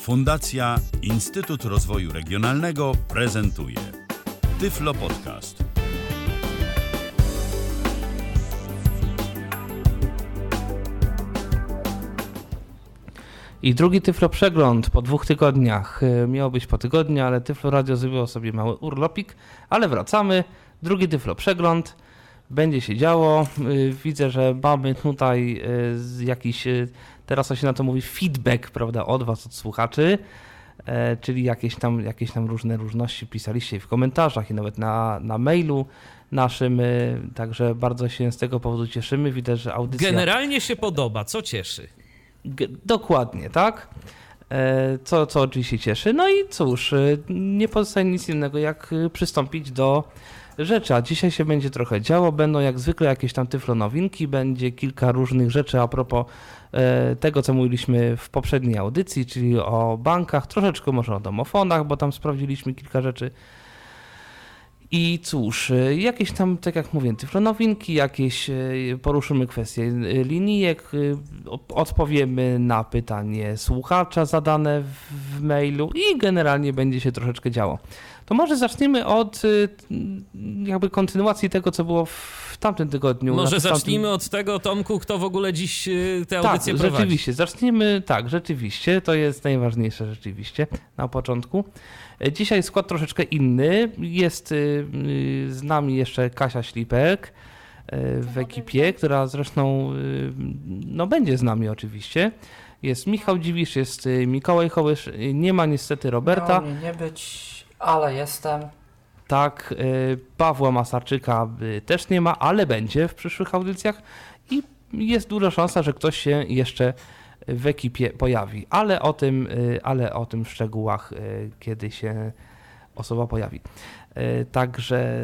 Fundacja Instytut Rozwoju Regionalnego prezentuje Tyflo Podcast. I drugi Tyflo Przegląd po dwóch tygodniach. Y, Miało być po tygodniu, ale Tyflo Radio zrobiło sobie mały urlopik, ale wracamy. Drugi Tyflo Przegląd. Będzie się działo. Y, Widzę, że mamy tutaj y, jakiś, teraz to się na to mówi, feedback, prawda, od Was, od słuchaczy. E, Czyli jakieś tam, jakieś tam różne różności pisaliście w komentarzach i nawet na, na mailu naszym. y, Także bardzo się z tego powodu cieszymy. Widać, że audycja. Generalnie się podoba, co cieszy. G- Dokładnie, tak. E, Co, co oczywiście cieszy. No i cóż, e, nie pozostaje nic innego, jak e, przystąpić do rzeczy. A dzisiaj się będzie trochę działo. Będą jak zwykle jakieś tam tyflo nowinki, będzie kilka różnych rzeczy a propos e, tego, co mówiliśmy w poprzedniej audycji, czyli o bankach, troszeczkę może o domofonach, bo tam sprawdziliśmy kilka rzeczy. I cóż, y, jakieś tam, tak jak mówię, tyflo nowinki, jakieś y, poruszymy kwestie linijek, odpowiemy na pytanie słuchacza zadane w mailu i generalnie będzie się troszeczkę działo. To może zaczniemy od y, jakby kontynuacji tego, co było w tamtym tygodniu. Może Na tamtym- zacznijmy od tego, Tomku, kto w ogóle dziś y, tę audycję tak, prowadzi. rzeczywiście. Zacznijmy, tak, rzeczywiście. To jest najważniejsze rzeczywiście na początku. E, Dzisiaj skład troszeczkę inny. Jest y, z nami jeszcze Kasia Ślipek y, w ekipie, która zresztą no, będzie z nami oczywiście. Jest Michał Dziwisz, jest Mikołaj Hołysz, nie ma niestety Roberta. Miało mnie nie być, ale jestem. Tak, y, Pawła Masarczyka y, też nie ma, ale będzie w przyszłych audycjach i jest duża szansa, że ktoś się jeszcze w ekipie pojawi, ale o tym, y, ale o tym w szczegółach, kiedy się osoba pojawi. Także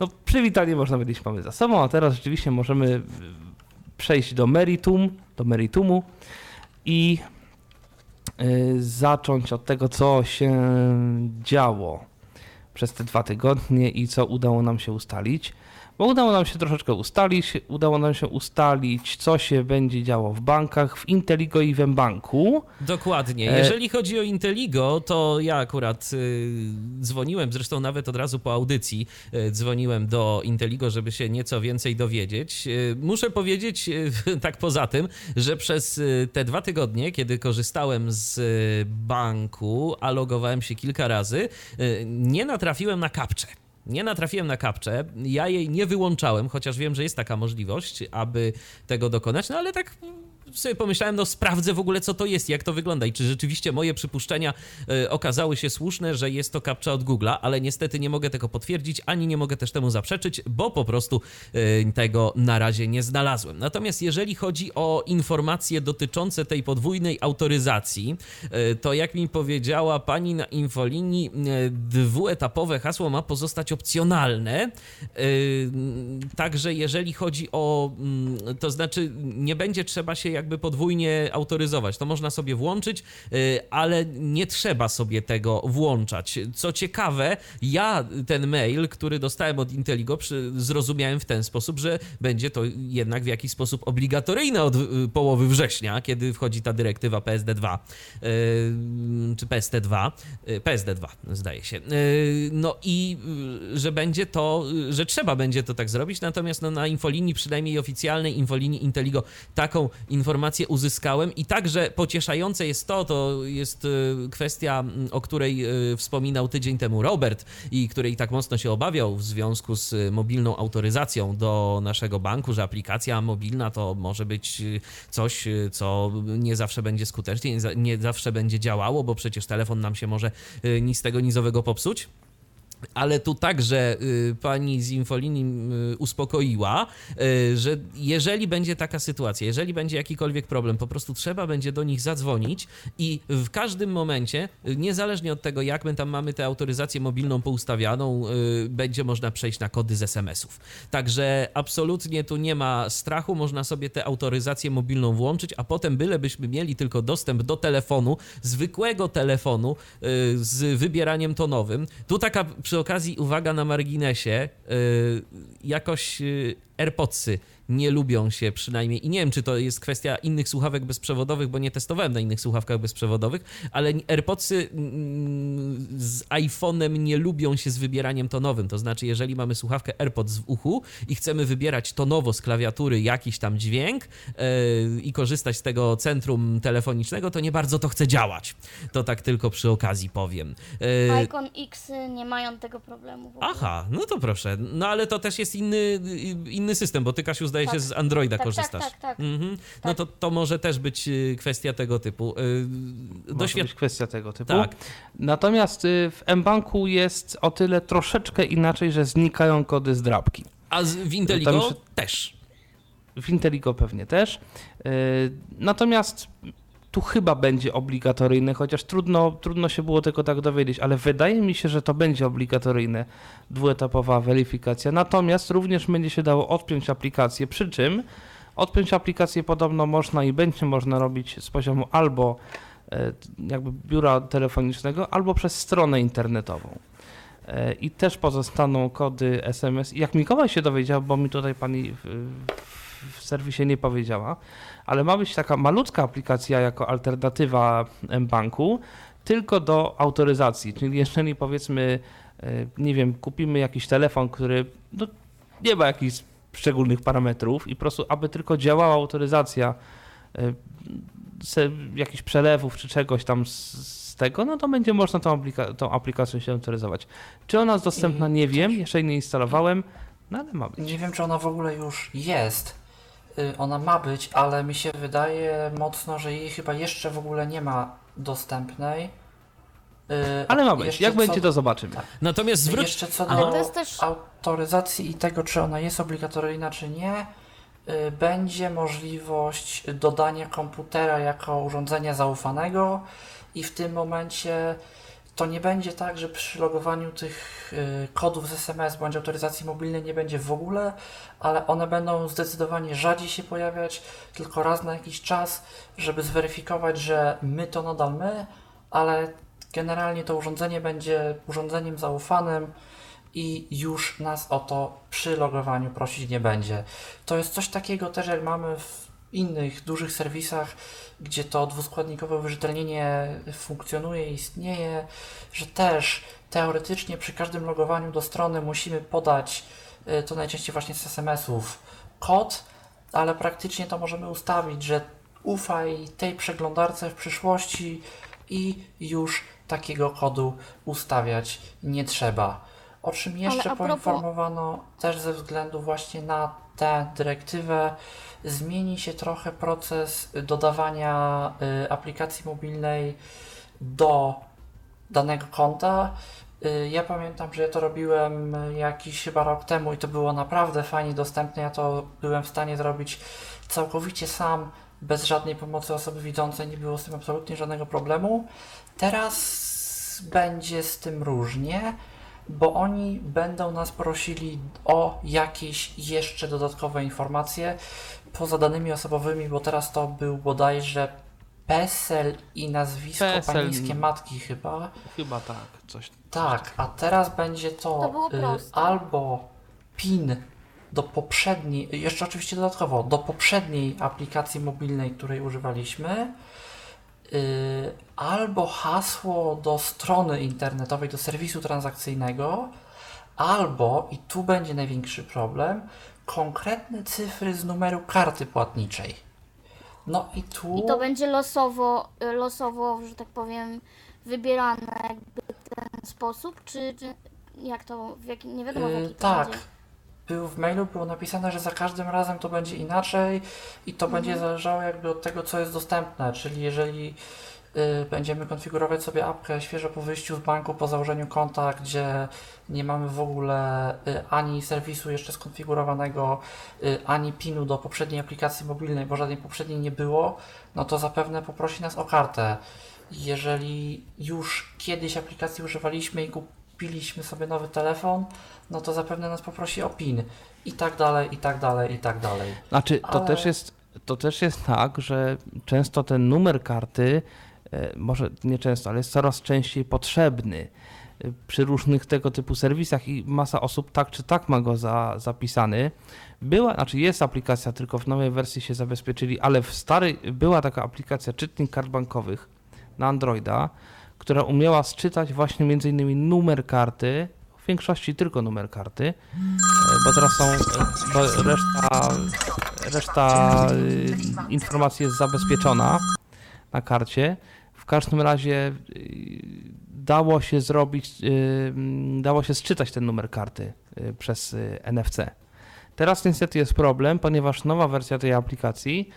no, przywitanie można powiedzieć mamy za sobą, a teraz rzeczywiście możemy przejść do meritum, do meritumu i zacząć od tego, co się działo przez te dwa tygodnie i co udało nam się ustalić. Bo udało nam się troszeczkę ustalić, udało nam się ustalić, co się będzie działo w bankach, w Inteligo i w mBanku. Dokładnie. E- Jeżeli chodzi o Inteligo, to ja akurat y, dzwoniłem, zresztą nawet od razu po audycji y, dzwoniłem do Inteligo, żeby się nieco więcej dowiedzieć. Y, muszę powiedzieć tak poza tym, że przez te dwa tygodnie, kiedy korzystałem z banku, a logowałem się kilka razy, nie natrafiłem na kapczę. Nie natrafiłem na kapczę, ja jej nie wyłączałem, chociaż wiem, że jest taka możliwość, aby tego dokonać, no ale tak sobie pomyślałem, no sprawdzę w ogóle, co to jest, jak to wygląda i czy rzeczywiście moje przypuszczenia e, okazały się słuszne, że jest to kapcza od Google'a, ale niestety nie mogę tego potwierdzić, ani nie mogę też temu zaprzeczyć, bo po prostu e, tego na razie nie znalazłem. Natomiast jeżeli chodzi o informacje dotyczące tej podwójnej autoryzacji, e, to jak mi powiedziała pani na infolinii, dwuetapowe hasło ma pozostać opcjonalne. Także jeżeli chodzi o, mm, to znaczy nie będzie trzeba się jakby podwójnie autoryzować. To można sobie włączyć, y, ale nie trzeba sobie tego włączać. Co ciekawe, ja ten mail, który dostałem od Inteligo, zrozumiałem w ten sposób, że będzie to jednak w jakiś sposób obligatoryjne od y, połowy września, kiedy wchodzi ta dyrektywa PSD2 y, czy PST2, y, PSD2 zdaje się. No i że będzie to, że trzeba będzie to tak zrobić, natomiast no, na infolinii, przynajmniej oficjalnej infolinii Inteligo, taką informację uzyskałem i także pocieszające jest to, to jest y, kwestia, mm, o której y, wspominał tydzień temu Robert i której tak mocno się obawiał w związku z y, mobilną autoryzacją do naszego banku, że aplikacja mobilna to może być coś, co nie zawsze będzie skutecznie, nie za- nie zawsze będzie działało, bo przecież telefon nam się może nic tego nizowego popsuć. Ale tu także y, pani z infolinii y, uspokoiła, y, że jeżeli będzie taka sytuacja, jeżeli będzie jakikolwiek problem, po prostu trzeba będzie do nich zadzwonić i w każdym momencie, niezależnie od tego, jak my tam mamy tę autoryzację mobilną poustawianą, będzie można przejść na kody z SMS-ów. Także absolutnie tu nie ma strachu, można sobie tę autoryzację mobilną włączyć, a potem bylebyśmy mieli tylko dostęp do telefonu, zwykłego telefonu z wybieraniem tonowym. Tu taka przy okazji uwaga na marginesie, y, jakoś y, AirPodsy nie lubią się przynajmniej, i nie wiem, czy to jest kwestia innych słuchawek bezprzewodowych, bo nie testowałem na innych słuchawkach bezprzewodowych, ale AirPodsy mm, z iPhone'em nie lubią się z wybieraniem tonowym. To znaczy, jeżeli mamy słuchawkę AirPods w uchu i chcemy wybierać tonowo z klawiatury jakiś tam dźwięk yy, i korzystać z tego centrum telefonicznego, to nie bardzo to chce działać. To tak tylko przy okazji powiem. Yy, Icon X nie mają tego problemu. Aha, no to proszę. No ale to też jest inny, inny system, bo ty, Kasiu, zdaje się Tak. z Androida Tak, tak, korzystasz. tak, tak. Mhm. No Tak. to, to może też być y, kwestia tego typu. Y, Może Doświad... być kwestia tego typu. Tak. Natomiast y, w mBanku jest o tyle troszeczkę inaczej, że znikają kody z drapki. A z, w Inteligo Tam się- też. W Inteligo pewnie też. Natomiast tu chyba będzie obligatoryjne, chociaż trudno, trudno się było tego tak dowiedzieć, ale wydaje mi się, że to będzie obligatoryjne, dwuetapowa weryfikacja. Natomiast również będzie się dało odpiąć aplikację, przy czym odpiąć aplikację podobno można i będzie można robić z poziomu albo e, jakby biura telefonicznego, albo przez stronę internetową. E, I też pozostaną kody SMS. Jak Mikołaj się dowiedział, bo mi tutaj pani w, w serwisie nie powiedziała, ale ma być taka malutka aplikacja jako alternatywa mBanku, tylko do autoryzacji. Czyli jeżeli powiedzmy, e, nie wiem, kupimy jakiś telefon, który no, nie ma jakichś szczególnych parametrów i po prostu, aby tylko działała autoryzacja e, jakichś przelewów czy czegoś tam z, tego, no to będzie można tą, aplika- tą aplikacją się autoryzować. Czy ona jest dostępna, I nie wiem, jeszcze nie instalowałem, no ale ma być. Nie wiem, czy ona w ogóle już jest. Y, Ona ma być, ale mi się wydaje mocno, że jej chyba jeszcze w ogóle nie ma dostępnej. Y, Ale ma być. Jak co- będzie, to zobaczymy. Tak. Natomiast zwróć. Jeszcze co Ale do to jest też- autoryzacji i tego, czy ona jest obligatoryjna, czy nie, y, będzie możliwość dodania komputera jako urządzenia zaufanego i w tym momencie to nie będzie tak, że przy logowaniu tych y, kodów z SMS bądź autoryzacji mobilnej nie będzie w ogóle, ale one będą zdecydowanie rzadziej się pojawiać, tylko raz na jakiś czas, żeby zweryfikować, że my to nadal my, ale generalnie to urządzenie będzie urządzeniem zaufanym i już nas o to przy logowaniu prosić nie będzie. To jest coś takiego też jak mamy w innych dużych serwisach, gdzie to dwuskładnikowe uwierzytelnienie funkcjonuje istnieje, że też teoretycznie przy każdym logowaniu do strony musimy podać, y, to najczęściej właśnie z SMS-ów, kod, ale praktycznie to możemy ustawić, że ufaj tej przeglądarce w przyszłości i już takiego kodu ustawiać nie trzeba. O czym jeszcze propos- poinformowano też ze względu właśnie na tę dyrektywę, zmieni się trochę proces dodawania y, aplikacji mobilnej do danego konta. Y, Ja pamiętam, że ja to robiłem jakiś chyba rok temu i to było naprawdę fajnie dostępne. Ja to byłem w stanie zrobić całkowicie sam, bez żadnej pomocy osoby widzącej, nie było z tym absolutnie żadnego problemu. Teraz będzie z tym różnie, bo oni będą nas prosili o jakieś jeszcze dodatkowe informacje poza danymi osobowymi, bo teraz to był bodajże PESEL i nazwisko PESEL. panieńskie matki chyba. Chyba tak, coś. Tak, a teraz będzie to, To y, albo PIN do poprzedniej, jeszcze oczywiście dodatkowo, do poprzedniej aplikacji mobilnej, której używaliśmy, y, albo hasło do strony internetowej, do serwisu transakcyjnego, albo, i tu będzie największy problem, konkretne cyfry z numeru karty płatniczej. No i tu... I to będzie losowo, losowo, że tak powiem, wybierane jakby w ten sposób, czy, czy jak to, w jaki, nie wiadomo w Yy, jaki tak. będzie. Był w mailu było napisane, że za każdym razem to będzie inaczej i to będzie zależało jakby od tego, co jest dostępne. Czyli jeżeli będziemy konfigurować sobie apkę świeżo po wyjściu z banku, po założeniu konta, gdzie nie mamy w ogóle y, ani serwisu jeszcze skonfigurowanego, y, ani PIN-u do poprzedniej aplikacji mobilnej, bo żadnej poprzedniej nie było, no to zapewne poprosi nas o kartę. Jeżeli już kiedyś aplikacji używaliśmy i kupiliśmy sobie nowy telefon, no to zapewne nas poprosi o PIN i tak dalej, i tak dalej, i tak dalej. Znaczy, to, Ale- też jest, to też jest tak, że często ten numer karty, może nie często, ale jest coraz częściej potrzebny. y, przy różnych tego typu serwisach i masa osób tak czy tak ma go za, zapisany. Była, znaczy jest aplikacja, tylko w nowej wersji się zabezpieczyli, ale w starej była taka aplikacja czytnik kart bankowych na Androida, która umiała sczytać właśnie między innymi numer karty, w większości tylko numer karty, e, bo teraz są, e, bo reszta, reszta informacji jest zabezpieczona na karcie. Każdym razie y, dało się zrobić, y, mm, dało się sczytać ten numer karty y, przez NFC. Teraz niestety jest problem, ponieważ nowa wersja tej aplikacji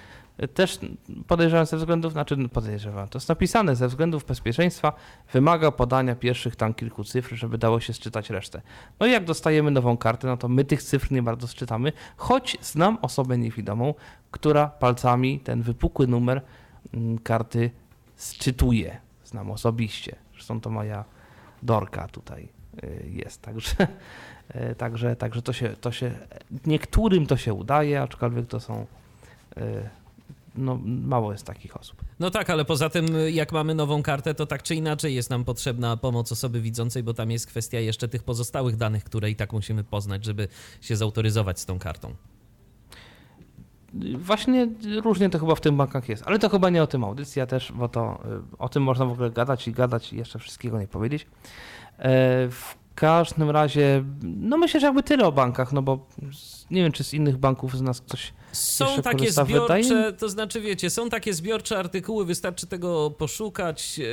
też podejrzewam ze względów, znaczy podejrzewam, to jest napisane ze względów bezpieczeństwa, wymaga podania pierwszych tam kilku cyfr, żeby dało się sczytać resztę. No i jak dostajemy nową kartę, no to my tych cyfr nie bardzo sczytamy, choć znam osobę niewidomą, która palcami ten wypukły numer mm, karty sczytuje. Znam osobiście. Zresztą to moja Dorka tutaj y, jest. Także, y, także, także to, się, to się niektórym to się udaje, aczkolwiek to są y, no, mało jest takich osób. No tak, ale poza tym, jak mamy nową kartę, to tak czy inaczej jest nam potrzebna pomoc osoby widzącej, bo tam jest kwestia jeszcze tych pozostałych danych, które i tak musimy poznać, żeby się zautoryzować z tą kartą. Właśnie różnie to chyba w tych bankach jest, ale to chyba nie o tym audycja też, bo to y, o tym można w ogóle gadać i gadać i jeszcze wszystkiego nie powiedzieć. E, W każdym razie, no myślę, że jakby tyle o bankach, no bo nie wiem, czy z innych banków z nas ktoś Są takie korzysta, wydaje zbiorcze, to znaczy wiecie, są takie zbiorcze artykuły, wystarczy tego poszukać. Yy,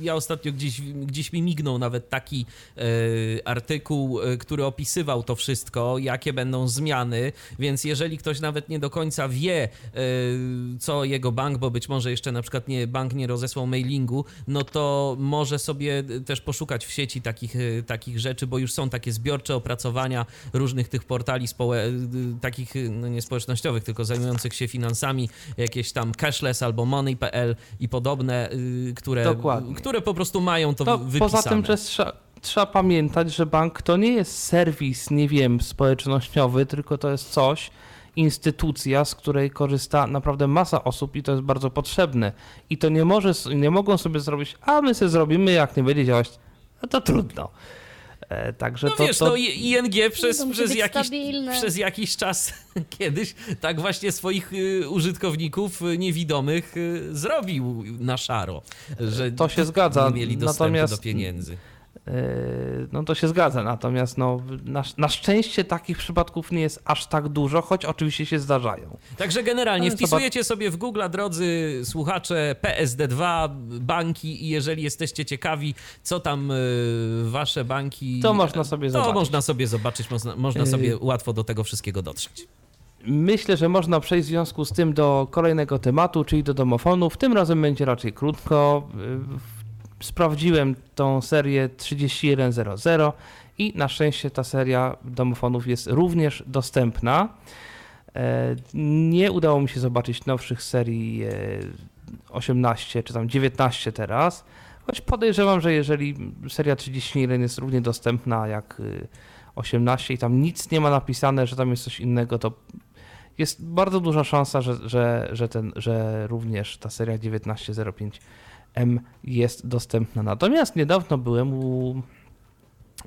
Ja ostatnio gdzieś, gdzieś mi mignął nawet taki yy, artykuł, yy, który opisywał to wszystko, jakie będą zmiany, więc jeżeli ktoś nawet nie do końca wie, co jego bank, bo być może jeszcze na przykład nie, bank nie rozesłał mailingu, no to może sobie też poszukać w sieci takich, takich rzeczy, bo już są takie zbiorcze opracowania różnych tych portali społecznych, takich, yy, no nie społecznościowych, tylko zajmujących się finansami, jakieś tam cashless albo money.pl i podobne, yy, które, Dokładnie. które po prostu mają to, To wypisane. poza tym trzeba pamiętać, że bank to nie jest serwis, nie wiem, społecznościowy, tylko to jest coś, instytucja, z której korzysta naprawdę masa osób i to jest bardzo potrzebne. I to nie, może, nie mogą sobie zrobić, a my sobie zrobimy, jak nie będzie działać, no to trudno. E, także No to, wiesz, to, no ING przez, przez, jakiś, stabilne. przez jakiś czas kiedyś tak właśnie swoich y, użytkowników y, niewidomych y, zrobił na szaro, że to się zgadza. nie mieli dostępu Natomiast do pieniędzy. Yy, No to się zgadza, natomiast no, na, na szczęście takich przypadków nie jest aż tak dużo, choć oczywiście się zdarzają. Także generalnie Ale wpisujecie sobie w Google, drodzy słuchacze, PSD2, banki i jeżeli jesteście ciekawi, co tam y, wasze banki... To można sobie To zobaczyć. można sobie zobaczyć, można, można Yy. sobie łatwo do tego wszystkiego dotrzeć. Myślę, że można przejść w związku z tym do kolejnego tematu, czyli do domofonów. Tym razem będzie raczej krótko. Sprawdziłem tą serię 3100 i na szczęście ta seria domofonów jest również dostępna. E, Nie udało mi się zobaczyć nowszych serii e, 18 czy tam 19 teraz, choć podejrzewam, że jeżeli seria 31 jest równie dostępna jak y, 18 i tam nic nie ma napisane, że tam jest coś innego, to jest bardzo duża szansa, że, że, że, ten, że również ta seria 1905M jest dostępna. Natomiast niedawno byłem u,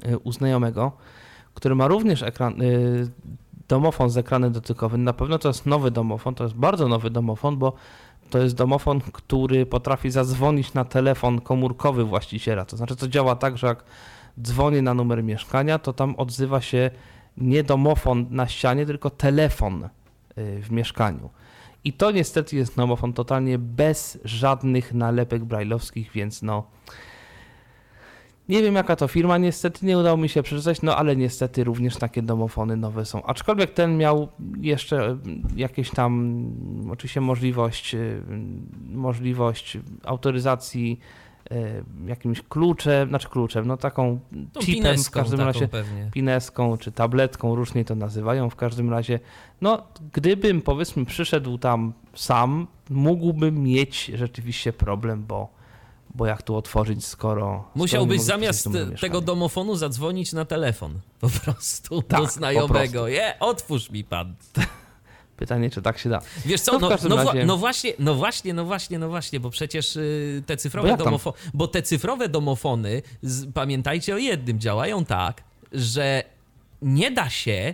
y, u znajomego, który ma również ekran, y, domofon z ekranem dotykowym. Na pewno to jest nowy domofon, to jest bardzo nowy domofon, bo to jest domofon, który potrafi zadzwonić na telefon komórkowy właściciela. To znaczy, to działa tak, że jak dzwonię na numer mieszkania, to tam odzywa się nie domofon na ścianie, tylko telefon y, w mieszkaniu. I to niestety jest domofon totalnie bez żadnych nalepek brajlowskich, więc no. Nie wiem jaka to firma, niestety nie udało mi się przeczytać, no ale niestety również takie domofony nowe są. Aczkolwiek ten miał jeszcze y, jakieś tam oczywiście możliwość, y, możliwość autoryzacji jakimś kluczem, znaczy kluczem, no taką Tą chipem w pineską każdym taką razie pewnie. pineską czy tabletką, różnie to nazywają. W każdym razie, no, gdybym powiedzmy przyszedł tam sam, mógłbym mieć rzeczywiście problem, bo, bo jak tu otworzyć, skoro. Musiałbyś zamiast tego domofonu zadzwonić na telefon. Po prostu Tak, do znajomego. Je, otwórz mi pan. Pytanie, czy tak się da. Wiesz co, No no, no, razie- no właśnie, no właśnie, no właśnie, no właśnie, bo przecież y, te Bo cyfrowe domofony, bo te cyfrowe domofony, z, pamiętajcie o jednym, działają tak, że nie da się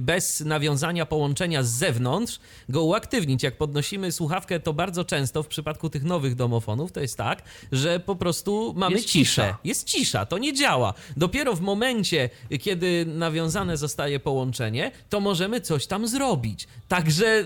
bez nawiązania połączenia z zewnątrz go uaktywnić. Jak podnosimy słuchawkę, to bardzo często w przypadku tych nowych domofonów to jest tak, że po prostu mamy Jest ciszę. cisza. Jest cisza, to nie działa. Dopiero w momencie, kiedy nawiązane zostaje połączenie, to możemy coś tam zrobić. Także y,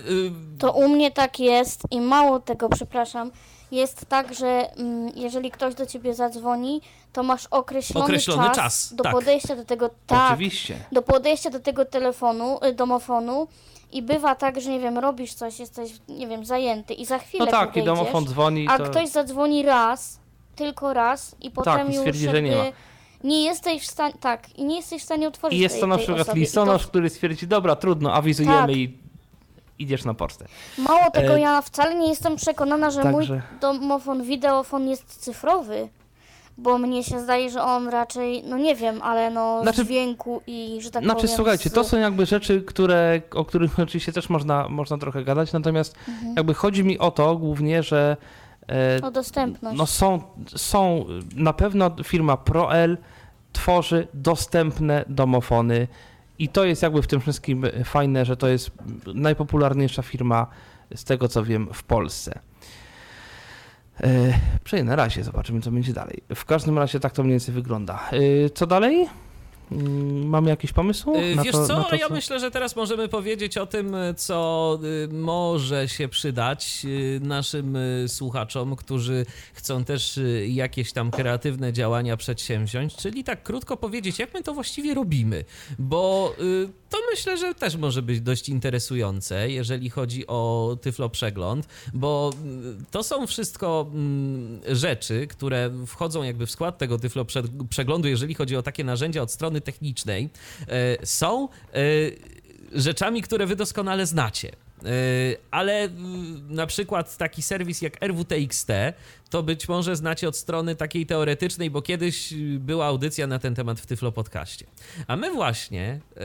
To u mnie tak jest i mało tego, przepraszam, jest tak, że mm, jeżeli ktoś do ciebie zadzwoni, to masz określony, Określony czas, czas, do tak. podejścia do tego tak, Oczywiście. do podejścia do tego telefonu, y, domofonu i bywa tak, że nie wiem, robisz coś, jesteś, nie wiem, zajęty i za chwilę No tak, i podejdziesz, domofon dzwoni, a to... ktoś zadzwoni raz, tylko raz i potem i już stwierdzi, że nie nie jesteś w stanie, tak, i nie jesteś w stanie otworzyć I jest tej, to na tej przykład osobie. I listonosz, to który stwierdzi, dobra, trudno, awizujemy Tak. i idziesz na pocztę. Mało tego, E, ja wcale nie jestem przekonana, że mój Także domofon, wideofon jest cyfrowy, bo mnie się zdaje, że on raczej, no nie wiem, ale no Znaczy- dźwięku i że tak Znaczy, powiem... słuchajcie, to są jakby rzeczy, które, o których oczywiście też można, można trochę gadać, natomiast Mhm. jakby chodzi mi o to głównie, że e, O dostępność. no są, są, na pewno firma ProL tworzy dostępne domofony i to jest jakby w tym wszystkim fajne, że to jest najpopularniejsza firma z tego co wiem w Polsce. E, Przejdę na razie, zobaczymy co będzie dalej. W każdym razie tak to mniej więcej wygląda. E, Co dalej? Mm, Mamy jakiś pomysł? Y, na Wiesz to, co, na to, ja myślę, że teraz możemy powiedzieć o tym, co y, może się przydać y, naszym słuchaczom, którzy chcą też jakieś tam kreatywne działania przedsięwziąć, czyli tak krótko powiedzieć, jak my to właściwie robimy, bo to myślę, że też może być dość interesujące, jeżeli chodzi o Tyflo Przegląd, bo to są wszystko mm, rzeczy, które wchodzą jakby w skład tego Tyflo Prze- Przeglądu, jeżeli chodzi o takie narzędzia od strony technicznej, e, są e, rzeczami, które wy doskonale znacie. E, Ale mm, na przykład taki serwis jak RWTXT to być może znacie od strony takiej teoretycznej, bo kiedyś y, była audycja na ten temat w Tyflo Podcaście. A my właśnie e,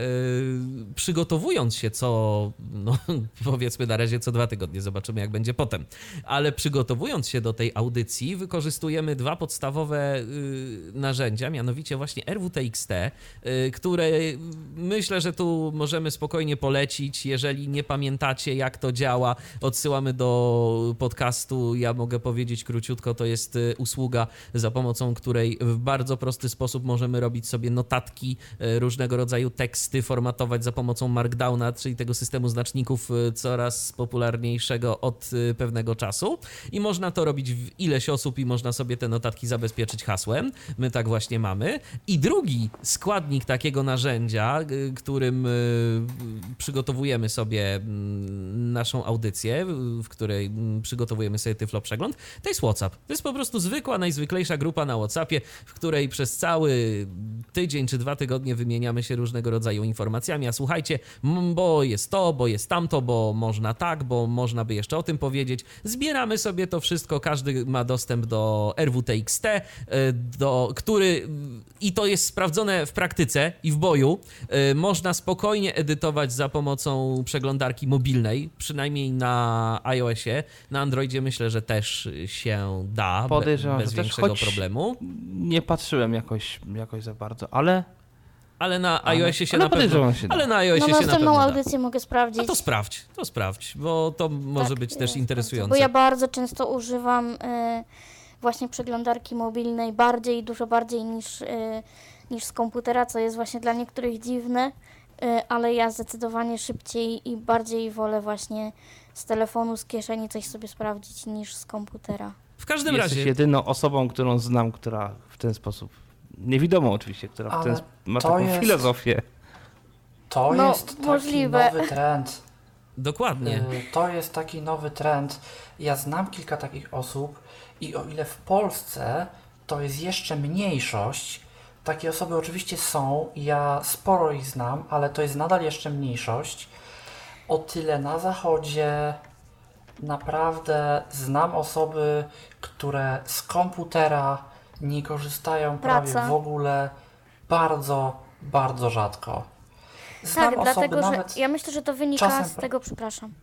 przygotowując się co, no powiedzmy na razie co dwa tygodnie, zobaczymy jak będzie potem, ale przygotowując się do tej audycji wykorzystujemy dwa podstawowe y, narzędzia, mianowicie właśnie RWTXT, y, które y, myślę, że tu możemy spokojnie polecić, jeżeli nie pamiętacie jak to działa, odsyłamy do podcastu, ja mogę powiedzieć króciutko, to jest y, usługa, za pomocą której w bardzo prosty sposób możemy robić sobie notatki, y, różnego rodzaju teksty, formatować za pomocą Markdowna, czyli tego systemu znaczników y, coraz popularniejszego od pewnego czasu i można to robić w ileś osób i można sobie te notatki zabezpieczyć hasłem. My tak właśnie mamy. I drugi składnik takiego narzędzia, którym przygotowujemy sobie mm, naszą audycję, w której mm, przygotowujemy sobie Tyflo Przegląd, to jest WhatsApp. To jest po prostu zwykła, najzwyklejsza grupa na WhatsAppie, w której przez cały tydzień czy dwa tygodnie wymieniamy się różnego rodzaju informacjami. A słuchajcie, bo jest to, bo jest tamto, bo można tak, bo można by jeszcze o tym powiedzieć. Zbieramy sobie to wszystko, każdy ma dostęp do RWTXT, y, do, który i to jest sprawdzone w praktyce i w boju. y, Można spokojnie edytować za pomocą przeglądarki mobilnej, przynajmniej na iOSie. Na Androidzie myślę, że też się da Podejrzewam, bez że też, większego choć- problemu. Nie patrzyłem jakoś, jakoś za bardzo, ale, Ale na iOSie się ale na pewno. się. Ale na No iOSie się na następną pewno da. audycję mogę sprawdzić. No to sprawdź, to sprawdź, bo to może Tak, być też jest, interesujące. Bo ja bardzo często używam y, właśnie przeglądarki mobilnej bardziej, dużo bardziej niż, y, niż z komputera, co jest właśnie dla niektórych dziwne, y, ale ja zdecydowanie szybciej i bardziej wolę właśnie z telefonu, z kieszeni coś sobie sprawdzić niż z komputera. W każdym Jesteś razie, jedyną osobą, którą znam, która w ten sposób, niewidomą oczywiście, która w ten, ma taką jest- filozofię. To No, jest taki możliwe. nowy trend. dokładnie. Y, To jest taki nowy trend. Ja znam kilka takich osób i o ile w Polsce to jest jeszcze mniejszość, takie osoby oczywiście są, ja sporo ich znam, ale to jest nadal jeszcze mniejszość. O tyle na zachodzie naprawdę znam osoby, które z komputera nie korzystają prawie Praca. w ogóle bardzo, bardzo rzadko. Znam tak, osoby, dlatego, nawet, że ja myślę, że to wynika czasem z tego, przepraszam.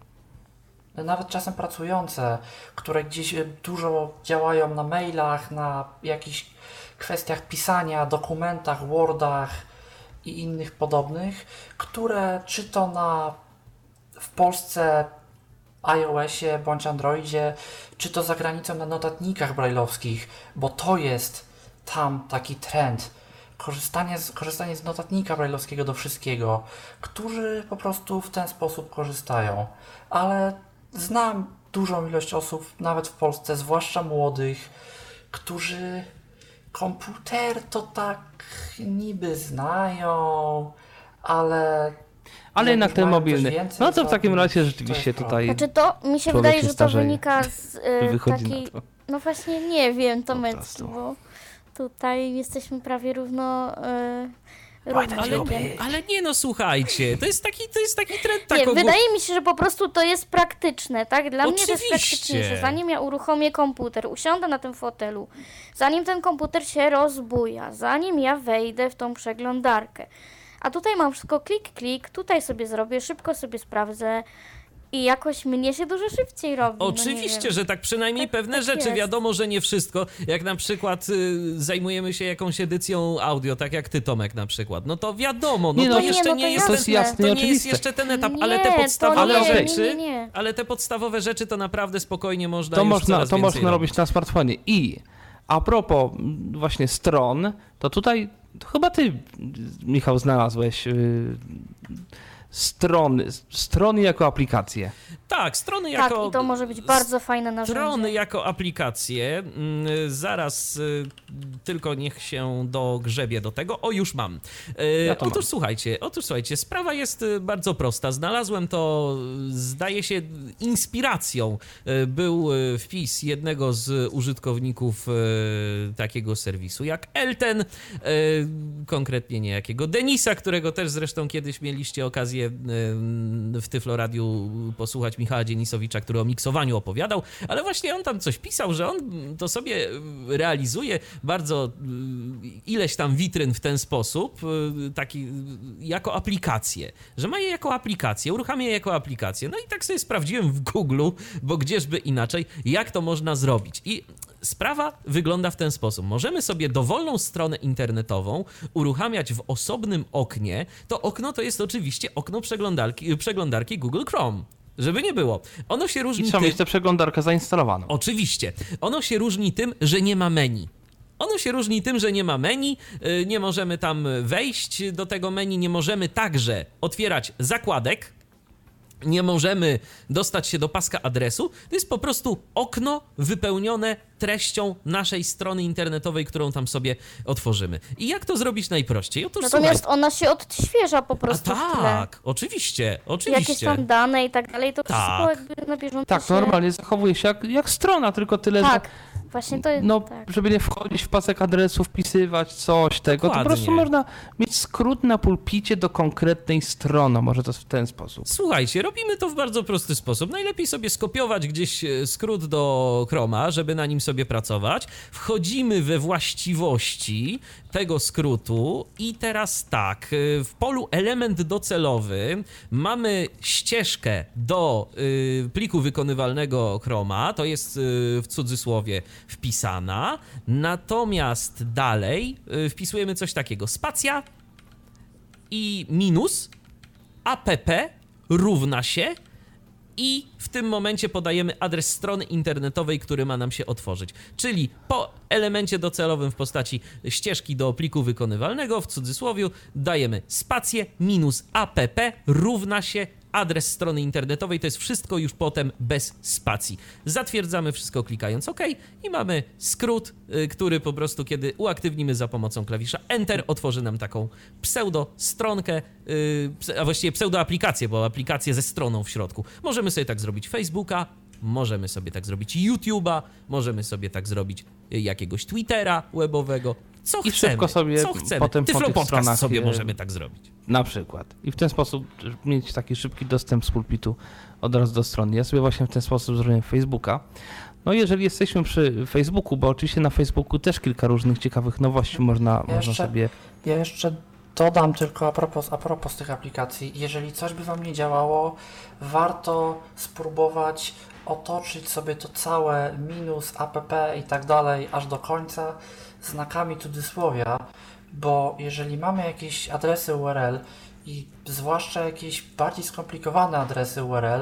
nawet czasem pracujące, które gdzieś e, dużo działają na mailach, na jakichś kwestiach pisania, dokumentach, Wordach i innych podobnych, które czy to na w Polsce iOSie bądź Androidzie, czy to za granicą na notatnikach brajlowskich, bo to jest tam taki trend. Korzystanie z, korzystanie z notatnika brajlowskiego do wszystkiego, którzy po prostu w ten sposób korzystają. Ale znam dużą ilość osób, nawet w Polsce, zwłaszcza młodych, którzy komputer to tak niby znają, ale Ale jak jednak ten mobilny. więcej No to w takim razie to rzeczywiście tutaj Znaczy to, mi się wydaje, się że to wynika z y, takiej... to. No właśnie nie wiem, Po Tomecki, bo tutaj jesteśmy prawie równo... Y, Ale, ale nie no, słuchajcie, to jest taki, to jest taki trend tak Nie, ogólny. wydaje mi się, że po prostu to jest praktyczne, tak? Dla mnie to jest Oczywiście. praktyczne, że zanim ja uruchomię komputer, usiądę na tym fotelu, zanim ten komputer się rozbuja, zanim ja wejdę w tą przeglądarkę, a tutaj mam wszystko klik, klik, tutaj sobie zrobię, szybko sobie sprawdzę i jakoś mnie się dużo szybciej robi. no nie Oczywiście, wiem. że tak przynajmniej Tak- pewne tak rzeczy. jest. Wiadomo, że nie wszystko. Jak na przykład y, zajmujemy się jakąś edycją audio, tak jak ty Tomek na przykład. No to wiadomo, no Nie, to no, jeszcze nie, no nie to jest To jest jasne. to nie jest jeszcze ten etap, Nie, ale te podstawowe nie, rzeczy, nie, nie. ale te podstawowe rzeczy to naprawdę spokojnie można To już można, coraz to można robić na smartfonie. I a propos właśnie stron, to tutaj to chyba ty, Michał, znalazłeś y, strony, strony jako aplikacje. Tak, strony Tak, jako... i to może być bardzo fajne narzędzie. Strony jako aplikacje. Mm, Zaraz y, tylko niech się dogrzebie do tego. O, już mam. Y, Ja otóż mam. słuchajcie, otóż słuchajcie, sprawa jest y, bardzo prosta. Znalazłem to, zdaje się, inspiracją. Był wpis jednego z użytkowników takiego serwisu jak Elten, konkretnie niejakiego Denisa, którego też zresztą kiedyś mieliście okazję w Tyflo Radiu posłuchać Michała Dzienisowicza, który o miksowaniu opowiadał, ale właśnie on tam coś pisał, że on to sobie realizuje bardzo y, ileś tam witryn w ten sposób, y, taki y, jako aplikację, że ma je jako aplikację, uruchamia je jako aplikację. No i tak sobie sprawdziłem w Google, bo gdzieżby inaczej, jak to można zrobić. I Sprawa wygląda w ten sposób. Możemy sobie dowolną stronę internetową uruchamiać w osobnym oknie. To okno to jest oczywiście okno przeglądarki, przeglądarki Google Chrome. Żeby nie było. Ono się I różni trzeba tym... mieć tę przeglądarkę zainstalowaną. Oczywiście. Ono się różni tym, że nie ma menu. Ono się różni tym, że nie ma menu, y, nie możemy tam wejść do tego menu, nie możemy także otwierać zakładek, nie możemy dostać się do paska adresu. To jest po prostu okno wypełnione treścią naszej strony internetowej, którą tam sobie otworzymy. I jak to zrobić najprościej? Otóż Natomiast słuchaj, ona się odświeża po a prostu w tle. tak, oczywiście, Jakieś oczywiście. tam dane i tak dalej, to wszystko Tak. jakby na bieżąco Tak, się... normalnie zachowuje się jak, jak strona, tylko tyle, Tak, że właśnie to jest... no, tak. żeby nie wchodzić w pasek adresu, wpisywać coś tego, to po Dokładnie. prostu można mieć skrót na pulpicie do konkretnej strony, może to w ten sposób. Słuchajcie, robimy to w bardzo prosty sposób. Najlepiej sobie skopiować gdzieś e, skrót do Chroma, żeby na nim sobie pracować. Wchodzimy we właściwości tego skrótu. I teraz tak, e, w polu element docelowy mamy ścieżkę do y, pliku wykonywalnego Chroma, to jest y, w cudzysłowie wpisana. Natomiast dalej y, wpisujemy coś takiego: spacja i minus app równa się i w tym momencie podajemy adres strony internetowej, który ma nam się otworzyć. Czyli po elemencie docelowym w postaci ścieżki do pliku wykonywalnego, w cudzysłowie, dajemy spację minus app równa się adres strony internetowej. To jest wszystko już potem bez spacji. Zatwierdzamy wszystko klikając OK i mamy skrót, y, który po prostu, kiedy uaktywnimy za pomocą klawisza Enter, otworzy nam taką pseudo stronkę, y, a właściwie pseudo aplikację, bo aplikację ze stroną w środku. Możemy sobie tak zrobić Facebooka, możemy sobie tak zrobić YouTube'a, możemy sobie tak zrobić y, jakiegoś Twittera webowego. Co I chcemy, szybko sobie co chcemy. potem po Tyflo Podcast stronach, sobie y, możemy tak zrobić. Na przykład. I w ten sposób mieć taki szybki dostęp z pulpitu od razu do strony. Ja sobie właśnie w ten sposób zrobiłem Facebooka. No jeżeli jesteśmy przy Facebooku, bo oczywiście na Facebooku też kilka różnych ciekawych nowości można, można Jeszcze- sobie... Ja jeszcze Dodam tylko a propos, a propos tych aplikacji, jeżeli coś by Wam nie działało, warto spróbować otoczyć sobie to całe minus, app i tak dalej aż do końca znakami cudzysłowia, bo jeżeli mamy jakieś adresy URL i zwłaszcza jakieś bardziej skomplikowane adresy URL,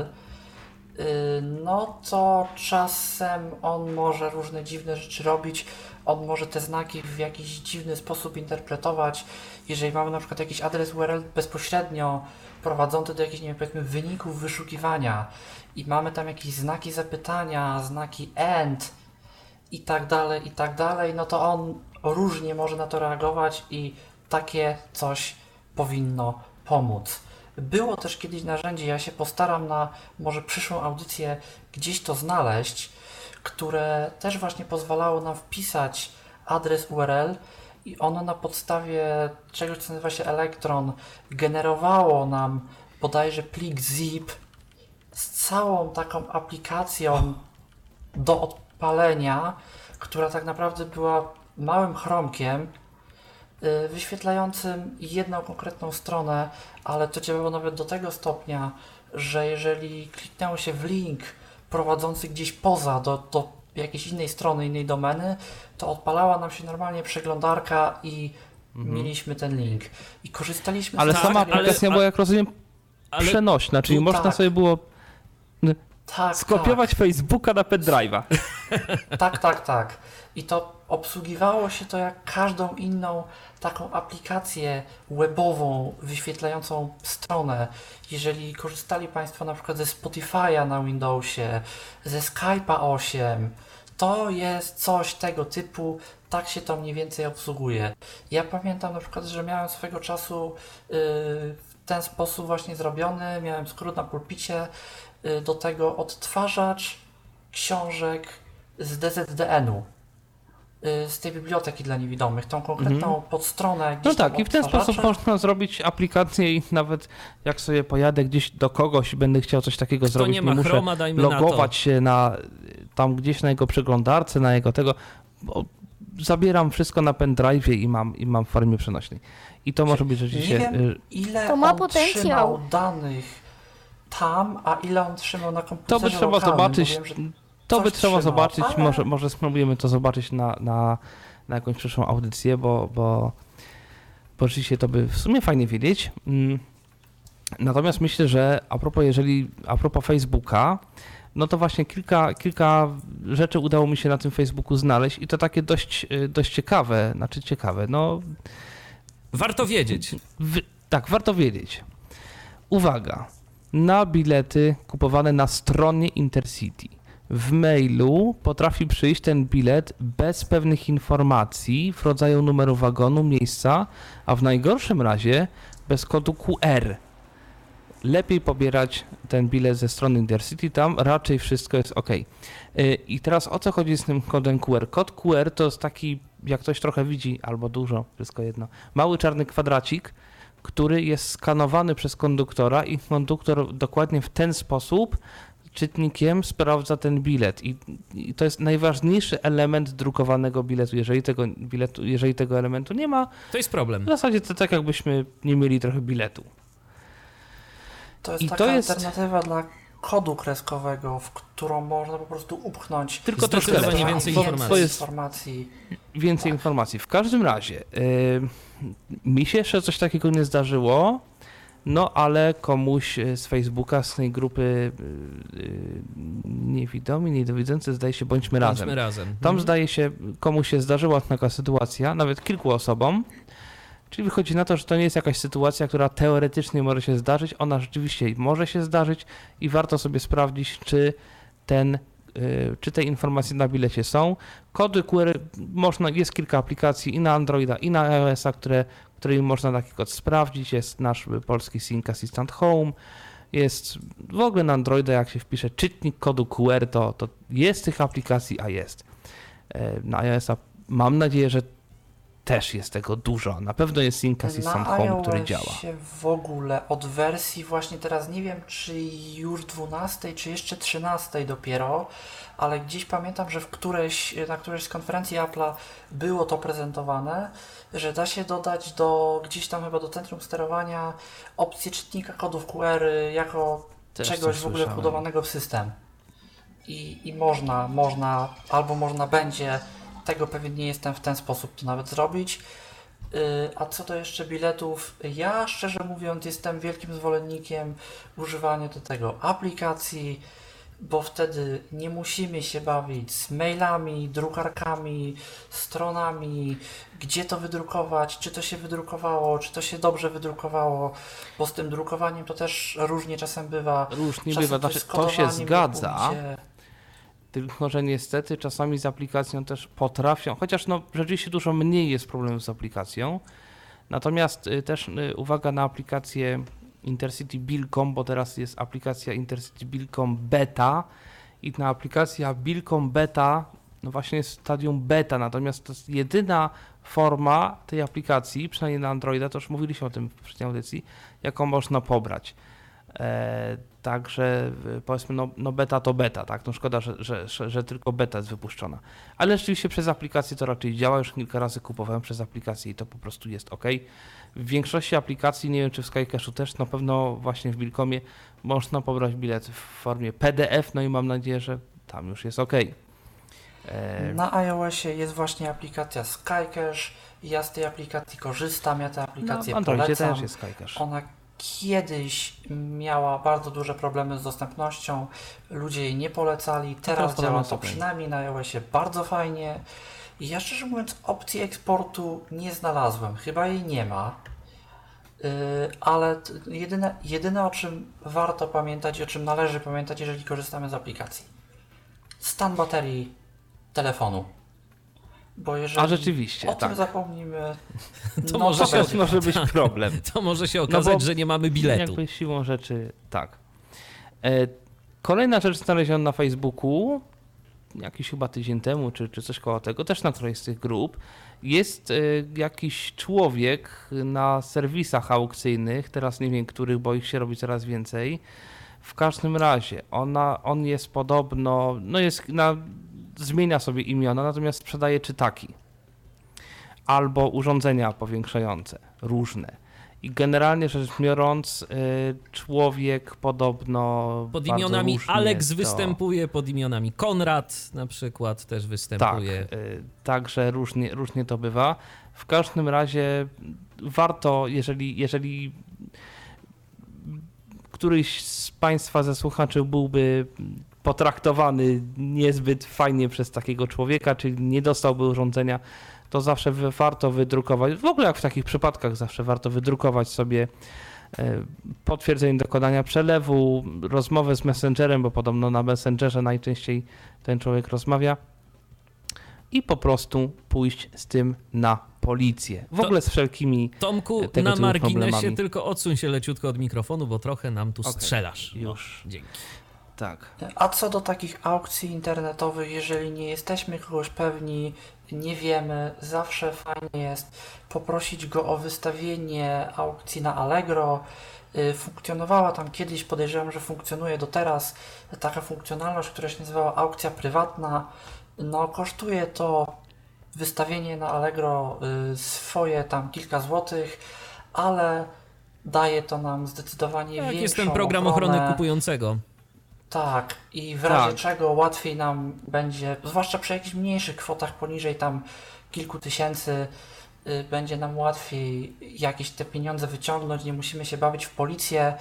yy, no to czasem on może różne dziwne rzeczy robić, on może te znaki w jakiś dziwny sposób interpretować. Jeżeli mamy na przykład jakiś adres URL bezpośrednio prowadzący do jakichś, nie wiem, powiedzmy wyników wyszukiwania i mamy tam jakieś znaki zapytania, znaki AND i tak dalej, i tak dalej, no to on różnie może na to reagować i takie coś powinno pomóc. Było też kiedyś narzędzie, ja się postaram na może przyszłą audycję gdzieś to znaleźć, które też właśnie pozwalało nam wpisać adres URL i ono na podstawie czegoś, co nazywa się Electron, generowało nam bodajże plik zip z całą taką aplikacją do odpalenia, która tak naprawdę była małym chromkiem y, wyświetlającym jedną konkretną stronę, ale to działało nawet do tego stopnia, że jeżeli kliknęło się w link prowadzący gdzieś poza do, do jakiejś innej strony, innej domeny, to odpalała nam się normalnie przeglądarka i mieliśmy ten link. I korzystaliśmy Ale z Tak, sama ale- aplikacja a- była, jak rozumiem, Ale przenośna, czyli tu można tak. sobie było tak, skopiować Facebooka na pendrive'a. Tak, tak, tak. I to obsługiwało się to jak każdą inną taką aplikację webową wyświetlającą stronę. Jeżeli korzystali Państwo na przykład ze Spotify'a na Windowsie, ze Skype'a 8, to jest coś tego typu, tak się to mniej więcej obsługuje. Ja pamiętam na przykład, że miałem swego czasu yy, w ten sposób właśnie zrobiony, miałem skrót na pulpicie, do tego odtwarzacz książek z DZDN-u, y, z tej biblioteki dla niewidomych, tą konkretną podstronę. No gdzieś tam tak, i w ten sposób można zrobić aplikację i nawet jak sobie pojadę gdzieś do kogoś i będę chciał coś takiego kto zrobić, nie ma muszę chroma, dajmy na logować się na tam gdzieś na jego przeglądarce, na jego tego, bo zabieram wszystko na pendrive i mam, i mam w formie przenośnej. I to może być Nie rzeczywiście... wiem, y, ile To ma potencjał. trzymał danych tam, a ile on trzymał na To komputerze by trzeba lokalnym, zobaczyć, że to by trzeba trzymał, zobaczyć, ale- może, może spróbujemy to zobaczyć na, na, na jakąś przyszłą audycję, bo, bo, bo rzeczywiście to by w sumie fajnie wiedzieć. Mm. Natomiast myślę, że a propos, jeżeli, a propos Facebooka, no to właśnie kilka, kilka rzeczy udało mi się na tym Facebooku znaleźć i to takie dość, y, dość ciekawe, znaczy ciekawe, no Warto wiedzieć. w, tak, warto wiedzieć. Uwaga, na bilety kupowane na stronie Intercity w mailu potrafi przyjść ten bilet bez pewnych informacji w rodzaju numeru wagonu, miejsca, a w najgorszym razie bez kodu QR. Lepiej pobierać ten bilet ze strony Intercity, tam raczej wszystko jest ok. Yy, I teraz o co chodzi z tym kodem QR? Kod QR to jest taki, jak ktoś trochę widzi, albo dużo, wszystko jedno, mały czarny kwadracik, który jest skanowany przez konduktora i konduktor dokładnie w ten sposób czytnikiem sprawdza ten bilet. I, I to jest najważniejszy element drukowanego biletu. Jeżeli tego biletu, jeżeli tego elementu nie ma, To jest problem. w zasadzie to tak jakbyśmy nie mieli trochę biletu. To jest I to taka jest- alternatywa dla kodu kreskowego, w którą można po prostu upchnąć Tylko troszkę Zdecydowanie więcej informacji. To jest informacji. więcej Tak. informacji. W każdym razie, y, mi się jeszcze coś takiego nie zdarzyło, no ale komuś z Facebooka, z tej grupy y, y, niewidomi, niedowidzący, zdaje się, bądźmy razem. Bądźmy razem. Tam Mhm. zdaje się, komuś się zdarzyła taka sytuacja, nawet kilku osobom. Czyli wychodzi na to, że to nie jest jakaś sytuacja, która teoretycznie może się zdarzyć. Ona rzeczywiście może się zdarzyć i warto sobie sprawdzić, czy ten, y, czy te informacje na bilecie są. Kody QR można, jest kilka aplikacji i na Androida, i na iOS-a, które, można taki kod sprawdzić. Jest nasz polski Sync Assistant Home. Jest w ogóle na Androida, jak się wpisze czytnik kodu QR, to, to jest tych aplikacji, a jest. E, Na iOS-a mam nadzieję, że też jest tego dużo. Na pewno jest Sync Assistant Na Home, który działa. w ogóle od wersji właśnie teraz nie wiem czy już 12 czy jeszcze 13 dopiero, ale gdzieś pamiętam, że w którejś, na którejś z konferencji Apple'a było to prezentowane, że da się dodać do gdzieś tam chyba do centrum sterowania opcję czytnika kodów QR jako Też czegoś w ogóle wbudowanego w system. I, I można, można, albo można będzie, tego pewnie nie jestem w ten sposób to nawet zrobić. Yy, A co do jeszcze biletów, ja szczerze mówiąc jestem wielkim zwolennikiem używania do tego aplikacji, bo wtedy nie musimy się bawić z mailami, drukarkami, stronami, gdzie to wydrukować, czy to się wydrukowało, czy to się dobrze wydrukowało, bo z tym drukowaniem to też różnie czasem bywa. Różnie Czasem bywa, to znaczy to się zgadza, pójdzie. Tylko że niestety czasami z aplikacją też potrafią, chociaż no rzeczywiście dużo mniej jest problemów z aplikacją, natomiast y, też y, uwaga na aplikację Intercity Bilcom, bo teraz jest aplikacja Intercity Bilcom Beta i na aplikacja Bilcom Beta no właśnie jest stadium beta, natomiast to jest jedyna forma tej aplikacji, przynajmniej na Androida, to już mówiliśmy o tym w poprzedniej audycji, jaką można pobrać. Także y, powiedzmy, no, no beta to beta, tak? No szkoda, że, że, że, tylko beta jest wypuszczona. Ale rzeczywiście przez aplikację to raczej działa. Już kilka razy kupowałem przez aplikację i to po prostu jest ok. W większości aplikacji, nie wiem czy w Skycashu też, na pewno właśnie w Bilkomie można pobrać bilet w formie PDF, no i mam nadzieję, że tam już jest ok. E, Na iOSie jest właśnie aplikacja Skycache. Ja z tej aplikacji korzystam, ja tę no, aplikację w Androidzie polecam. też jest Skycash. Ona kiedyś miała bardzo duże problemy z dostępnością, ludzie jej nie polecali, teraz działa problemy to przynajmniej na iOSie bardzo fajnie. I ja szczerze mówiąc opcji eksportu nie znalazłem, chyba jej nie ma. Yy, ale jedyne, jedyne o czym warto pamiętać i o czym należy pamiętać, jeżeli korzystamy z aplikacji. Stan baterii telefonu. Bo jeżeli A rzeczywiście, o tym tak. zapomnimy, To no może to się może być problem. To może się okazać, No bo że nie mamy biletu. Jakby siłą rzeczy, tak. E, kolejna rzecz znaleziona na Facebooku, jakiś chyba tydzień temu, czy, czy coś koło tego, też na którejś z tych grup, jest e, jakiś człowiek na serwisach aukcyjnych, teraz nie wiem których, bo ich się robi coraz więcej. W każdym razie, ona, on jest podobno, no jest na, zmienia sobie imiona, natomiast sprzedaje czytaki albo urządzenia powiększające, różne. I generalnie rzecz biorąc, y, człowiek podobno. Pod imionami Alex to- występuje, pod imionami Konrad na przykład też Tak, występuje. y, także różnie, różnie to bywa. W każdym razie warto, jeżeli, jeżeli któryś z Państwa ze słuchaczy byłby potraktowany niezbyt fajnie przez takiego człowieka, czyli nie dostałby urządzenia, to zawsze warto wydrukować, w ogóle jak w takich przypadkach zawsze warto wydrukować sobie e, potwierdzenie dokonania przelewu, rozmowę z messengerem, bo podobno na messengerze najczęściej ten człowiek rozmawia i po prostu pójść z tym na policję. W To- ogóle z wszelkimi Tomku, tego na marginesie problemami. tylko odsuń się leciutko od mikrofonu, bo trochę nam tu Okej, strzelasz. No, już. dzięki. Tak. A co do takich aukcji internetowych, jeżeli nie jesteśmy kogoś pewni, nie wiemy, zawsze fajnie jest poprosić go o wystawienie aukcji na Allegro. Y, Funkcjonowała tam kiedyś, podejrzewam, że funkcjonuje do teraz, taka funkcjonalność, która się nazywała aukcja prywatna. No, kosztuje to wystawienie na Allegro y, swoje tam kilka złotych, ale daje to nam zdecydowanie Jak większą jest ten program ochronę. ochrony kupującego? Tak, i w razie Tak. czego łatwiej nam będzie, zwłaszcza przy jakichś mniejszych kwotach poniżej tam kilku tysięcy, y, będzie nam łatwiej jakieś te pieniądze wyciągnąć, nie musimy się bawić w policję,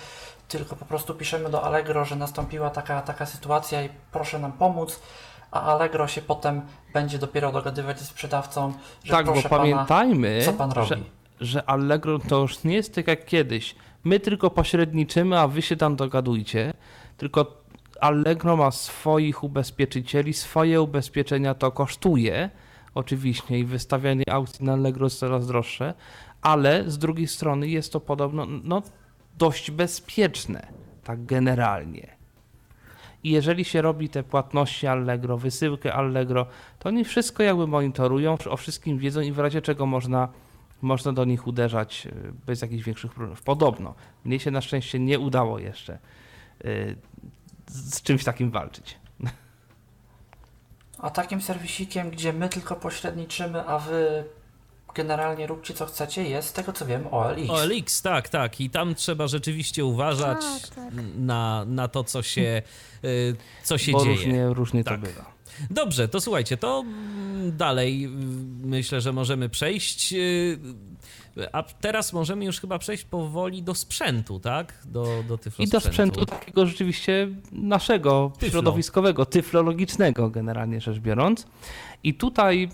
tylko po prostu piszemy do Allegro, że nastąpiła taka, taka sytuacja i proszę nam pomóc, a Allegro się potem będzie dopiero dogadywać ze sprzedawcą, że Tak, bo proszę pana, pamiętajmy, co pan robi? że, że Allegro to już nie jest tak jak kiedyś. My tylko pośredniczymy, a wy się tam dogadujcie. Tylko Allegro ma swoich ubezpieczycieli, swoje ubezpieczenia to kosztuje, oczywiście, i wystawianie aukcji na Allegro jest coraz droższe, ale z drugiej strony jest to podobno no, dość bezpieczne, tak generalnie. I jeżeli się robi te płatności Allegro, wysyłkę Allegro, to oni wszystko jakby monitorują, o wszystkim wiedzą i w razie czego można, można do nich uderzać y, bez jakichś większych problemów. Podobno. Mnie się na szczęście nie udało jeszcze y, z czymś takim walczyć. A takim serwisikiem, gdzie my tylko pośredniczymy, a wy generalnie róbcie co chcecie, jest z tego co wiem OLX. OLX, tak, tak. I tam trzeba rzeczywiście uważać Tak, tak. Na, na to, co się, y, co się Bo dzieje. różnie, różnie Tak. to bywa. Dobrze, to słuchajcie, to mm, dalej y, myślę, że możemy przejść. A teraz możemy już chyba przejść powoli do sprzętu, tak? Do, do tyflo I do sprzętu takiego rzeczywiście naszego, Tyflo. środowiskowego, tyflologicznego generalnie rzecz biorąc. I tutaj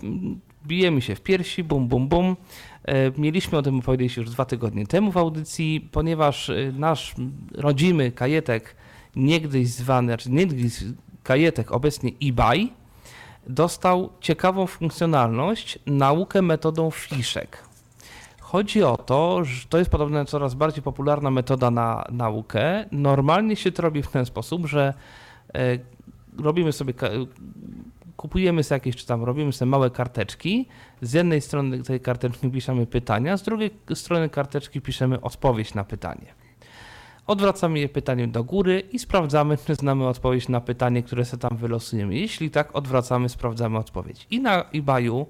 bijemy się w piersi, bum, bum, bum. E, Mieliśmy o tym powiedzieć już dwa tygodnie temu w audycji, ponieważ e, nasz rodzimy kajetek, niegdyś zwany, znaczy niegdyś kajetek, obecnie eBay, dostał ciekawą funkcjonalność, naukę metodą fiszek. Chodzi o to, że to jest podobno coraz bardziej popularna metoda na naukę. Normalnie się to robi w ten sposób, że e, robimy sobie, kupujemy sobie jakieś, czy tam robimy sobie małe karteczki. Z jednej strony tej karteczki piszemy pytania, z drugiej strony karteczki piszemy odpowiedź na pytanie. Odwracamy je pytaniem do góry i sprawdzamy, czy znamy odpowiedź na pytanie, które sobie tam wylosujemy. Jeśli tak, odwracamy, sprawdzamy odpowiedź. I na eBayu,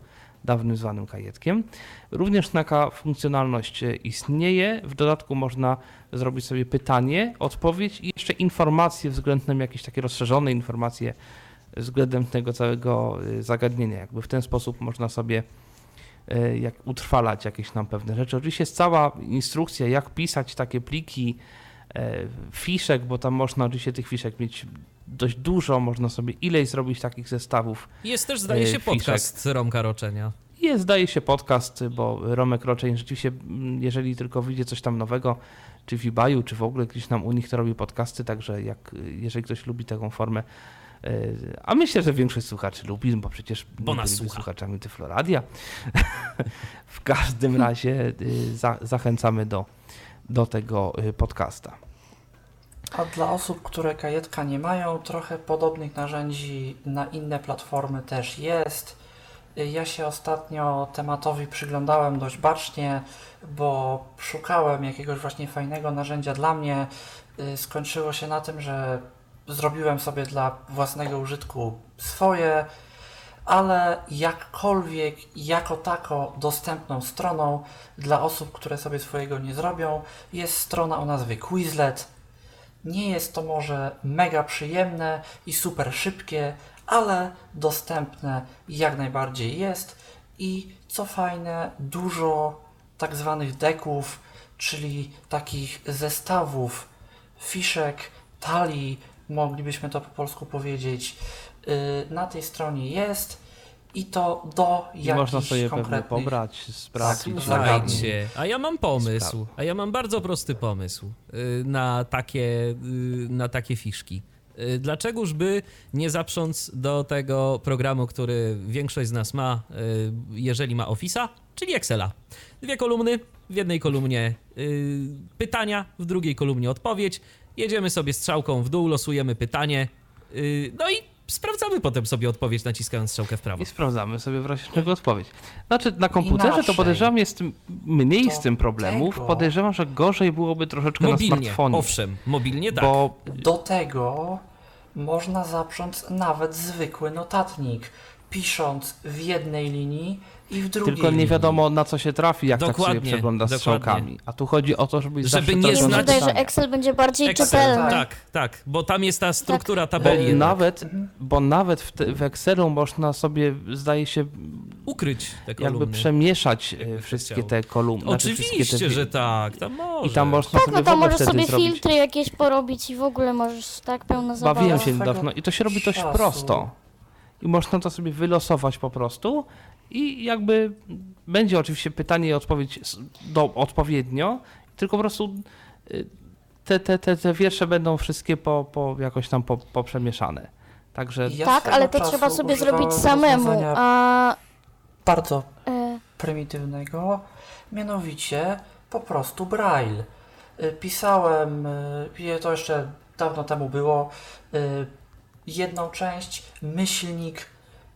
dawnym zwanym kajetkiem, również taka funkcjonalność e, istnieje. W dodatku można zrobić sobie pytanie, odpowiedź i jeszcze informacje względem jakieś takie rozszerzone informacje względem tego całego y, zagadnienia. Jakby w ten sposób można sobie y, jak utrwalać jakieś tam pewne rzeczy. Oczywiście jest cała instrukcja, jak pisać takie pliki e, fiszek, bo tam można oczywiście tych fiszek mieć dość dużo, można sobie ileś zrobić takich zestawów. Jest też, zdaje e, się, fiszek. podcast Romka Roczenia. Jest, zdaje się, podcast, bo Romek Roczeń rzeczywiście, mm, jeżeli tylko wyjdzie coś tam nowego, czy w eBayu, czy w ogóle gdzieś tam u nich, to robi podcasty, także jak, jeżeli ktoś lubi taką formę, e, a myślę, że większość słuchaczy lubi, bo przecież Bo nas słucha. słuchaczami Tyfloradia. w każdym razie y, za, zachęcamy do, do tego y, podcasta. A dla osób, które kajetka nie mają, trochę podobnych narzędzi na inne platformy też jest. Ja się ostatnio tematowi przyglądałem dość bacznie, bo szukałem jakiegoś właśnie fajnego narzędzia dla mnie. Y, Skończyło się na tym, że zrobiłem sobie dla własnego użytku swoje, ale jakkolwiek jako tako dostępną stroną dla osób, które sobie swojego nie zrobią, jest strona o nazwie Quizlet. Nie jest to może mega przyjemne i super szybkie, ale dostępne jak najbardziej jest. I co fajne, dużo tak zwanych deków, czyli takich zestawów fiszek, talii, moglibyśmy to po polsku powiedzieć, yy, na tej stronie jest i to do I jakichś można sobie pewnie konkretnych... pobrać, sprawdzić. Tak. Słuchajcie, a ja mam pomysł, a ja mam bardzo prosty pomysł y, na takie, y, na takie fiszki. Y, Dlaczegoż by nie zaprząc do tego programu, który większość z nas ma, jeżeli ma Office'a, czyli Excela. Dwie kolumny, w jednej kolumnie pytania, w drugiej kolumnie odpowiedź. Jedziemy sobie strzałką w dół, losujemy pytanie, no i sprawdzamy potem sobie odpowiedź, naciskając strzałkę w prawo. I sprawdzamy sobie w razie czego odpowiedź. Znaczy na komputerze to Inaczej. podejrzewam jest mniej To z tym problemów. tego- Podejrzewam, że gorzej byłoby troszeczkę na Mobilnie, smartfonie. owszem, mobilnie tak. Bo Do tego można zaprząc nawet zwykły notatnik, pisząc w jednej linii i w drugiej tylko nie linii. wiadomo na co się trafi, jak tak Dokładnie, sobie przegląda strzałkami. A tu chodzi o to, żeby, Żeby nie znać- wydaje, że. Excel będzie bardziej Excel, czytelny. tak, tak, bo tam jest ta struktura Bo tabeli. jednak. nawet, bo nawet w, te, w Excelu można sobie, zdaje się, Ukryć te jakby kolumny. przemieszać e, Jakby się wszystkie chciało. te kolumny. znaczy Oczywiście, wszystkie te, że tak, tam może. I tam można Tak, sobie no tam możesz sobie zrobić. filtry jakieś porobić i w ogóle możesz tak pełno zabawy. Bawiłem się niedawno i to się robi dość prosto. I można to sobie wylosować po prostu i jakby będzie oczywiście pytanie i odpowiedź do, odpowiednio, tylko po prostu y, te, te, te, te wiersze będą wszystkie po, po jakoś tam po, poprzemieszane. Także Ja tak, ale to trzeba sobie zrobić samemu. A Bardzo e, prymitywnego, mianowicie po prostu braille. Y, Pisałem, y, to jeszcze dawno temu było, jedną część, myślnik,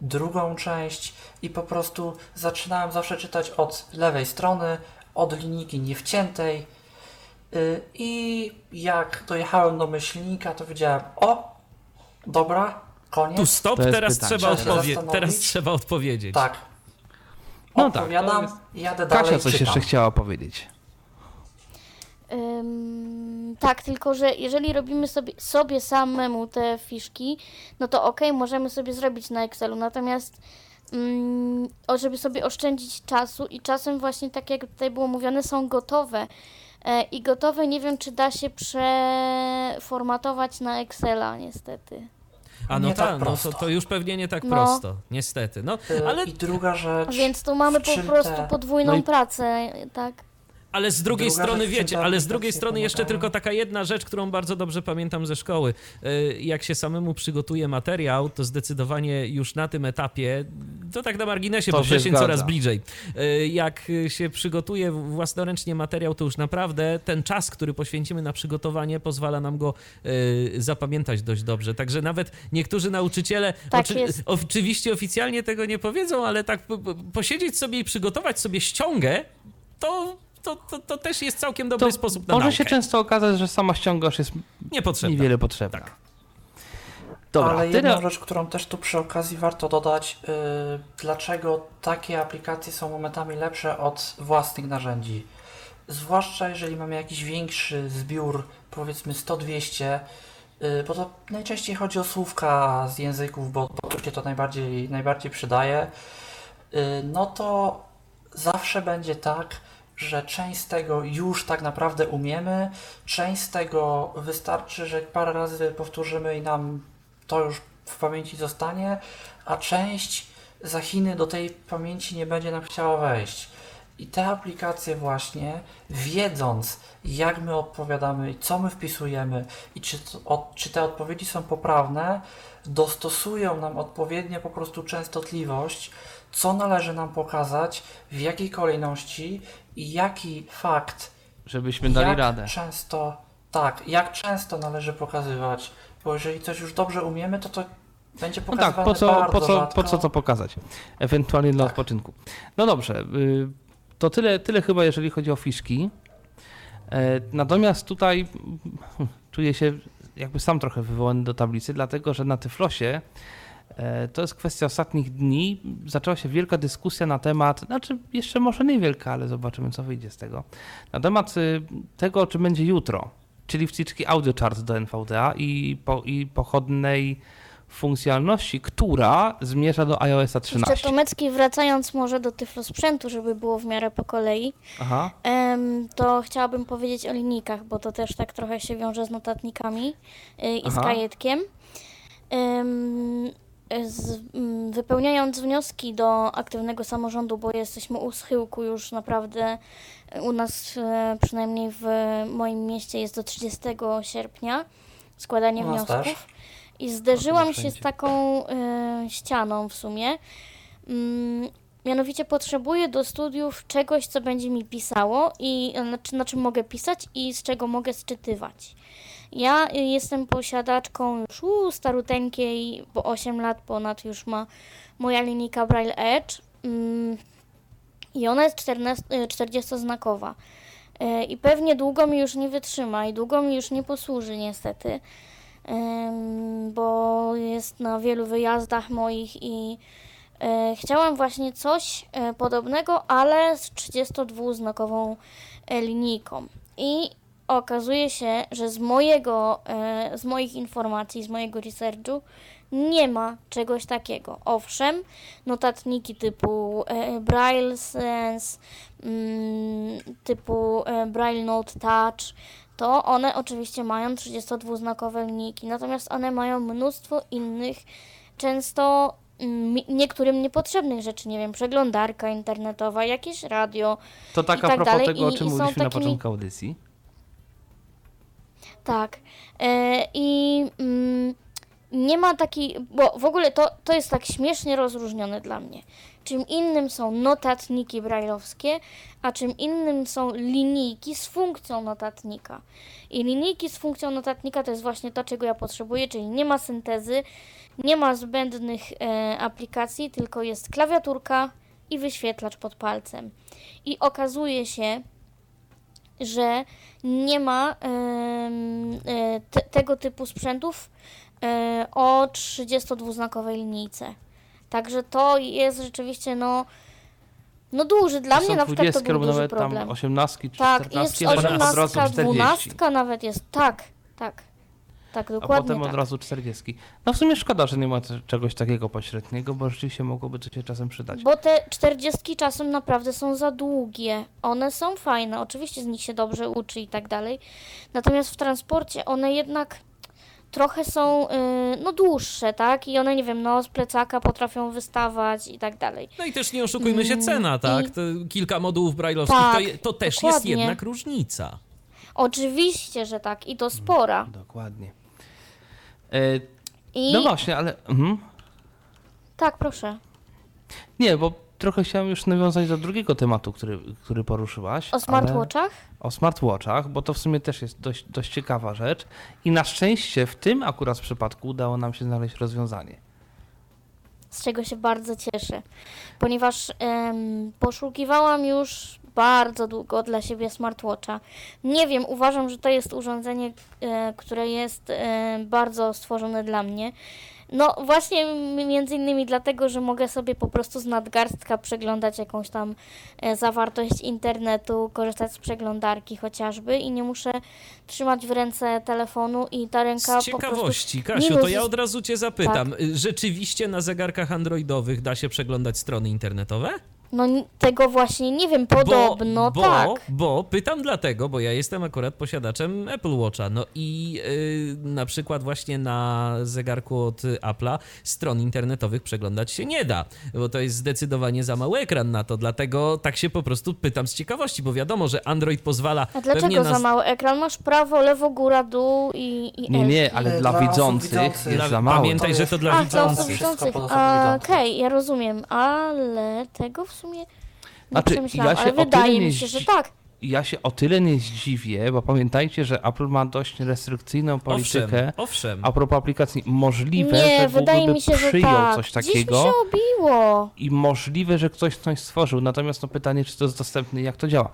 drugą część i po prostu zaczynałem zawsze czytać od lewej strony, od linijki niewciętej y, i jak dojechałem do myślnika, to wiedziałem, o, dobra, koniec. Tu stop, teraz pytanie. trzeba, odpowie- teraz trzeba odpowiedzieć. Tak. No tak, to Odpowiadam, jest- jadę dalej, Kasia coś czytam. jeszcze chciała powiedzieć. Ym, tak, tylko że jeżeli robimy sobie, sobie samemu te fiszki, no to okej, możemy sobie zrobić na Excelu, natomiast o, żeby sobie oszczędzić czasu i czasem właśnie tak jak tutaj było mówione, są gotowe. E, I gotowe nie wiem, czy da się przeformatować na Excela, niestety. A no Nie tak tak, no to, to już pewnie nie tak No. prosto, niestety. No, Y, ale I druga rzecz. Więc tu mamy po prostu te- podwójną No i- pracę, tak? Ale z drugiej Druga strony, wiecie, ale z drugiej aplikacje strony jeszcze tylko taka jedna rzecz, którą bardzo dobrze pamiętam ze szkoły. Y, Jak się samemu przygotuje materiał, to zdecydowanie już na tym etapie, to tak na marginesie, To bo się wrzesień coraz bliżej. Y, Jak się przygotuje własnoręcznie materiał, to już naprawdę ten czas, który poświęcimy na przygotowanie, pozwala nam go y, zapamiętać dość dobrze. Także nawet niektórzy nauczyciele Tak jest. oczywiście oficjalnie tego nie powiedzą, ale tak po- po- posiedzieć sobie i przygotować sobie ściągę, to, to, to, to też jest całkiem dobry To sposób na może naukę. się często okazać, że sama ściąga już jest Niepotrzebne. niewiele potrzebna. Tak. Dobra, Ale tyle. jedną rzecz, którą też tu przy okazji warto dodać, yy, dlaczego takie aplikacje są momentami lepsze od własnych narzędzi. Zwłaszcza jeżeli mamy jakiś większy zbiór, powiedzmy 100-200, yy, bo to najczęściej chodzi o słówka z języków, bo, bo tu się to najbardziej, najbardziej przydaje, yy, no to zawsze będzie tak, że część z tego już tak naprawdę umiemy, część z tego wystarczy, że parę razy powtórzymy i nam to już w pamięci zostanie, a część za Chiny do tej pamięci nie będzie nam chciała wejść. I te aplikacje właśnie, wiedząc jak my odpowiadamy, co my wpisujemy i czy, to- o, czy te odpowiedzi są poprawne, dostosują nam odpowiednio po prostu częstotliwość, co należy nam pokazać, w jakiej kolejności i jaki fakt Żebyśmy dali jak radę. często, tak, jak często należy pokazywać, bo jeżeli coś już dobrze umiemy, to to będzie No pokazywane tak, po co, po, co, rzadko. po co to pokazać? Ewentualnie dla Tak. odpoczynku. No dobrze, y, to tyle, tyle chyba, jeżeli chodzi o fiszki. E, Natomiast tutaj mm, czuję się jakby sam trochę wywołany do tablicy, dlatego że na Tyflosie to jest kwestia ostatnich dni. Zaczęła się wielka dyskusja na temat, znaczy jeszcze może niewielka, ale zobaczymy, co wyjdzie z tego. Na temat y, tego, czy będzie jutro, czyli wtyczki Audio Chart do NVDA i, po, i pochodnej funkcjonalności, która zmierza do iOS Jeszcze 13. Tomecki, wracając może do tyflo sprzętu, żeby było w miarę po kolei, Aha. to chciałabym powiedzieć o linijkach, bo to też tak trochę się wiąże z notatnikami y, i z Aha. kajetkiem. Z, mm, wypełniając wnioski do aktywnego samorządu, bo jesteśmy u schyłku już naprawdę, y, u nas e, przynajmniej w moim mieście jest do 30 sierpnia składanie wniosków. też. I zderzyłam się z taką e, ścianą w sumie. Mm, mianowicie potrzebuję do studiów czegoś, co będzie mi pisało i na, czy- na czym mogę pisać i z czego mogę sczytywać. Ja y, jestem posiadaczką już u, staruteńkiej, bo 8 lat ponad już ma moja linijka Braille Edge mm, i ona jest 14, y, 40-znakowa. Y, I pewnie długo mi już nie wytrzyma i długo mi już nie posłuży niestety, bo jest na wielu wyjazdach moich i e, chciałam właśnie coś e, podobnego, ale z 32-znakową e, linijką. I okazuje się, że z mojego, e, z moich informacji, z mojego researchu nie ma czegoś takiego. Owszem, notatniki typu e, Braille Sense, mm, typu e, Braille Note Touch, to one oczywiście mają 32-znakowe linijki, natomiast one mają mnóstwo innych, często mm, niektórym niepotrzebnych rzeczy, nie wiem, przeglądarka internetowa, jakieś radio, To tak i a tak propos dalej. tego, o czym mówiliśmy na takimi- początku audycji. Tak. E, I mm, nie ma takiej, bo w ogóle to, to jest tak śmiesznie rozróżnione dla mnie. Czym innym są notatniki brajlowskie, a czym innym są linijki z funkcją notatnika. I linijki z funkcją notatnika to jest właśnie to, czego ja potrzebuję, czyli nie ma syntezy, nie ma zbędnych e, aplikacji, tylko jest klawiaturka i wyświetlacz pod palcem. I okazuje się, że nie ma e, te, tego typu sprzętów e, o 32-znakowej linijce. Także to jest rzeczywiście no, no duży. Dla To mnie na przykład to 20 był duży nawet problem. tam 18 czy Tak, 14, jest a potem od razu 18, 40. 12 nawet jest. Tak, tak. Tak, A dokładnie potem od tak. razu 40. No w sumie szkoda, że nie ma czegoś takiego pośredniego, bo rzeczywiście mogłoby to się czasem przydać. Bo te 40 czasem naprawdę są za długie. One są fajne, oczywiście z nich się dobrze uczy i tak dalej. Natomiast w transporcie one jednak trochę są y, no dłuższe, tak? I one, nie wiem, no z plecaka potrafią wystawać i tak dalej. No i też nie oszukujmy się, Mm, cena, tak? i- kilka modułów brajlowskich, Tak, to, je- to też jest dokładnie. jednak różnica. Oczywiście, że tak i to spora. Dokładnie. I no właśnie, ale... Mhm. tak, proszę. Nie, bo trochę chciałem już nawiązać do drugiego tematu, który, który poruszyłaś. O smartwatchach? O smartwatchach, bo to w sumie też jest dość, dość ciekawa rzecz. I na szczęście w tym akurat przypadku udało nam się znaleźć rozwiązanie. z czego się bardzo cieszę, ponieważ em, poszukiwałam już bardzo długo dla siebie smartwatcha. Nie wiem, uważam, że to jest urządzenie, e, które jest e, bardzo stworzone dla mnie. No właśnie między innymi dlatego, że mogę sobie po prostu z nadgarstka przeglądać jakąś tam e, zawartość internetu, korzystać z przeglądarki chociażby i nie muszę trzymać w ręce telefonu i ta ręka Z po prostu ciekawości, Kasiu, to ja od razu cię zapytam. Rzeczywiście na zegarkach androidowych da się przeglądać strony internetowe? No tego właśnie nie wiem, podobno bo, tak. Bo pytam dlatego, bo ja jestem akurat posiadaczem Apple Watcha. No i yy, na przykład właśnie na zegarku od Apple'a stron internetowych przeglądać się nie da, bo to jest zdecydowanie za mały ekran na to. Dlatego tak się po prostu pytam z ciekawości, bo wiadomo, że Android pozwala A pewnie dlaczego na za mały ekran? Masz prawo, lewo, góra, dół i, i Nie, nie, ale dla, dla widzących widzących. jest Dla- za mały. Pamiętaj, że to dla A, dla widzących. Wszystko widzących. Okej, ja rozumiem, ale tego w sumie nie Znaczy, przemyślałam, ja się ale o tyle wydaje nie mi się, że tak. Ja się o tyle nie zdziwię, bo pamiętajcie, że Apple ma dość restrykcyjną Owszem, politykę. owszem. A propos aplikacji, możliwe, Nie, że wydaje Google mi się, że przyjął tak. coś Gdzieś mi takiego się obiło. i możliwe, że ktoś coś stworzył. Natomiast no pytanie, czy to jest dostępne i jak to działa.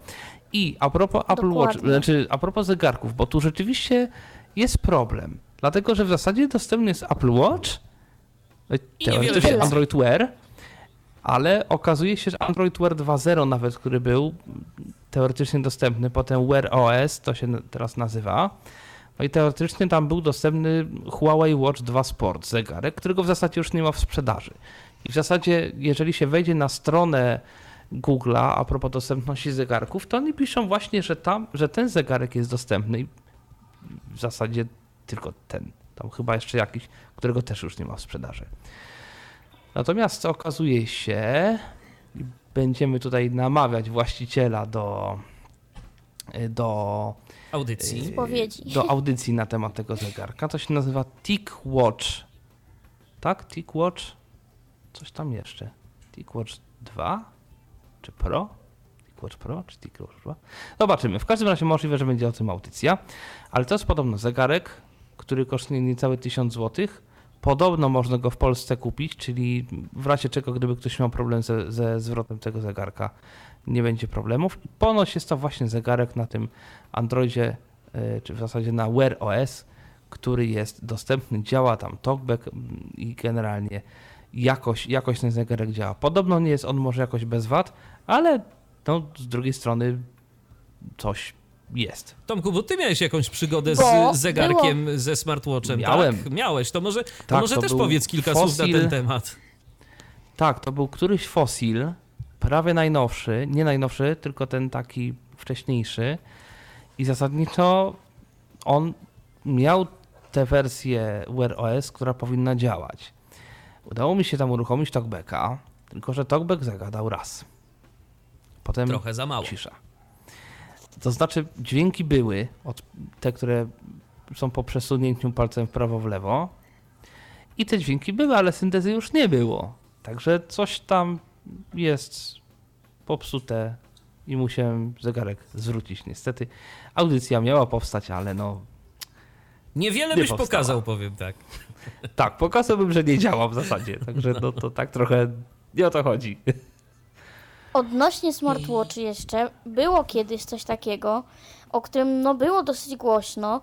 I a propos Apple Watch, Dokładnie. znaczy a propos zegarków, bo tu rzeczywiście jest problem. Dlatego, że w zasadzie dostępny jest Apple Watch, teoretycznie. Android Wear, ale okazuje się, że Android Wear 2.0 nawet, który był teoretycznie dostępny, potem Wear OS, to się teraz nazywa. No i teoretycznie tam był dostępny Huawei Watch 2 Sport, zegarek, którego w zasadzie już nie ma w sprzedaży. I w zasadzie, jeżeli się wejdzie na stronę Google'a a propos dostępności zegarków, to oni piszą właśnie, że tam, że ten zegarek jest dostępny i w zasadzie tylko ten. Tam chyba jeszcze jakiś, którego też już nie ma w sprzedaży. Natomiast okazuje się, będziemy tutaj namawiać właściciela do, do, Audycji. Spowiedzi. do audycji na temat tego zegarka. To się nazywa Tick Watch. Tak? Tick Watch? Coś tam jeszcze. Tick Watch 2? Czy Pro? Tick Watch Pro? Czy Tick Watch 2? Zobaczymy. W każdym razie możliwe, że będzie o tym audycja. Ale to jest podobno zegarek, który kosztuje niecałe 1000 zł. Podobno można go w Polsce kupić, czyli w razie czego, gdyby ktoś miał problem ze, ze zwrotem tego zegarka, nie będzie problemów. Ponoć jest to właśnie zegarek na tym Androidzie, y, czy w zasadzie na Wear OS, który jest dostępny, działa tam talkback mm, i generalnie jakoś, jakoś ten zegarek działa. Podobno nie jest on może jakoś bez wad, ale no, z drugiej strony coś jest. Tomku, bo ty miałeś jakąś przygodę Bo z zegarkiem, ze smartwatchem, Miałem. tak? Miałeś, to może, to Tak, może to też powiedz kilka słów na ten temat. Tak, to był któryś fosil, prawie najnowszy, nie najnowszy, tylko ten taki wcześniejszy. I zasadniczo on miał tę wersję Wear OS, która powinna działać. Udało mi się tam uruchomić talkbacka, tylko że talkback zagadał raz. Potem Trochę za mało. cisza. To znaczy dźwięki były, te, które są po przesunięciu palcem w prawo, w lewo, I te dźwięki były, ale syntezy już nie było. Także coś tam jest popsute i musiałem zegarek zwrócić. Niestety audycja miała powstać, ale no Niewiele Nie byś powstała. pokazał, powiem tak. tak, pokazałbym, że nie działa w zasadzie. Także no to tak trochę nie o to chodzi. Odnośnie smartwatchy jeszcze, było kiedyś coś takiego, o którym no było dosyć głośno.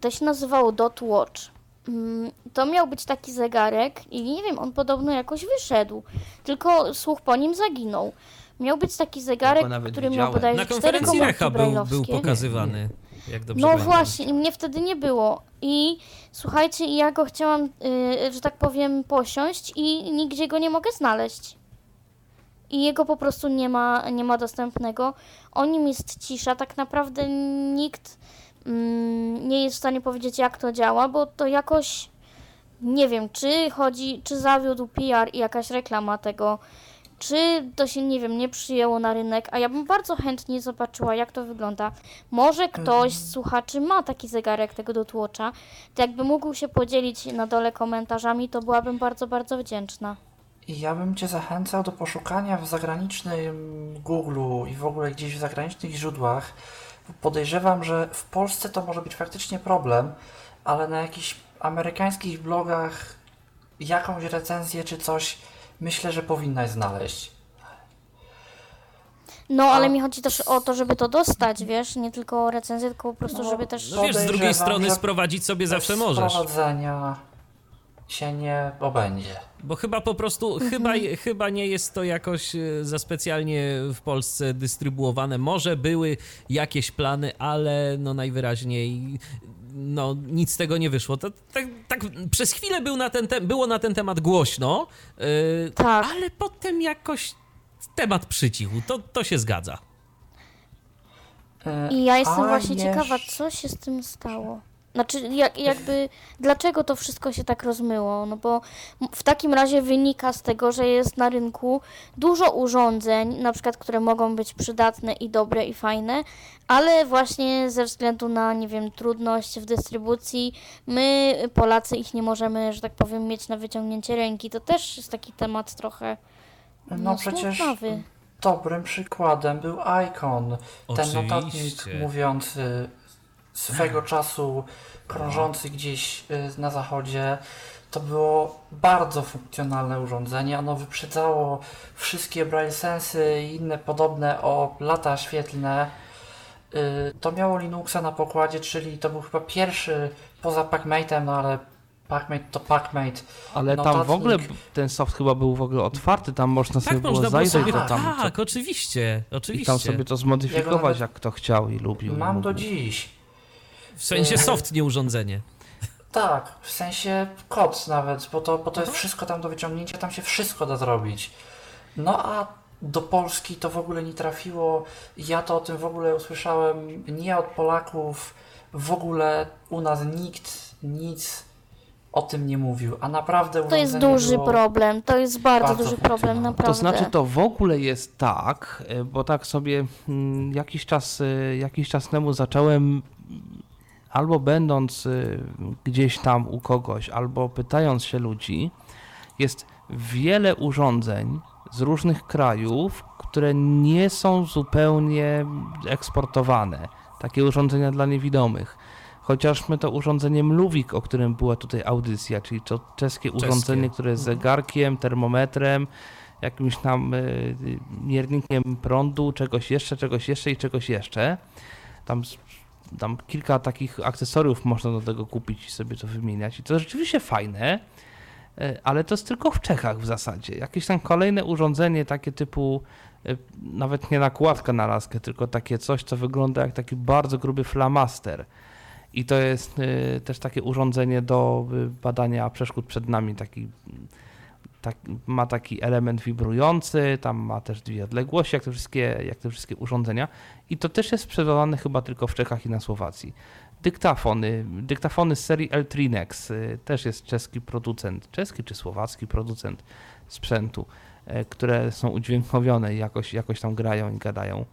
To się nazywało Dot Watch. Mm, To miał być taki zegarek i nie wiem, on podobno jakoś wyszedł, tylko słuch po nim zaginął. Miał być taki zegarek, nawet który miał bodajże Na cztery konferencji komórki Recha był, był pokazywany. Jak dobrze No pamiętam. właśnie, i mnie wtedy nie było. I słuchajcie, ja go chciałam, y, że tak powiem, posiąść i nigdzie go nie mogę znaleźć. I jego po prostu nie ma, nie ma dostępnego. O nim jest cisza, tak naprawdę nikt mm, nie jest w stanie powiedzieć, jak to działa, bo to jakoś nie wiem, czy chodzi, czy zawiódł PR i jakaś reklama tego, czy to się, nie wiem, nie przyjęło na rynek, a ja bym bardzo chętnie zobaczyła, jak to wygląda. Może ktoś z słuchaczy ma taki zegarek tego dotłocza, to jakby mógł się podzielić na dole komentarzami, to byłabym bardzo, bardzo wdzięczna. I ja bym Cię zachęcał do poszukania w zagranicznym Google i w ogóle gdzieś w zagranicznych źródłach. Podejrzewam, że w Polsce to może być faktycznie problem, ale na jakichś amerykańskich blogach jakąś recenzję czy coś myślę, że powinnaś znaleźć. No, ale A- mi chodzi też o to, żeby to dostać, wiesz, nie tylko recenzję, tylko po prostu, No, żeby też... No wiesz, z drugiej strony sprowadzić sobie zawsze możesz. Sprowadzenia się nie obędzie. Bo chyba po prostu, chyba, chyba nie jest to jakoś e, za specjalnie w Polsce dystrybuowane. Może były jakieś plany, ale no najwyraźniej no nic z tego nie wyszło. To, tak, tak przez chwilę był na ten te- było na ten temat głośno, e, Tak. ale potem jakoś temat przycichł. To, to się zgadza. E, I ja jestem a właśnie jeszcze- ciekawa, co się z tym stało. Znaczy, jak, jakby, dlaczego to wszystko się tak rozmyło? No bo w takim razie wynika z tego, że jest na rynku dużo urządzeń, na przykład, które mogą być przydatne i dobre i fajne, ale właśnie ze względu na, nie wiem, trudność w dystrybucji, my, Polacy, ich nie możemy, że tak powiem, mieć na wyciągnięcie ręki. To też jest taki temat trochę No, no, przecież dobrym przykładem był Icon. Ten notatnik Oczywiście. mówiący swego czasu krążący gdzieś y, na zachodzie. To było bardzo funkcjonalne urządzenie. Ono wyprzedzało wszystkie Braille Sensy i inne podobne o lata świetlne. Y, To miało Linuxa na pokładzie, czyli to był chyba pierwszy poza PacMate'em, no ale PacMate to PacMate. Ale tam w ogóle ten soft chyba był w ogóle otwarty, tam można sobie Tak, było można było zajrzeć sobie... do tam. Tak, oczywiście, I oczywiście. tam sobie to zmodyfikować, nawet- jak kto chciał i lubił. i Mam mógł. do dziś. W sensie soft, nie urządzenie. Tak, w sensie kod nawet, bo to, bo to jest wszystko tam do wyciągnięcia, tam się wszystko da zrobić. No a do Polski to w ogóle nie trafiło. Ja to o tym w ogóle usłyszałem nie od Polaków. W ogóle u nas nikt nic o tym nie mówił, a naprawdę To jest duży było... problem, to jest bardzo, bardzo duży problem, funkcjonalne. naprawdę. To znaczy to w ogóle jest tak, y, bo tak sobie mm, jakiś czas, y, jakiś czas temu zacząłem albo będąc y, gdzieś tam u kogoś, albo pytając się ludzi, jest wiele urządzeń z różnych krajów, które nie są zupełnie eksportowane. Takie urządzenia dla niewidomych. Chociażby to urządzenie Mluwik, o którym była tutaj audycja, czyli to czeskie, urządzenie, które jest zegarkiem, termometrem, jakimś tam y, miernikiem prądu, czegoś jeszcze, czegoś jeszcze i czegoś jeszcze. Tam, tam kilka takich akcesoriów można do tego kupić i sobie to wymieniać. I to rzeczywiście fajne, y, ale to jest tylko w Czechach w zasadzie. Jakieś tam kolejne urządzenie takie typu y, nawet nie nakładka na laskę, tylko takie coś, co wygląda jak taki bardzo gruby flamaster. I to jest y, też takie urządzenie do badania przeszkód przed nami, taki tak, ma taki element wibrujący, tam ma też dwie odległości, jak te, wszystkie, jak te wszystkie urządzenia. I to też jest sprzedawane chyba tylko w Czechach i na Słowacji. Dyktafony, dyktafony z serii Eltrinex, y, też jest czeski producent, czeski czy słowacki producent sprzętu, e, które są udźwiękowione i jakoś, jakoś tam grają i gadają.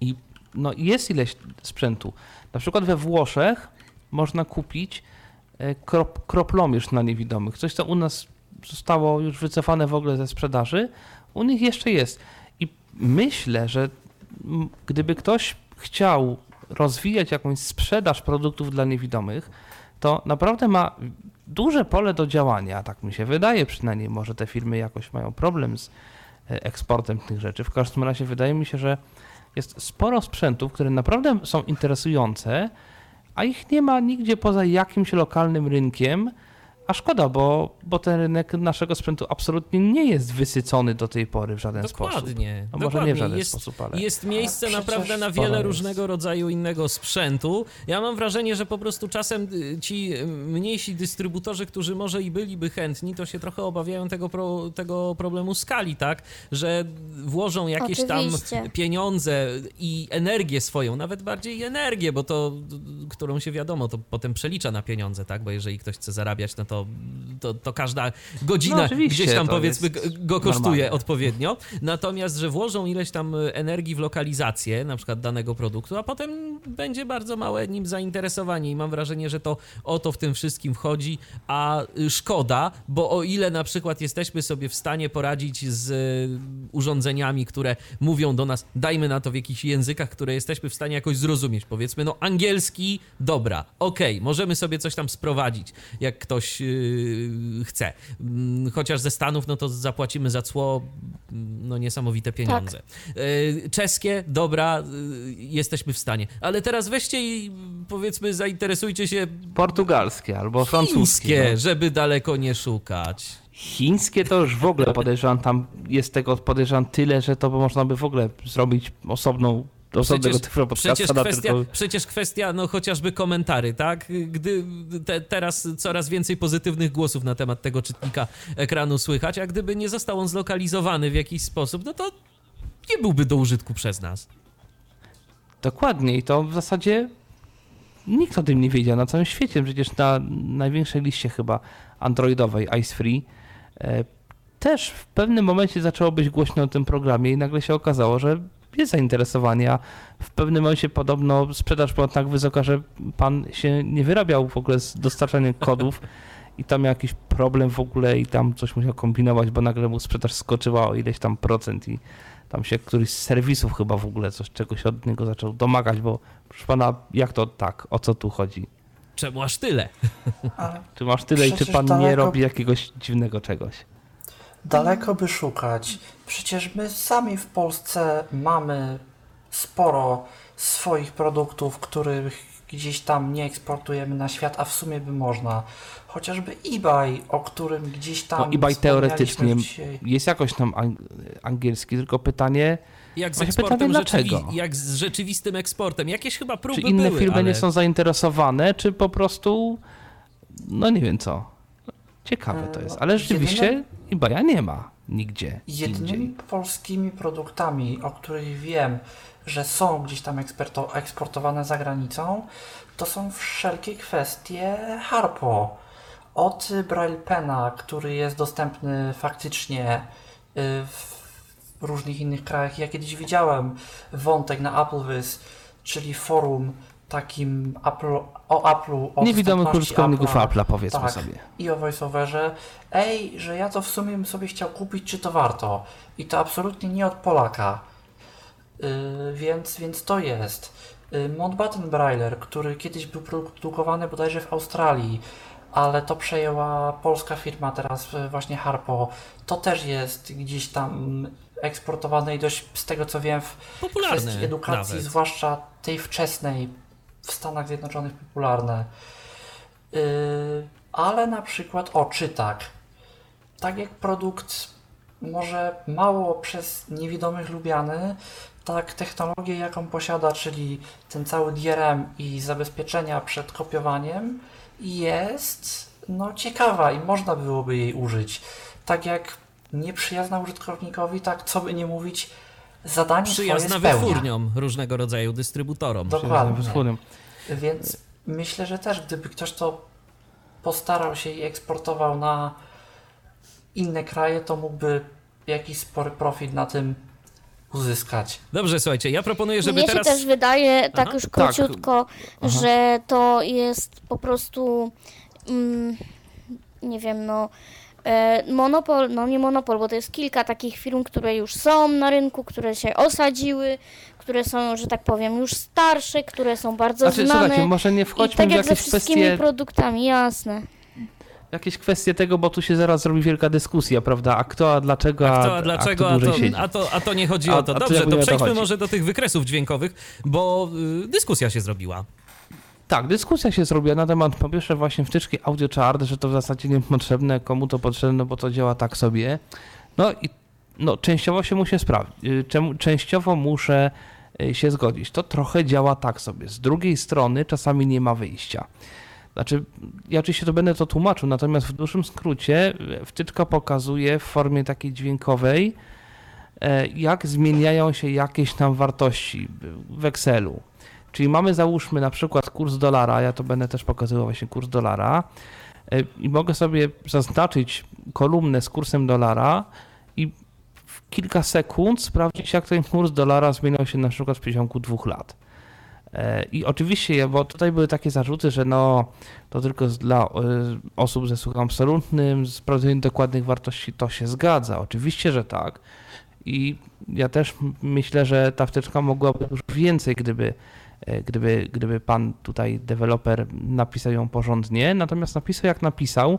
I no, jest ileś sprzętu. Na przykład we Włoszech można kupić e, krop, kroplomierz na niewidomych. Coś, co u nas zostało już wycofane w ogóle ze sprzedaży, u nich jeszcze jest. I myślę, że gdyby ktoś chciał rozwijać jakąś sprzedaż produktów dla niewidomych, to naprawdę ma duże pole do działania, tak mi się wydaje przynajmniej. Może te firmy jakoś mają problem z e, eksportem tych rzeczy. W każdym razie wydaje mi się, że jest sporo sprzętów, które naprawdę są interesujące, a ich nie ma nigdzie poza jakimś lokalnym rynkiem. A szkoda, bo, bo ten rynek naszego sprzętu absolutnie nie jest wysycony do tej pory w żaden sposób. Dokładnie. No może dokładnie. nie w żaden jest, sposób, ale Jest miejsce naprawdę na wiele jest. różnego rodzaju innego sprzętu. Ja mam wrażenie, że po prostu czasem y, ci y, mniejsi dystrybutorzy, którzy może i byliby chętni, to się trochę obawiają tego, pro, tego problemu skali, tak? Że włożą jakieś Oczywiście. tam pieniądze i energię swoją, nawet bardziej energię, bo to, którą się wiadomo, to potem przelicza na pieniądze, tak? Bo jeżeli ktoś chce zarabiać, no to, to, to każda godzina No gdzieś tam to powiedzmy go- kosztuje normalne. odpowiednio. Natomiast, że włożą ileś tam energii w lokalizację na przykład danego produktu, a potem będzie bardzo małe nim zainteresowanie i mam wrażenie, że to o to w tym wszystkim wchodzi, a szkoda, bo o ile na przykład jesteśmy sobie w stanie poradzić z urządzeniami, które mówią do nas, dajmy na to w jakichś językach, które jesteśmy w stanie jakoś zrozumieć, powiedzmy, no angielski, dobra, okej, możemy sobie coś tam sprowadzić, jak ktoś chce. Mm, Chociaż ze Stanów, no to zapłacimy za cło no niesamowite pieniądze. Yy, Czeskie, dobra, yy, jesteśmy w stanie. Ale teraz weźcie i powiedzmy zainteresujcie się portugalskie albo francuskie. chińskie, no. żeby daleko nie szukać. Chińskie to już w ogóle podejrzewam, tam jest tego podejrzewam tyle, że to by można by w ogóle zrobić osobną, osobnego Przecież, przecież, podcasta na kwestia, tylko... przecież kwestia, no chociażby komentary, tak? Gdy te, teraz coraz więcej pozytywnych głosów na temat tego czytnika ekranu słychać, a gdyby nie został on zlokalizowany w jakiś sposób, no to nie byłby do użytku przez nas. Dokładnie i to w zasadzie nikt o tym nie wiedział na całym świecie. Przecież na największej liście chyba androidowej Ice Free e, też w pewnym momencie zaczęło być głośno o tym programie i nagle się okazało, że jest zainteresowanie, a w pewnym momencie podobno sprzedaż była tak wysoka, że pan się nie wyrabiał w ogóle z dostarczaniem kodów i tam miał jakiś problem w ogóle i tam coś musiał kombinować, bo nagle mu sprzedaż skoczyła o ileś tam procent i tam się któryś z serwisów chyba w ogóle coś czegoś od niego zaczął domagać, bo proszę pana, jak to tak, o co tu chodzi? Czemu aż tyle? Ale Czy masz tyle i czy pan nie daleko- robi jakiegoś dziwnego czegoś? daleko by szukać. Przecież my sami w Polsce mamy sporo swoich produktów, których gdzieś tam nie eksportujemy na świat, a w sumie by można. Chociażby eBay, o którym gdzieś tam No eBay teoretycznie dzisiaj. jest jakoś tam ang- angielski, tylko pytanie, Jak z eksportem pytanie, rzeczywi- dlaczego? jak z rzeczywistym eksportem. Jakieś chyba próby czy inne były, firmy ale... nie są zainteresowane, czy po prostu, no nie wiem co. Ciekawe to E, jest, no, ale rzeczywiście jedyne- eBaya nie ma nigdzie Jedynymi indziej. polskimi produktami, o których wiem, że są gdzieś tam eksportowane za granicą, to są wszelkie kwestie Harpo. Od Braille Pena, który jest dostępny faktycznie y, w różnych innych krajach. Ja kiedyś widziałem wątek na AppleWiz, czyli forum takim Apple, o Apple'u, o Niewidomych użytkowników Apple'a. Powiedzmy Tak. sobie. i o voiceoverze, ej, że ja to w sumie bym sobie chciał kupić, czy to warto. I to absolutnie nie od Polaka. Yy, więc, więc to jest. Yy, Mountbatten Brailer, który kiedyś był produkowany bodajże w Australii, ale to przejęła polska firma teraz, yy, właśnie Harpo. To też jest gdzieś tam eksportowane i dość, z tego co wiem, w Popularne kwestii edukacji, nawet. zwłaszcza tej wczesnej, w Stanach Zjednoczonych popularne. Yy, ale na przykład, o, czytak. Tak jak produkt może mało przez niewidomych lubiany, tak technologię, jaką posiada, czyli ten cały DRM i zabezpieczenia przed kopiowaniem, jest no, ciekawa i można byłoby jej użyć. Tak jak nieprzyjazna użytkownikowi, tak co by nie mówić, zadanie Przyjazna swoje spełnia. wytwórniom różnego rodzaju dystrybutorom. Dokładnie. Więc myślę, że też gdyby ktoś to postarał się i eksportował na inne kraje, to mógłby jakiś spory profit na tym uzyskać. Dobrze, słuchajcie, ja proponuję, żeby Mnie teraz... się też wydaje, tak Aha. już Tak. króciutko, Aha. że to jest po prostu mm, nie wiem, no monopol, no nie monopol, bo to jest kilka takich firm, które już są na rynku, które się osadziły, które są, że tak powiem, już starsze, które są bardzo Znaczy, znane. słuchajcie, może nie I wchodźmy tak w jak ze wszystkimi kwestie, produktami, jasne. jakieś kwestie tego, bo tu się zaraz zrobi wielka dyskusja, prawda? A kto, a dlaczego, A, kto, a dlaczego, a a kto to, a, to, a to nie chodzi A- o to. to Dobrze, to to przejdźmy może do tych wykresów dźwiękowych, bo y, dyskusja się zrobiła. Tak, dyskusja się zrobiła na temat po pierwsze właśnie wtyczki audio chart, że to w zasadzie niepotrzebne, komu to potrzebne, bo to działa tak sobie. No i no, częściowo się muszę sprawdzić, czemu częściowo muszę y, się zgodzić. To trochę działa tak sobie. Z drugiej strony czasami nie ma wyjścia. Znaczy, ja oczywiście to będę to tłumaczył, natomiast w dużym skrócie y, wtyczka pokazuje w formie takiej dźwiękowej, e, jak zmieniają się jakieś tam wartości w Excelu. Czyli mamy załóżmy na przykład kurs dolara, ja to będę też pokazywał właśnie kurs dolara e, i mogę sobie zaznaczyć kolumnę z kursem dolara i w kilka sekund sprawdzić jak ten kurs dolara zmieniał się na przykład w przeciągu dwóch lat. E, I oczywiście, bo tutaj były takie zarzuty, że no to tylko z- dla e, osób ze słuchem absolutnym, sprawdzenie dokładnych wartości, to się zgadza. Oczywiście, że tak. I ja też myślę, że ta wtyczka mogłaby już więcej, gdyby, gdyby, gdyby pan tutaj, deweloper, napisał ją porządnie. Natomiast napisał jak napisał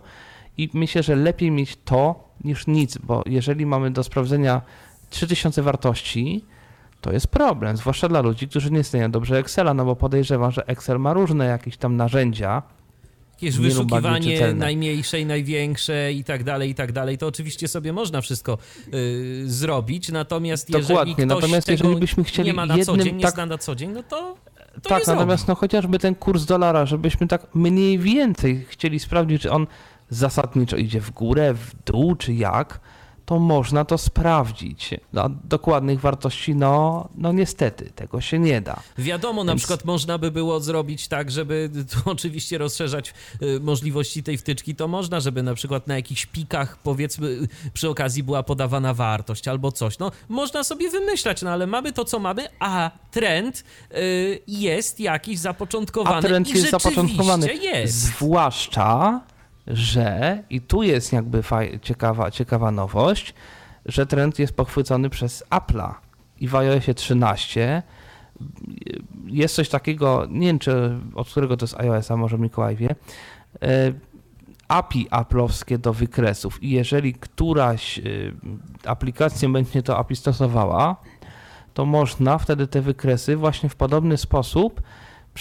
i myślę, że lepiej mieć to niż nic, bo jeżeli mamy do sprawdzenia 3000 wartości, to jest problem, zwłaszcza dla ludzi, którzy nie znają dobrze Excela, no bo podejrzewam, że Excel ma różne jakieś tam narzędzia, Jakieś wyszukiwanie czytelne. najmniejsze i największe i tak dalej, i tak dalej. To oczywiście sobie można wszystko y, zrobić, natomiast jeżeli Dokładnie, ktoś natomiast jeżeli byśmy chcieli nie ma na co jednym dzień, nie tak- zna na co dzień, no to, to tak, natomiast no chociażby ten kurs dolara, żebyśmy tak mniej więcej chcieli sprawdzić, czy on zasadniczo idzie w górę, w dół, czy jak, to można to sprawdzić. No, dokładnych wartości, no, no niestety, tego się nie da. Wiadomo, na Więc- przykład można by było zrobić tak, żeby oczywiście rozszerzać y, możliwości tej wtyczki, to można, żeby na przykład na jakichś pikach powiedzmy y, przy okazji była podawana wartość albo coś. No można sobie wymyślać, no ale mamy to, co mamy, a trend y, jest jakiś zapoczątkowany A trend i jest zapoczątkowany. jest. Zwłaszcza, że, i tu jest jakby faj, ciekawa, ciekawa nowość, że trend jest pochwycony przez Apple'a i w iOSie 13 jest coś takiego, nie wiem czy od którego to jest iOS, a może Mikołaj wie, e, API Apple'owskie do wykresów. I jeżeli któraś e, aplikacja będzie to API stosowała, to można wtedy te wykresy właśnie w podobny sposób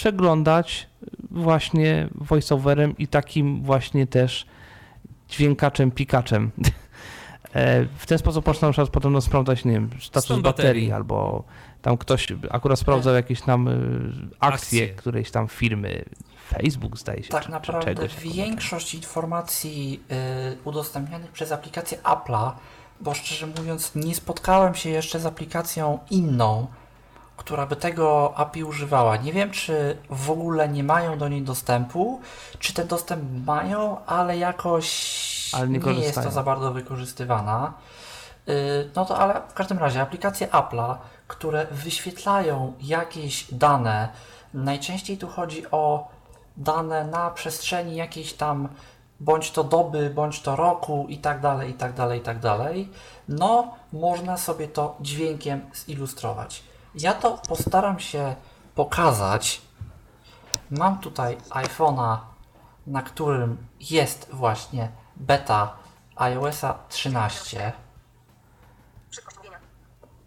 przeglądać właśnie voiceoverem i takim właśnie też dźwiękaczem, pikaczem. E, W ten sposób można na przykład potem no, sprawdzać, nie wiem, status baterii, baterii. albo tam ktoś akurat sprawdzał jakieś tam y, akcje, Akcje. którejś tam firmy, Facebook zdaje się, Tak czy, czy naprawdę czegoś. takiego. większość informacji y, udostępnianych przez aplikację Apple'a, bo szczerze mówiąc nie spotkałem się jeszcze z aplikacją inną, która by tego API używała. Nie wiem, czy w ogóle nie mają do niej dostępu, czy ten dostęp mają, ale jakoś Ale nie nie, jest to za bardzo wykorzystywana. Y, No to ale w każdym razie aplikacje Apple'a, które wyświetlają jakieś dane, najczęściej tu chodzi o dane na przestrzeni jakiejś tam bądź to doby, bądź to roku i tak dalej, i tak dalej, i tak dalej, no można sobie to dźwiękiem zilustrować. Ja to postaram się pokazać. Mam tutaj iPhone'a, na którym jest właśnie beta iOSa 13. Szybkość mówienia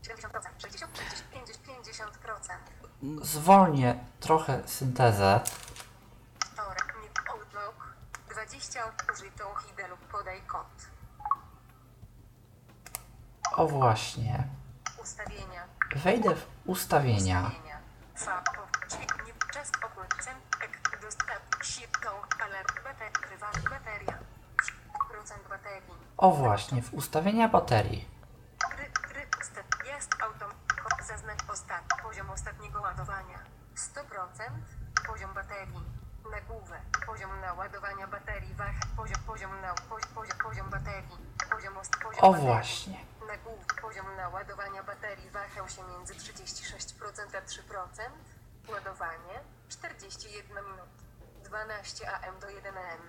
70%, 60, 50, 50%. Zwolnię trochę syntezę. Torek, nie Outlook 20 użytą HIDE lub podaj kod. O właśnie. Ustawienia. Wejdę w ustawienia. O właśnie, w ustawienia baterii. Jest zaznacz ostatni, poziom ostatniego ładowania. 100%, poziom baterii. Nagłówek, poziom naładowania baterii, wach, poziom, poziom na, poziom, poziom, baterii. Poziom, poziom O właśnie. Naładowania baterii wahał się między 36% a 3%. Ładowanie 41 minut. 12 am do 1 am.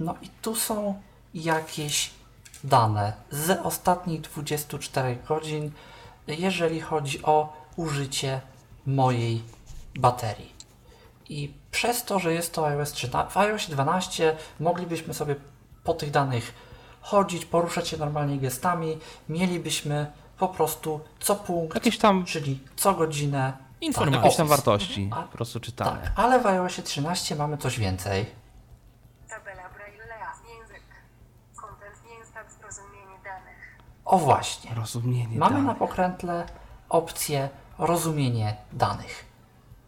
No i tu są jakieś dane z ostatnich 24 godzin, jeżeli chodzi o użycie mojej baterii. I przez to, że jest to iOS 13, w iOS 12 moglibyśmy sobie po tych danych chodzić, poruszać się normalnie gestami, mielibyśmy po prostu co punkt, Jakieś tam, czyli co godzinę Informacje. jakieś tam opis. wartości A- po prostu Tak, czytane. ale w iOSie 13 mamy coś więcej. Tabela Braille'a. Język. Content Instant rozumienie danych. O właśnie. Rozumienie Mamy na danych. pokrętle opcję rozumienie danych.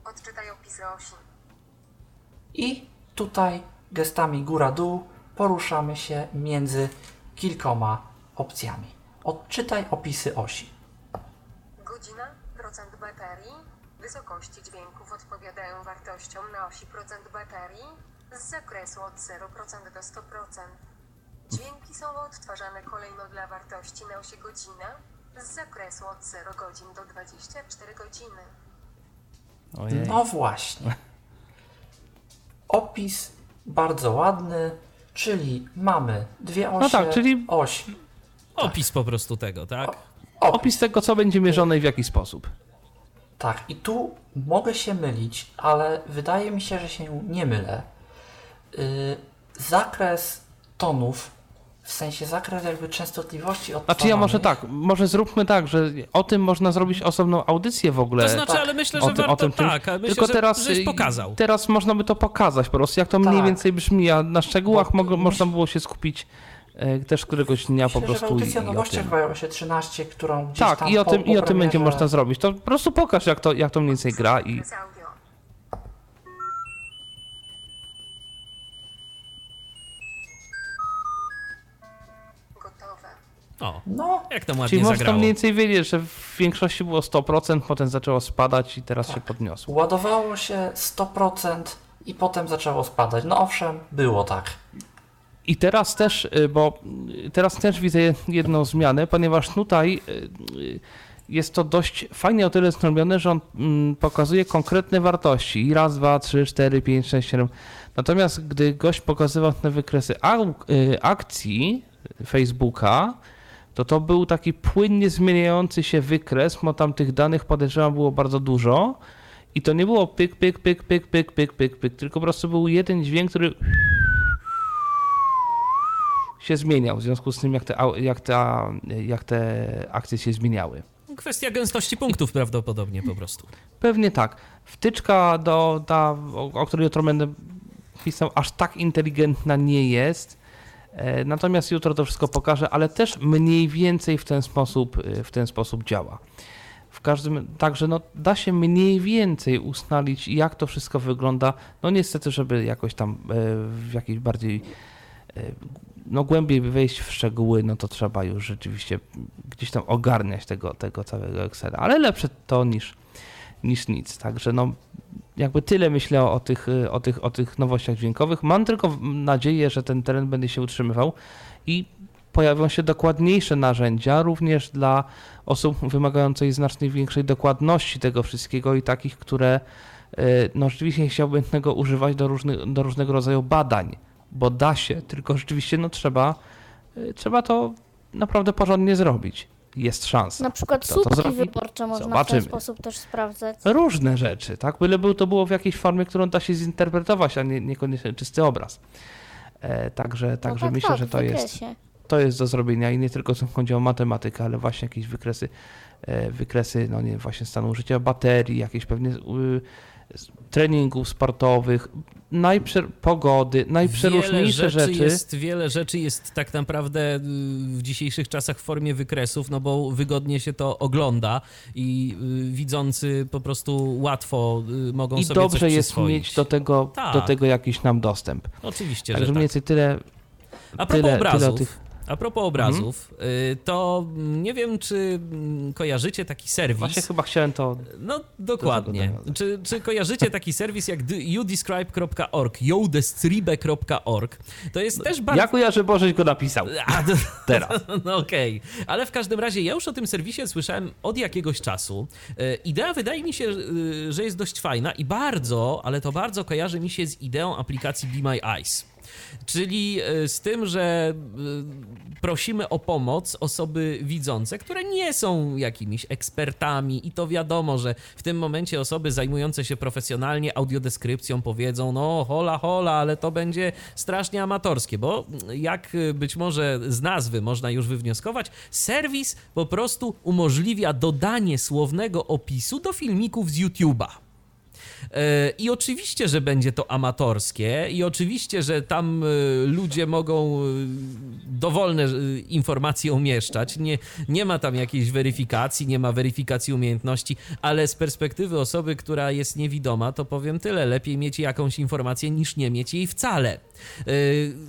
Odczytaj opisy osi. I tutaj gestami góra-dół poruszamy się między kilkoma opcjami. Odczytaj opisy osi. Godzina, procent baterii, wysokości dźwięków odpowiadają wartościom na osi procent baterii z zakresu od 0% do 100%. Dźwięki są odtwarzane kolejno dla wartości na osi godzina z zakresu od 0 godzin do 24 godziny. Ojej. No właśnie. Opis bardzo ładny, czyli mamy dwie osie. No tak, czyli- oś. Opis po prostu tego, tak? Opis tego, co będzie mierzone i w jaki sposób. Tak, i tu mogę się mylić, ale wydaje mi się, że się nie mylę. Yy, zakres tonów, w sensie zakres jakby częstotliwości odtwarzanych. Znaczy ja może tak, może zróbmy tak, że o tym można zrobić osobną audycję w ogóle. To znaczy, tak. ale myślę, o że tym, o warto tym czymś. tak, myślę, Tylko że, teraz, żeś y, pokazał. teraz można by to pokazać po prostu, jak to mniej Tak. więcej brzmi, a na szczegółach Bo- można było się skupić też któregoś dnia po Myślę, że w prostu i, audycji o nowościach tym. w iOSie 13, którą gdzieś Tak, tam i o tym, po i o tym będzie można zrobić. To po prostu pokaż, jak to, jak to mniej więcej gra i. O, No, jak tam ładnie Czyli można zagrało. mniej więcej wiedzieć, że w większości było 100%, potem zaczęło spadać i teraz się podniosło. ładowało się 100% i potem zaczęło spadać. No owszem, było tak. I teraz też, y, bo y, teraz też widzę jedną zmianę, ponieważ tutaj y, jest to dość fajnie o tyle zrobione, że on mm, pokazuje konkretne wartości. Raz, dwa, trzy, cztery, pięć, sześć, siedem. Natomiast gdy gość pokazywał te wykresy akcji Facebooka, to to był taki płynnie zmieniający się wykres, bo tam tych danych podejrzewam było bardzo dużo. I to nie było pyk, pyk, pyk, pyk, pyk, pyk, pyk, pyk, tylko po prostu był jeden dźwięk, który się zmieniał w związku z tym, jak te, jak, ta, jak te akcje się zmieniały. Kwestia gęstości punktów prawdopodobnie po prostu. Pewnie tak. Wtyczka, do, ta, o, o której jutro będę pisał, aż tak inteligentna nie jest. E, Natomiast jutro to wszystko pokażę, ale też mniej więcej w ten sposób, e, w ten sposób działa. W każdym, także no, da się mniej więcej ustalić, jak to wszystko wygląda. No niestety, żeby jakoś tam e, w jakiejś bardziej no głębiej wejść w szczegóły, no to trzeba już rzeczywiście gdzieś tam ogarniać tego, tego całego Excela, ale lepsze to niż, niż nic. Także no jakby tyle myślę o tych, o, tych, o tych nowościach dźwiękowych. Mam tylko nadzieję, że ten teren będzie się utrzymywał i pojawią się dokładniejsze narzędzia również dla osób wymagających znacznie większej dokładności tego wszystkiego i takich, które y, no rzeczywiście chciałbym tego używać do, różnych, do różnego rodzaju badań, bo da się, tylko rzeczywiście no trzeba, y, trzeba to naprawdę porządnie zrobić. Jest szansa. Na przykład słupki wyborcze można w Zobaczymy. ten sposób też sprawdzać. Różne rzeczy, tak? Byle był to było w jakiejś formie, którą da się zinterpretować, a nie, niekoniecznie czysty obraz. E, także także no tak, myślę, tak, że w to jest, to jest do zrobienia i nie tylko co chodzi o matematykę, ale właśnie jakieś wykresy, e, wykresy no nie, właśnie stanu użycia baterii, jakieś pewnie y, treningów sportowych, najprze- pogody, Wiele najprzeróżniejsze rzeczy, rzeczy. Jest, wiele rzeczy jest tak naprawdę y, w dzisiejszych czasach w formie wykresów, no bo wygodnie się to ogląda i y, widzący po prostu łatwo y, mogą I sobie dobrze coś jest mieć do tego, Tak. do tego jakiś nam dostęp. Oczywiście, Także że mniej tak. więcej tyle, A propos tyle, tyle obrazów, tych. A propos obrazów, y, to nie wiem, czy mm, kojarzycie taki serwis. Właśnie chyba chciałem to No dokładnie. Nawiązać. Czy, czy kojarzycie taki serwis jak youdescribe.org, youdescribe.org? To jest też bardzo... Ja kojarzę, bo żeś go napisał. A, to- Teraz. No okej, ale w każdym razie ja już o tym serwisie słyszałem od jakiegoś czasu. E, Idea wydaje mi się, y, że jest dość fajna i bardzo, ale to bardzo kojarzy mi się z ideą aplikacji Be My Eyes. Czyli e, z tym, że e, prosimy o pomoc osoby widzące, które nie są jakimiś ekspertami i to wiadomo, że w tym momencie osoby zajmujące się profesjonalnie audiodeskrypcją powiedzą, no hola hola, ale to będzie strasznie amatorskie, bo jak być może z nazwy można już wywnioskować, serwis po prostu umożliwia dodanie słownego opisu do filmików z YouTube'a. E, I oczywiście, że będzie to amatorskie, i oczywiście, że tam e, ludzie mogą e, dowolne informacje umieszczać. Nie, nie ma tam jakiejś weryfikacji, nie ma weryfikacji umiejętności, ale z perspektywy osoby, która jest niewidoma, to powiem tyle: lepiej mieć jakąś informację niż nie mieć jej wcale.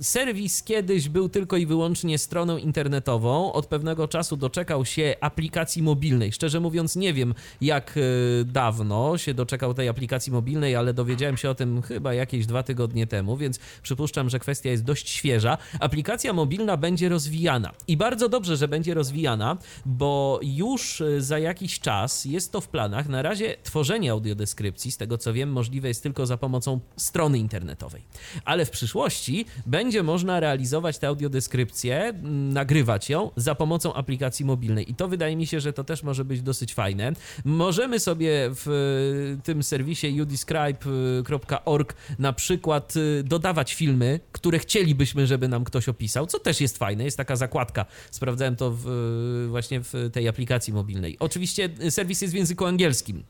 Serwis kiedyś był tylko i wyłącznie stroną internetową. Od pewnego czasu doczekał się aplikacji mobilnej. Szczerze mówiąc, nie wiem, jak dawno się doczekał tej aplikacji mobilnej, ale dowiedziałem się o tym chyba jakieś dwa tygodnie temu, więc przypuszczam, że kwestia jest dość świeża. Aplikacja mobilna będzie rozwijana i bardzo dobrze, że będzie rozwijana, bo już e, za jakiś czas jest to w planach. Na razie tworzenie audiodeskrypcji, z tego co wiem, możliwe jest tylko za pomocą strony internetowej. Ale w przyszłości będzie można realizować tę audiodeskrypcję, nagrywać ją za pomocą aplikacji mobilnej. I to wydaje mi się, że to też może być dosyć fajne. Możemy sobie w e, tym serwisie youdescribe.org na przykład y, dodawać filmy, które chcielibyśmy, żeby nam ktoś opisał, co też jest fajne, jest taka zakładka. Sprawdzałem to w, właśnie w tej aplikacji mobilnej. Oczywiście serwis jest w języku angielskim,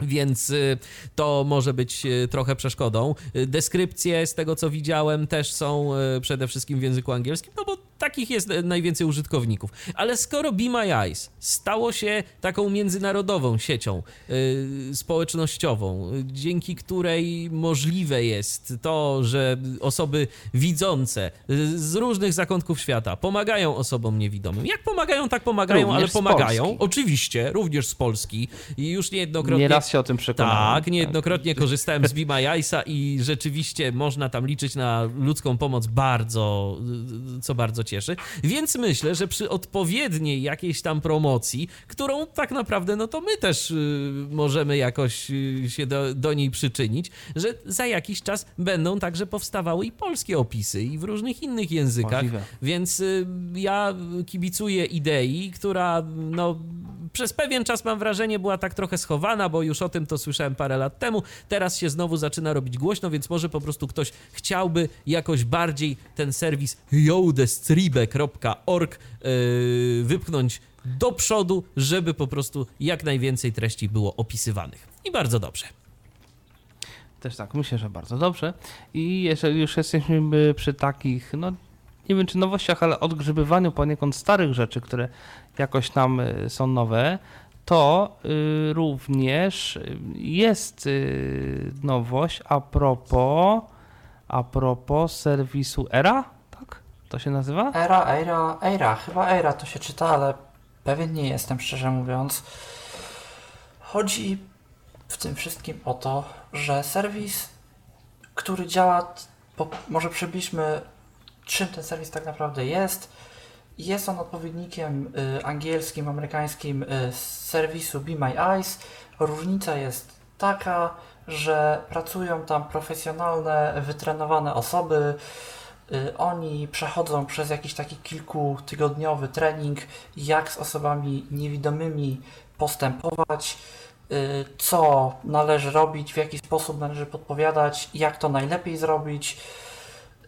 więc y, to może być y, trochę przeszkodą. Deskrypcje z tego co widziałem też są przede wszystkim w języku angielskim, no bo takich jest najwięcej użytkowników. Ale skoro Be My Eyes stało się taką międzynarodową siecią yy, społecznościową, dzięki której możliwe jest to, że osoby widzące z różnych zakątków świata pomagają osobom niewidomym. Jak pomagają, tak pomagają, również ale pomagają. Oczywiście, również z Polski. I już niejednokrotnie... Nieraz się o tym przekonałem. Tak, niejednokrotnie tak. korzystałem z Be My Eyesa i rzeczywiście można tam liczyć na ludzką pomoc bardzo, co bardzo cieszy. Więc myślę, że przy odpowiedniej jakiejś tam promocji, którą tak naprawdę, no to my też y, możemy jakoś y, się do, do niej przyczynić, że za jakiś czas będą także powstawały i polskie opisy i w różnych innych językach. Możliwe. Więc y, ja kibicuję idei, która no przez pewien czas mam wrażenie była tak trochę schowana, bo już o tym to słyszałem parę lat temu. Teraz się znowu zaczyna robić głośno, więc może po prostu ktoś chciałby jakoś bardziej ten serwis jodestribek.org yy, wypchnąć do przodu, żeby po prostu jak najwięcej treści było opisywanych. I bardzo dobrze. Też tak, myślę, że bardzo dobrze. I jeżeli już jesteśmy przy takich, no nie wiem czy nowościach, ale odgrzebywaniu poniekąd starych rzeczy, które jakoś tam y, są nowe, to y, również jest y, nowość a propos, a propos serwisu ERA? To się nazywa? ERA, ERA, ERA, chyba ERA to się czyta, ale pewien nie jestem, szczerze mówiąc. Chodzi w tym wszystkim o to, że serwis, który działa, może przybliżmy czym ten serwis tak naprawdę jest. Jest on odpowiednikiem y, angielskim, amerykańskim y, serwisu Be My Eyes. Różnica jest taka, że pracują tam profesjonalne, wytrenowane osoby. Y, oni przechodzą przez jakiś taki kilkutygodniowy trening, jak z osobami niewidomymi postępować, co należy robić, w jaki sposób należy podpowiadać, jak to najlepiej zrobić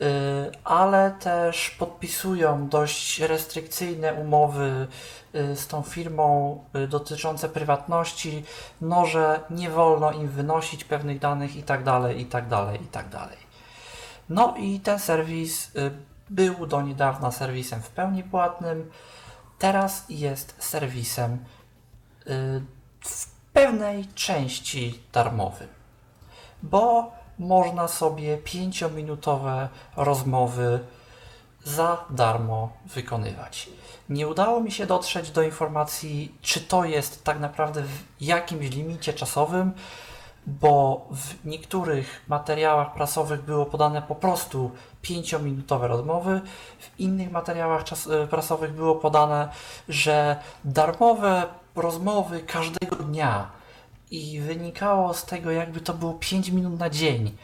Y, ale też podpisują dość restrykcyjne umowy y, z tą firmą y, dotyczące prywatności, no że nie wolno im wynosić pewnych danych i tak dalej, No i ten serwis był do niedawna serwisem w pełni płatnym, teraz jest serwisem w pewnej części darmowym, bo można sobie 5-minutowe rozmowy za darmo wykonywać. Nie udało mi się dotrzeć do informacji, czy to jest tak naprawdę w jakimś limicie czasowym, bo w niektórych materiałach prasowych było podane po prostu 5-minutowe rozmowy, w innych materiałach czas, e, prasowych było podane, że darmowe rozmowy każdego dnia i wynikało z tego, jakby to było 5 minut na dzień.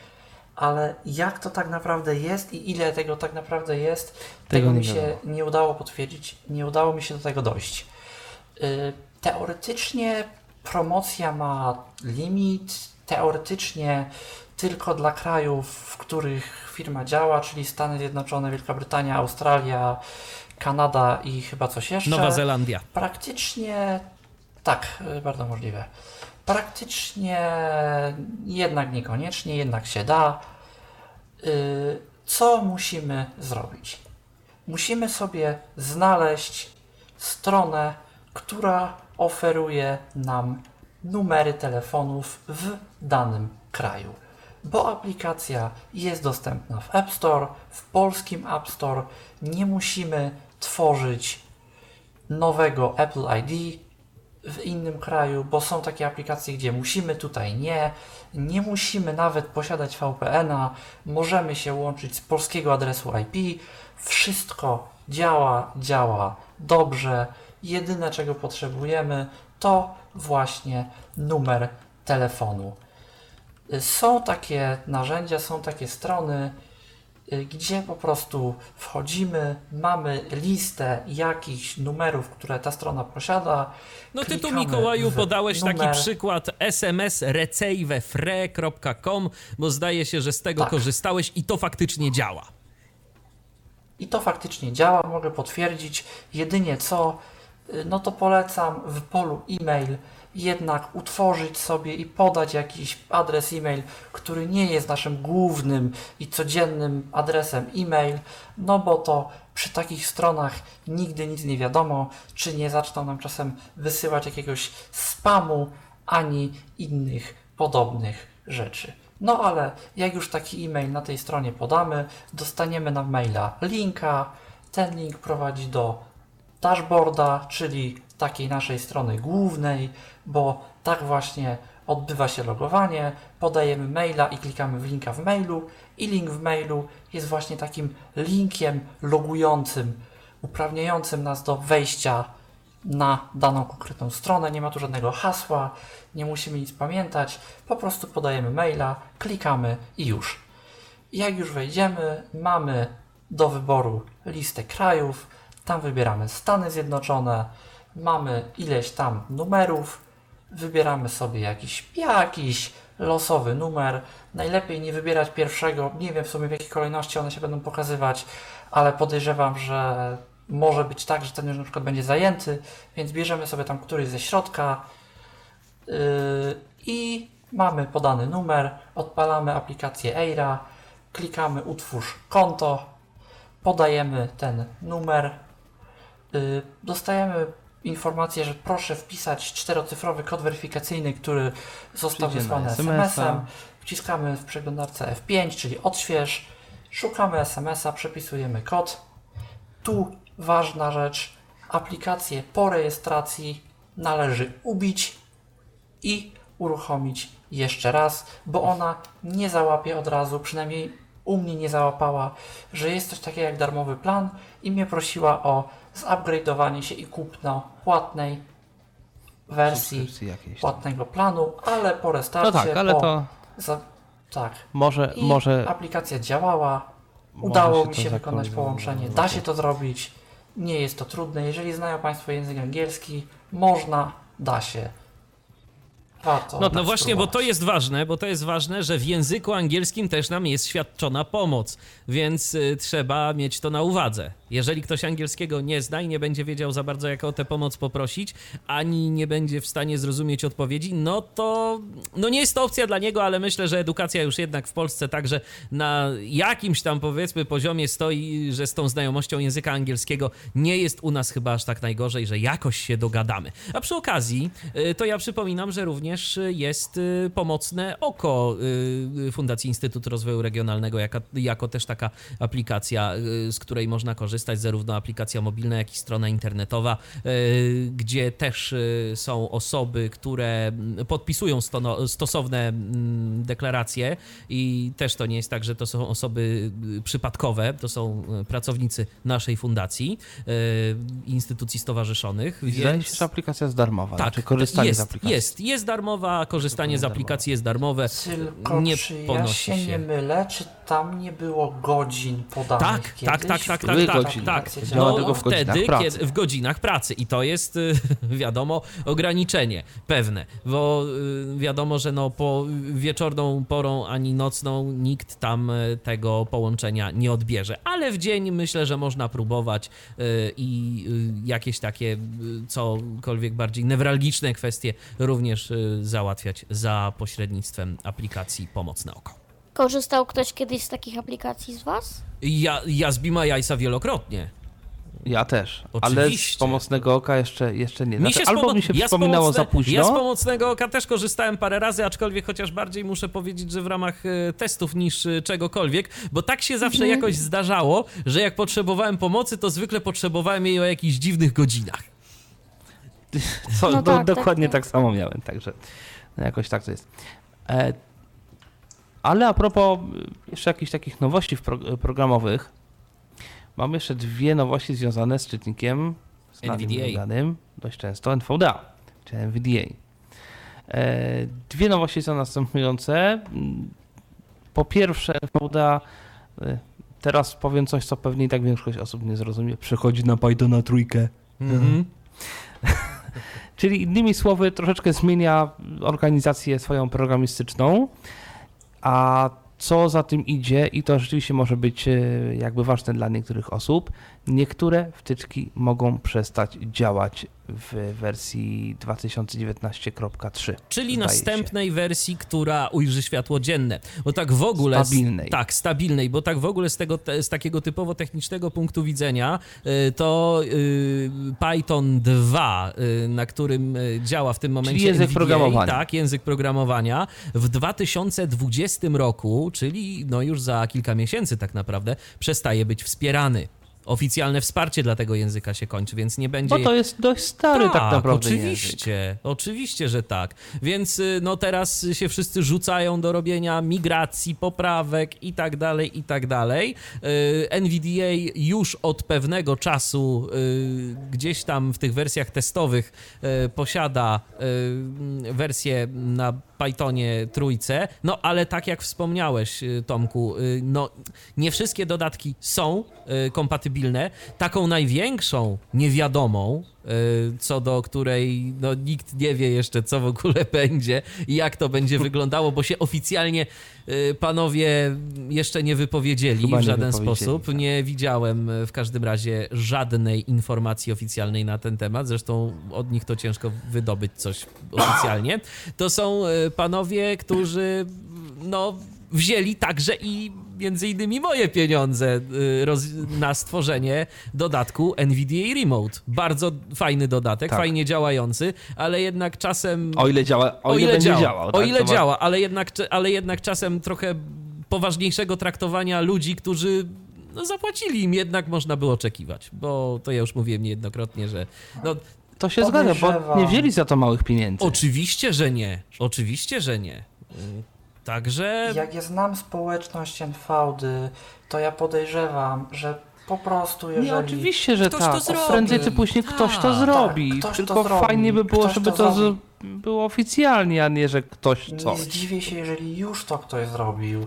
ale jak to tak naprawdę jest i ile tego tak naprawdę jest, Tego tego, mi się wiadomo. nie udało potwierdzić, nie udało mi się do tego dojść. Y, Teoretycznie promocja ma limit, teoretycznie tylko dla krajów, w których firma działa, czyli Stany Zjednoczone, Wielka Brytania, Australia, Kanada i chyba coś jeszcze. Nowa Zelandia. Praktycznie tak, y, bardzo możliwe. Praktycznie jednak niekoniecznie, jednak się da. Y, Co musimy zrobić? Musimy sobie znaleźć stronę, która oferuje nam numery telefonów w danym kraju. Bo aplikacja jest dostępna w App Store, w polskim App Store. Nie musimy tworzyć nowego Apple ID w innym kraju, bo są takie aplikacje, gdzie musimy, tutaj nie. Nie musimy nawet posiadać VPN-a, możemy się łączyć z polskiego adresu IP. Wszystko działa, działa dobrze. Jedyne czego potrzebujemy to właśnie numer telefonu. Są takie narzędzia, są takie strony, y, gdzie po prostu wchodzimy, mamy listę jakichś numerów, które ta strona posiada. No ty tu, Mikołaju, podałeś taki numer. przykład smsreceive.fre.com, bo zdaje się, że z tego Tak. korzystałeś i to faktycznie działa. I to faktycznie działa, mogę potwierdzić. Jedynie co, no to polecam w polu e-mail jednak utworzyć sobie i podać jakiś adres e-mail, który nie jest naszym głównym i codziennym adresem e-mail, no bo to przy takich stronach nigdy nic nie wiadomo, czy nie zaczną nam czasem wysyłać jakiegoś spamu, ani innych podobnych rzeczy. No ale jak już taki e-mail na tej stronie podamy, dostaniemy na maila linka. Ten link prowadzi do dashboarda, czyli takiej naszej strony głównej, bo tak właśnie odbywa się logowanie. Podajemy maila i klikamy w linka w mailu i link w mailu jest właśnie takim linkiem logującym, uprawniającym nas do wejścia na daną konkretną stronę. Nie ma tu żadnego hasła, nie musimy nic pamiętać. Po prostu podajemy maila, klikamy i już. Jak już wejdziemy, mamy do wyboru listę krajów. Tam wybieramy Stany Zjednoczone, mamy ileś tam numerów, wybieramy sobie jakiś, jakiś losowy numer. Najlepiej nie wybierać pierwszego, nie wiem w sumie w jakiej kolejności one się będą pokazywać, ale podejrzewam, że może być tak, że ten już na przykład będzie zajęty, więc bierzemy sobie tam któryś ze środka yy, i mamy podany numer, odpalamy aplikację Eira, klikamy utwórz konto, podajemy ten numer, dostajemy informację, że proszę wpisać czterocyfrowy kod weryfikacyjny, który został Przyjdzie wysłany. SMS-em. Wciskamy w przeglądarce F5, czyli odśwież, szukamy SMS-a, przepisujemy kod. Tu ważna rzecz, aplikację po rejestracji należy ubić i uruchomić jeszcze raz, bo ona nie załapie od razu, przynajmniej u mnie nie załapała, że jest coś takiego jak darmowy plan i mnie prosiła o zupgrade'owanie się i kupno płatnej wersji płatnego planu, ale po restarcie, No tak, ale po to za, tak, może, i może aplikacja działała, udało się mi się wykonać połączenie, da się to zrobić, nie jest to trudne, jeżeli znają Państwo język angielski, można, da się. Warto No, no właśnie, bo to jest ważne, bo to jest ważne, że w języku angielskim też nam jest świadczona pomoc, więc y, trzeba mieć to na uwadze. Jeżeli ktoś angielskiego nie zna i nie będzie wiedział za bardzo, jak o tę pomoc poprosić, ani nie będzie w stanie zrozumieć odpowiedzi, no to no nie jest to opcja dla niego, ale myślę, że edukacja już jednak w Polsce także na jakimś tam powiedzmy poziomie stoi, że z tą znajomością języka angielskiego nie jest u nas chyba aż tak najgorzej, że jakoś się dogadamy. A przy okazji, y, to ja przypominam, że również jest y, pomocne oko y, Fundacji Instytut Rozwoju Regionalnego, jako, jako też taka aplikacja, z której można korzystać korzystać zarówno aplikacja mobilna, jak i strona internetowa, gdzie też są osoby, które mm, podpisują stosowne mm, deklaracje i też to nie jest tak, że to są osoby przypadkowe, to są pracownicy naszej fundacji, instytucji stowarzyszonych. Wydaje więc... się, że aplikacja jest darmowa. Tak, znaczy korzystanie jest, z aplikacji. Jest, jest darmowa, korzystanie z aplikacji jest darmowe. Tylko nie czy ja się, się nie mylę, czy tam nie było godzin podanych tak, kiedyś? Tak, tak, tak, tak, tak, godzin. tak. No, no wtedy, kiedy w godzinach pracy i to jest wiadomo ograniczenie pewne, bo y, wiadomo, że no po wieczorną porą ani nocną nikt tam y, tego połączenia nie odbierze, ale w dzień myślę, że można próbować y, i jakieś takie cokolwiek bardziej newralgiczne kwestie również załatwiać za pośrednictwem aplikacji Pomoc na Oko. Korzystał ktoś kiedyś z takich aplikacji z Was? Ja, ja z Bima Jajsa wielokrotnie. Ja też, Oczywiście. ale z pomocnego oka jeszcze, jeszcze nie. Znaczy, mi albo mi się ja przypominało pomocne, za późno. Ja z pomocnego oka też korzystałem parę razy, aczkolwiek chociaż bardziej muszę powiedzieć, że w ramach e, testów niż e, czegokolwiek, bo tak się zawsze mhm. jakoś zdarzało, że jak potrzebowałem pomocy, to zwykle potrzebowałem jej o jakichś dziwnych godzinach. Co, no do, tak, dokładnie tak, tak. tak, samo miałem, także no jakoś tak to jest. E, ale a propos jeszcze jakichś takich nowości pro, programowych, mam jeszcze dwie nowości związane z czytnikiem NVDA. dość często NVDA, czy NVDA. E, dwie nowości są następujące. Po pierwsze, NVDA, e, teraz powiem coś, co pewnie i tak większość osób nie zrozumie, przechodzi na Pythona trójkę. Mhm. Czyli innymi słowy, troszeczkę zmienia organizację swoją programistyczną, a co za tym idzie, i to rzeczywiście może być e, jakby ważne dla niektórych osób, niektóre wtyczki mogą przestać działać w wersji 2019.3. Czyli następnej się. wersji, która ujrzy światło dzienne. Bo tak w ogóle. Stabilnej. Tak, stabilnej, bo tak w ogóle z, tego, z takiego typowo technicznego punktu widzenia, y, to y, Python 2, y, na którym działa w tym momencie. Czyli język NVDA, programowania. Tak, język programowania. W 2020 roku, czyli no już za kilka miesięcy tak naprawdę, przestaje być wspierany oficjalne wsparcie dla tego języka się kończy, więc nie będzie... Bo to jest dość stary tak, tak naprawdę oczywiście, język. oczywiście, że tak. Więc y, no teraz się wszyscy rzucają do robienia migracji, poprawek i tak dalej, i tak dalej. Y, NVDA już od pewnego czasu y, gdzieś tam w tych wersjach testowych posiada wersję na Pythonie trójce, no ale tak jak wspomniałeś, Tomku, no nie wszystkie dodatki są kompatybilne. Taką największą niewiadomą, e, co do której no, nikt nie wie jeszcze, co w ogóle będzie i jak to będzie wyglądało, bo się oficjalnie e, panowie jeszcze nie wypowiedzieli Chyba w żaden wypowiedzieli, sposób. Tak. Nie widziałem e, w każdym razie żadnej informacji oficjalnej na ten temat. Zresztą od nich to ciężko wydobyć coś oficjalnie. To są panowie, którzy no, wzięli także i między innymi moje pieniądze y, na stworzenie dodatku NVDA Remote. Bardzo fajny dodatek, tak. fajnie działający, ale jednak czasem... O ile działa, o, o ile, ile działa, działał, O tak, ile działa, ale jednak, ale jednak czasem trochę poważniejszego traktowania ludzi, którzy no, zapłacili im jednak można było oczekiwać, bo to ja już mówiłem niejednokrotnie, że no, to się zgadza, bo nie wzięli za to małych pieniędzy. Oczywiście, że nie. Oczywiście, że nie. Także. Jak ja znam społeczność NVD, to ja podejrzewam, że po prostu jeżeli... Nie, oczywiście, że ktoś tak. To zrobi. Prędzej czy później tak. ktoś to tak, zrobi. Tak, ktoś Tylko to zrobi. fajnie by było, ktoś żeby to, to było oficjalnie, a nie, że ktoś coś. Nie zdziwię się, jeżeli już to ktoś zrobił.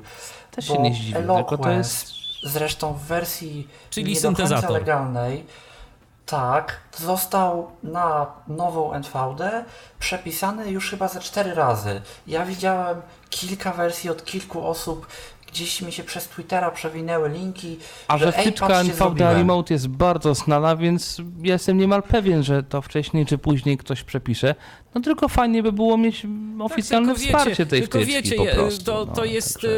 Też się nie zdziwię, tylko to jest... Zresztą w wersji Czyli nie syntezator. do końca legalnej tak, został na nową NVD przepisany już chyba ze cztery razy. Ja widziałem kilka wersji od kilku osób, gdzieś mi się przez Twittera przewinęły linki. A że, że wtyczka NVDA Remote jest bardzo znana, więc jestem niemal pewien, że to wcześniej czy później ktoś przepisze. No tylko fajnie by było mieć oficjalne tak, wsparcie wiecie, tej tylko wtyczki wiecie, po prostu. To, to, no, jest, także...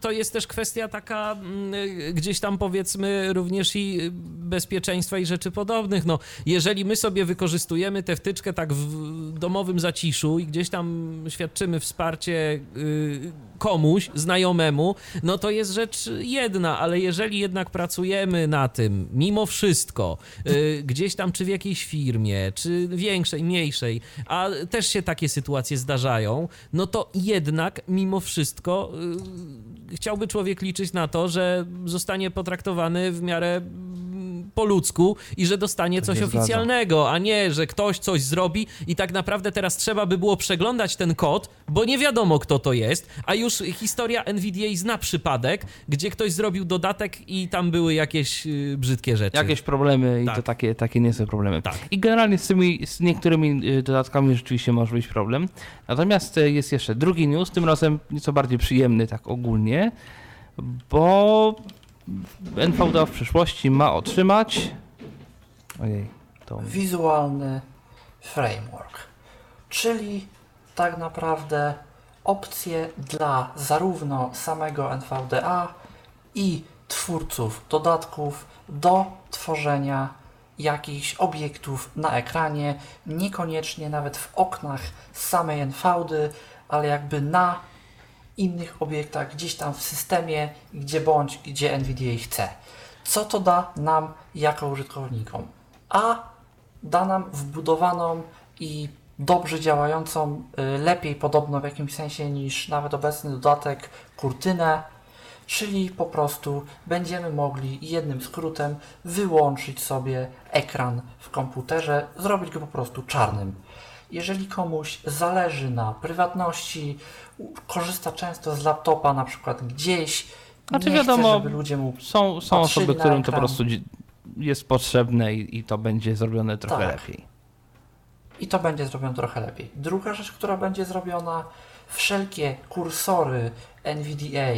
to jest też kwestia taka mm, gdzieś tam powiedzmy również i bezpieczeństwa i rzeczy podobnych. No, jeżeli my sobie wykorzystujemy tę wtyczkę tak w domowym zaciszu i gdzieś tam świadczymy wsparcie y, komuś, znajomemu, no to jest rzecz jedna, ale jeżeli jednak pracujemy na tym, mimo wszystko, y, gdzieś tam, czy w jakiejś firmie, czy większej, mniejszej, a też się takie sytuacje zdarzają, no to jednak mimo wszystko y, chciałby człowiek liczyć na to, że zostanie potraktowany w miarę po ludzku i że dostanie coś się zgadza. oficjalnego, a nie, że ktoś coś zrobi i tak naprawdę teraz trzeba by było przeglądać ten kod, bo nie wiadomo kto to jest, a już historia NVDA zna przypadek, gdzie ktoś zrobił dodatek i tam były jakieś y, brzydkie rzeczy. Jakieś problemy i Tak. to takie, takie niezłe problemy. Tak. I generalnie z tymi, z niektórymi y, dodatkami rzeczywiście może być problem. Natomiast y, jest jeszcze drugi news, tym razem nieco bardziej przyjemny tak ogólnie, bo NVDA w przyszłości ma otrzymać... Ojej, to... wizualny framework, czyli tak naprawdę opcje dla zarówno samego NVDA i twórców dodatków do tworzenia jakichś obiektów na ekranie, niekoniecznie nawet w oknach samej NVD, ale jakby na innych obiektach, gdzieś tam w systemie, gdzie bądź, gdzie NVDA chce. Co to da nam jako użytkownikom? A da nam wbudowaną i dobrze działającą, y, lepiej podobno w jakimś sensie niż nawet obecny dodatek kurtynę, czyli po prostu będziemy mogli jednym skrótem wyłączyć sobie ekran w komputerze, zrobić go po prostu czarnym. Jeżeli komuś zależy na prywatności, korzysta często z laptopa na przykład gdzieś, Znaczy nie wiadomo, chce, żeby ludzie mu Są, są osoby, którym to po prostu jest potrzebne i, i to będzie zrobione trochę Tak. lepiej. i to będzie zrobione trochę lepiej. Druga rzecz, która będzie zrobiona, wszelkie kursory NVDA,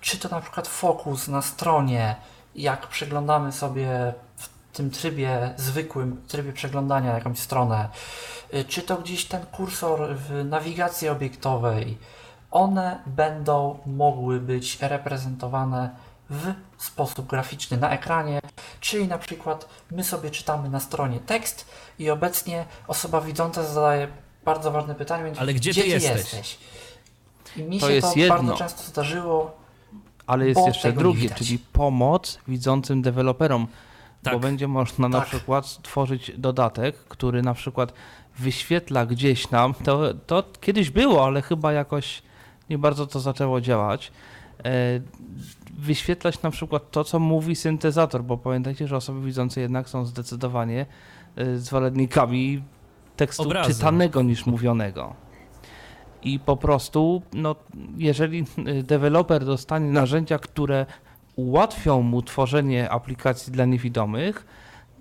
czy to na przykład fokus na stronie, jak przeglądamy sobie w tym trybie zwykłym, trybie przeglądania jakąś stronę, y, czy to gdzieś ten kursor w nawigacji obiektowej, one będą mogły być reprezentowane w sposób graficzny na ekranie, czyli na przykład my sobie czytamy na stronie tekst i obecnie osoba widząca zadaje bardzo ważne pytanie, Ale gdzie ty jesteś? I mi To się jest to jedno. bardzo często zdarzyło, Ale jest Bo jeszcze drugie, czyli pomoc widzącym deweloperom, bo Tak. będzie można na Tak. przykład stworzyć dodatek, który na przykład wyświetla gdzieś nam, to, to kiedyś było, ale chyba jakoś nie bardzo to zaczęło działać, e, wyświetlać na przykład to, co mówi syntezator, bo pamiętajcie, że osoby widzące jednak są zdecydowanie e, zwolennikami tekstu Obrazu. czytanego niż mówionego. I po prostu, no, jeżeli y, deweloper dostanie narzędzia, które ułatwią mu tworzenie aplikacji dla niewidomych,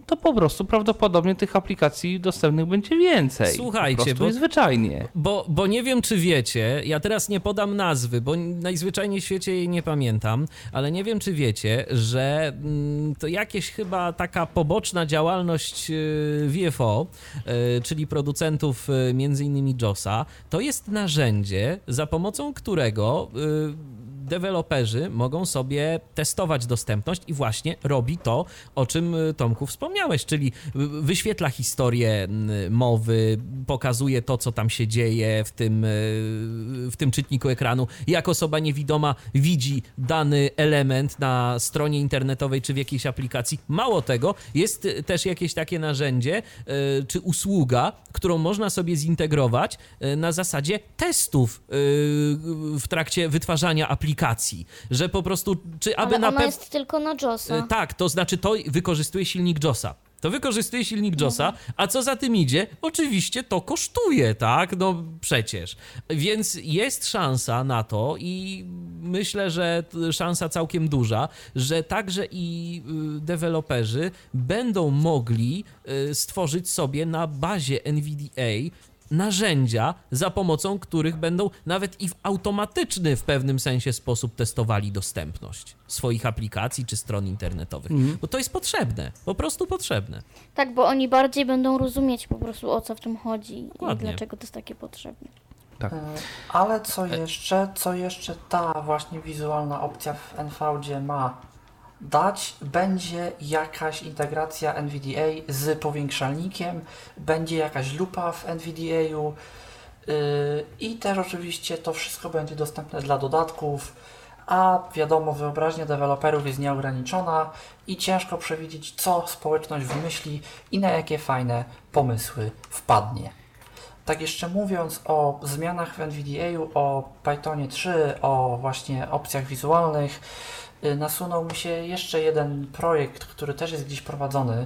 to po prostu prawdopodobnie tych aplikacji dostępnych będzie więcej. Słuchajcie, bo- zwyczajnie. Bo, bo nie wiem, czy wiecie, ja teraz nie podam nazwy, bo najzwyczajniej w świecie jej nie pamiętam, ale nie wiem, czy wiecie, że mm, to jakieś chyba taka poboczna działalność y, VFO, y, czyli producentów y, między innymi JOSa, to jest narzędzie, za pomocą którego deweloperzy mogą sobie testować dostępność i właśnie robi to, o czym y, Tomku wspomniałeś, czyli wyświetla historię y, mowy, pokazuje to, co tam się dzieje w tym, y, w tym czytniku ekranu. Jak osoba niewidoma widzi dany element na stronie internetowej czy w jakiejś aplikacji. Mało tego, jest też jakieś takie narzędzie czy usługa, którą można sobie zintegrować na zasadzie testów w trakcie wytwarzania aplikacji, że po prostu, czy aby Ale na pewno... jest tylko na JOSa. Tak, to znaczy to wykorzystuje silnik JOSa. To wykorzystuje silnik JOSa, a co za tym idzie? Oczywiście to kosztuje, tak? No przecież. Więc jest szansa na to i myślę, że szansa całkiem duża, że także i y, deweloperzy będą mogli y, stworzyć sobie na bazie NVDA narzędzia, za pomocą których będą nawet i w automatyczny w pewnym sensie sposób testowali dostępność swoich aplikacji czy stron internetowych. Bo to jest potrzebne, po prostu potrzebne. Tak, bo oni bardziej będą rozumieć po prostu o co w tym chodzi Dokładnie. i dlaczego to jest takie potrzebne. Tak. y, ale co jeszcze, co jeszcze ta właśnie wizualna opcja w NVD ma dać, będzie jakaś integracja NVDA z powiększalnikiem, będzie jakaś lupa w NVDA-u yy, i też oczywiście to wszystko będzie dostępne dla dodatków, a wiadomo, wyobraźnia deweloperów jest nieograniczona i ciężko przewidzieć, co społeczność wymyśli i na jakie fajne pomysły wpadnie. Tak jeszcze mówiąc o zmianach w NVDA, o Pythonie 3, o właśnie opcjach wizualnych, nasunął mi się jeszcze jeden projekt, który też jest gdzieś prowadzony.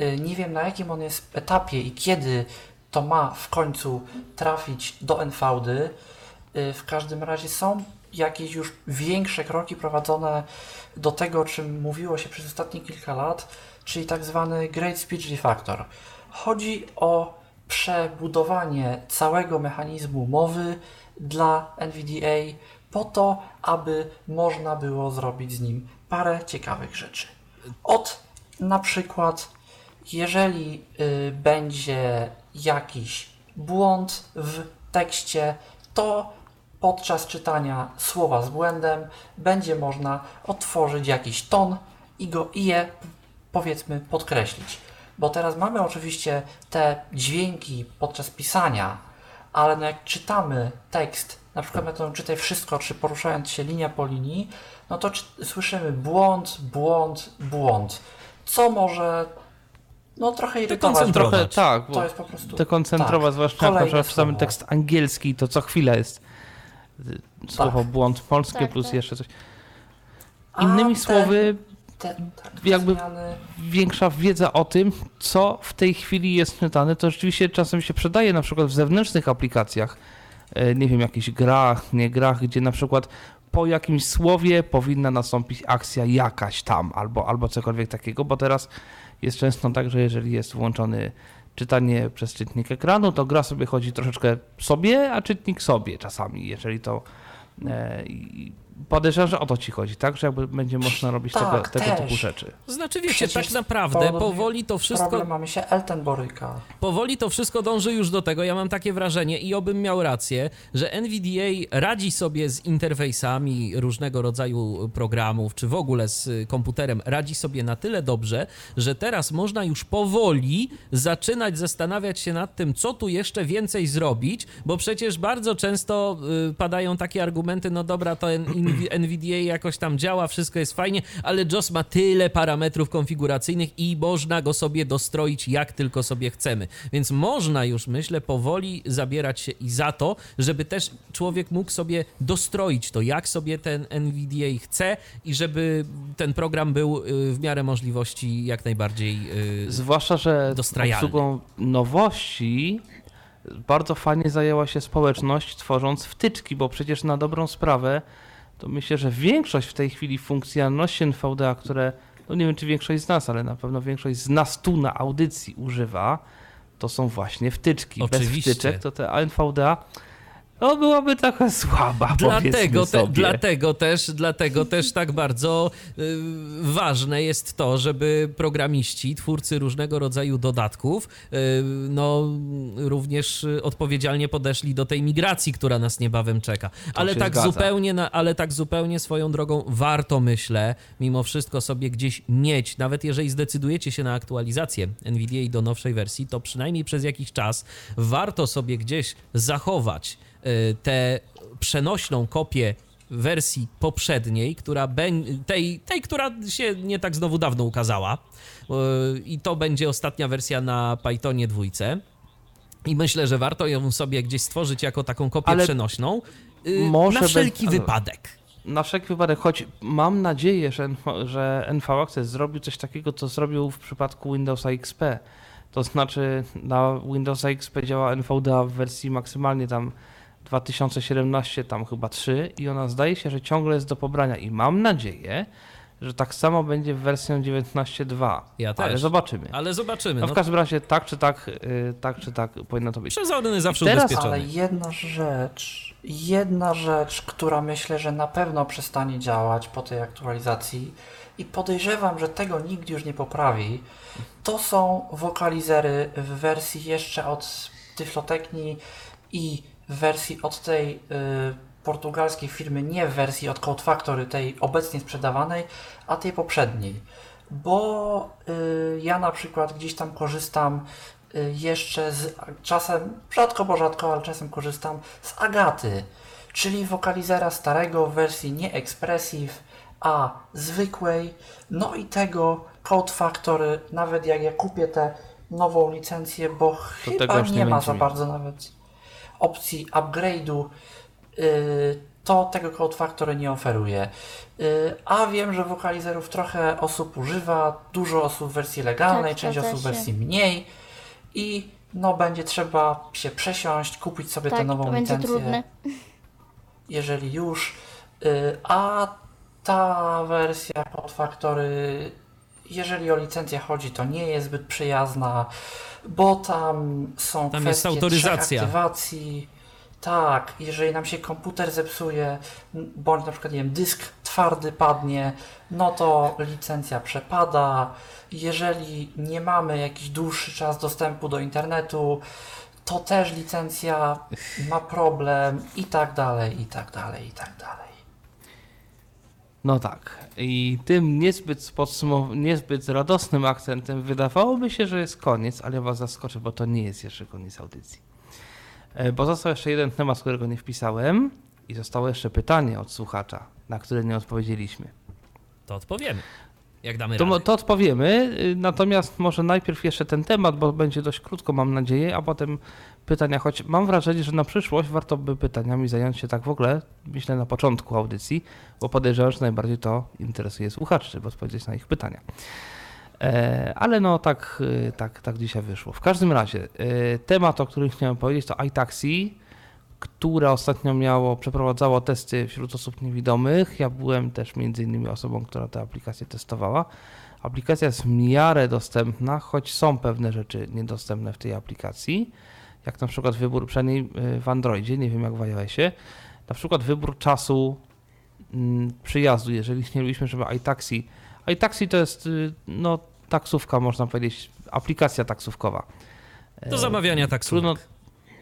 Y, Nie wiem na jakim on jest etapie i kiedy to ma w końcu trafić do NVD. Y, W każdym razie są jakieś już większe kroki prowadzone do tego, o czym mówiło się przez ostatnie kilka lat, czyli tak zwany Great Speech Refactor. Chodzi o przebudowanie całego mechanizmu mowy dla NVDA po to, aby można było zrobić z nim parę ciekawych rzeczy. Od na przykład, jeżeli y, będzie jakiś błąd w tekście, to podczas czytania słowa z błędem będzie można otworzyć jakiś ton i go i je powiedzmy podkreślić. Bo teraz mamy oczywiście te dźwięki podczas pisania, ale no jak czytamy tekst, na przykład metodą czytaj wszystko, czy poruszając się linia po linii, no to czy, słyszymy błąd, błąd, błąd. Co może no trochę irytować. Trochę tak, bo To jest po prostu dekoncentrować, tak, zwłaszcza jak na przykład czytamy tekst angielski, to co chwilę jest y, słowo błąd polskie Tak, plus tak. jeszcze coś. Innymi te- słowy, te, tak, jakby- te zmiany, większa wiedza o tym, co w tej chwili jest czytane, to rzeczywiście czasem się przydaje na przykład w zewnętrznych aplikacjach, nie wiem, jakichś grach, nie grach, gdzie na przykład po jakimś słowie powinna nastąpić akcja jakaś tam, albo, albo cokolwiek takiego, bo teraz jest często tak, że jeżeli jest włączony czytanie przez czytnik ekranu, to gra sobie chodzi troszeczkę sobie, a czytnik sobie czasami, jeżeli to e, podejrzewam, że o to ci chodzi, tak? Że jakby będzie można robić Tak, tego, tego typu rzeczy. Znaczy wiecie, Przecież tak naprawdę powoli to wszystko problem mamy się Elten boryka. Powoli to wszystko dąży już do tego, ja mam takie wrażenie i obym miał rację, że NVDA radzi sobie z interfejsami różnego rodzaju programów, czy w ogóle z komputerem, radzi sobie na tyle dobrze, że teraz można już powoli zaczynać zastanawiać się nad tym, co tu jeszcze więcej zrobić, bo przecież bardzo często y, padają takie argumenty, no dobra, to N- NVDA jakoś tam działa, wszystko jest fajnie, ale JOS ma tyle parametrów konfiguracyjnych i można go sobie dostroić jak tylko sobie chcemy. Więc można już, myślę, powoli zabierać się i za to, żeby też człowiek mógł sobie dostroić to, jak sobie ten NVDA chce i żeby ten program był y, w miarę możliwości jak najbardziej y, Zwłaszcza, że obsługą nowości bardzo fajnie zajęła się społeczność, tworząc wtyczki, bo przecież na dobrą sprawę to myślę, że większość w tej chwili funkcjonalności NVDA, które, no nie wiem czy większość z nas, ale na pewno większość z nas tu na audycji używa, to są właśnie wtyczki. Oczywiście. Bez wtyczek to te NVDA no byłaby taka słaba, Dlatego, te, dlatego, też, dlatego też tak bardzo y, ważne jest to, żeby programiści, twórcy różnego rodzaju dodatków, y, no również odpowiedzialnie podeszli do tej migracji, która nas niebawem czeka. Ale tak, zgadza. zupełnie, na, ale tak zupełnie swoją drogą warto, myślę, mimo wszystko sobie gdzieś mieć, nawet jeżeli zdecydujecie się na aktualizację NVIDIA do nowszej wersji, to przynajmniej przez jakiś czas warto sobie gdzieś zachować tę przenośną kopię wersji poprzedniej, która tej, tej, która się nie tak znowu dawno ukazała. Y, I to będzie ostatnia wersja na Pythonie dwójce. I myślę, że warto ją sobie gdzieś stworzyć jako taką kopię Ale przenośną. y, na wszelki bez- wypadek. Na wszelki wypadek, choć mam nadzieję, że, że NV Access zrobił coś takiego, co zrobił w przypadku Windowsa XP. To znaczy na Windowsa XP działa NVDA w wersji maksymalnie tam 2017, tam chyba 3 i ona zdaje się, że ciągle jest do pobrania i mam nadzieję, że tak samo będzie w wersją 19.2. Ja Ale też. zobaczymy. Ale zobaczymy. No No, w każdym razie tak czy tak, y, tak czy tak powinno to być. Przezorny zawsze teraz- ubezpieczony. Ale jedna rzecz, jedna rzecz, która myślę, że na pewno przestanie działać po tej aktualizacji i podejrzewam, że tego nikt już nie poprawi, to są wokalizery w wersji jeszcze od Tyflotekni i w wersji od tej y, portugalskiej firmy, nie w wersji od Code Factory, tej obecnie sprzedawanej, a tej poprzedniej. Bo y, ja na przykład gdzieś tam korzystam y, jeszcze z czasem, rzadko bo rzadko, ale czasem korzystam z Agaty. czyli wokalizera starego w wersji nie Expressive, a zwykłej, no i tego Code Factory, nawet jak ja kupię tę nową licencję, bo tego chyba nie ma za bardzo nawet opcji upgrade'u, yy, to tego Code Factory nie oferuje. Yy, a wiem, że wokalizerów trochę osób używa, dużo osób w wersji legalnej, Tak, część osób w wersji mniej i no będzie trzeba się przesiąść, kupić sobie tę Tak, nową to będzie licencję trudne. jeżeli już. Y, A ta wersja Code Factory, jeżeli o licencję chodzi, to nie jest zbyt przyjazna, bo tam są Tam kwestie autoryzacja. aktywacji. Tak, jeżeli nam się komputer zepsuje, bądź na przykład, nie wiem, dysk twardy padnie, no to licencja przepada. Jeżeli nie mamy jakiś dłuższy czas dostępu do internetu, to też licencja ma problem i tak dalej, i tak dalej, i tak dalej. No tak. I tym niezbyt, niezbyt radosnym akcentem wydawałoby się, że jest koniec, ale ja was zaskoczę, bo to nie jest jeszcze koniec audycji. E, Bo został jeszcze jeden temat, którego nie wpisałem i zostało jeszcze pytanie od słuchacza, na które nie odpowiedzieliśmy. To odpowiemy. Jak damy To, radę. to odpowiemy, y, natomiast może najpierw jeszcze ten temat, bo będzie dość krótko, mam nadzieję, a potem pytania, choć mam wrażenie, że na przyszłość warto by pytaniami zająć się tak w ogóle, myślę na początku audycji, bo podejrzewam, że najbardziej to interesuje słuchaczy, żeby odpowiedzieć na ich pytania. E, ale no tak, y, tak, tak dzisiaj wyszło. W każdym razie, y, temat, o którym chciałem powiedzieć, to iTaxi, które ostatnio miało, przeprowadzało testy wśród osób niewidomych. Ja byłem też między innymi osobą, która tę aplikację testowała. Aplikacja jest w miarę dostępna, choć są pewne rzeczy niedostępne w tej aplikacji, jak na przykład wybór, przynajmniej y, w Androidzie, nie wiem jak w iOSie, na przykład wybór czasu mm, przyjazdu, jeżeli chcielibyśmy, żeby iTaxi, iTaxi to jest y, no, taksówka, można powiedzieć, aplikacja taksówkowa. Do E, zamawiania taksówek. Trudno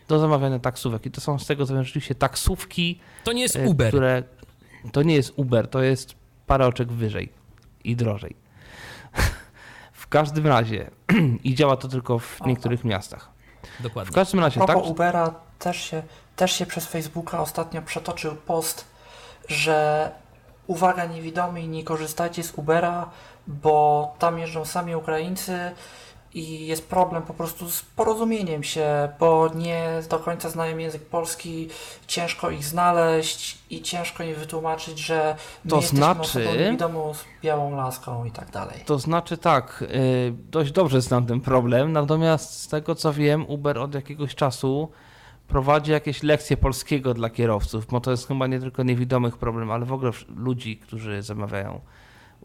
do zamawiania taksówek i to są z tego co wiem rzeczywiście taksówki, To nie jest e, Uber. które to nie jest Uber, to jest parę oczek wyżej i drożej. w każdym razie i działa to tylko w niektórych miastach. W Dokładnie. każdym razie A tak, Ubera, też się, też się przez Facebooka ostatnio przetoczył post, że uwaga niewidomi, nie korzystajcie z Ubera, bo tam jeżdżą sami Ukraińcy i jest problem po prostu z porozumieniem się, bo nie do końca znają język polski, ciężko ich znaleźć i ciężko im wytłumaczyć, że my To znaczy- z białą laską i tak dalej. to znaczy tak, y, dość dobrze znam ten problem, natomiast z tego co wiem, Uber od jakiegoś czasu prowadzi jakieś lekcje polskiego dla kierowców, bo to jest chyba nie tylko niewidomych problem, ale w ogóle ludzi, którzy zamawiają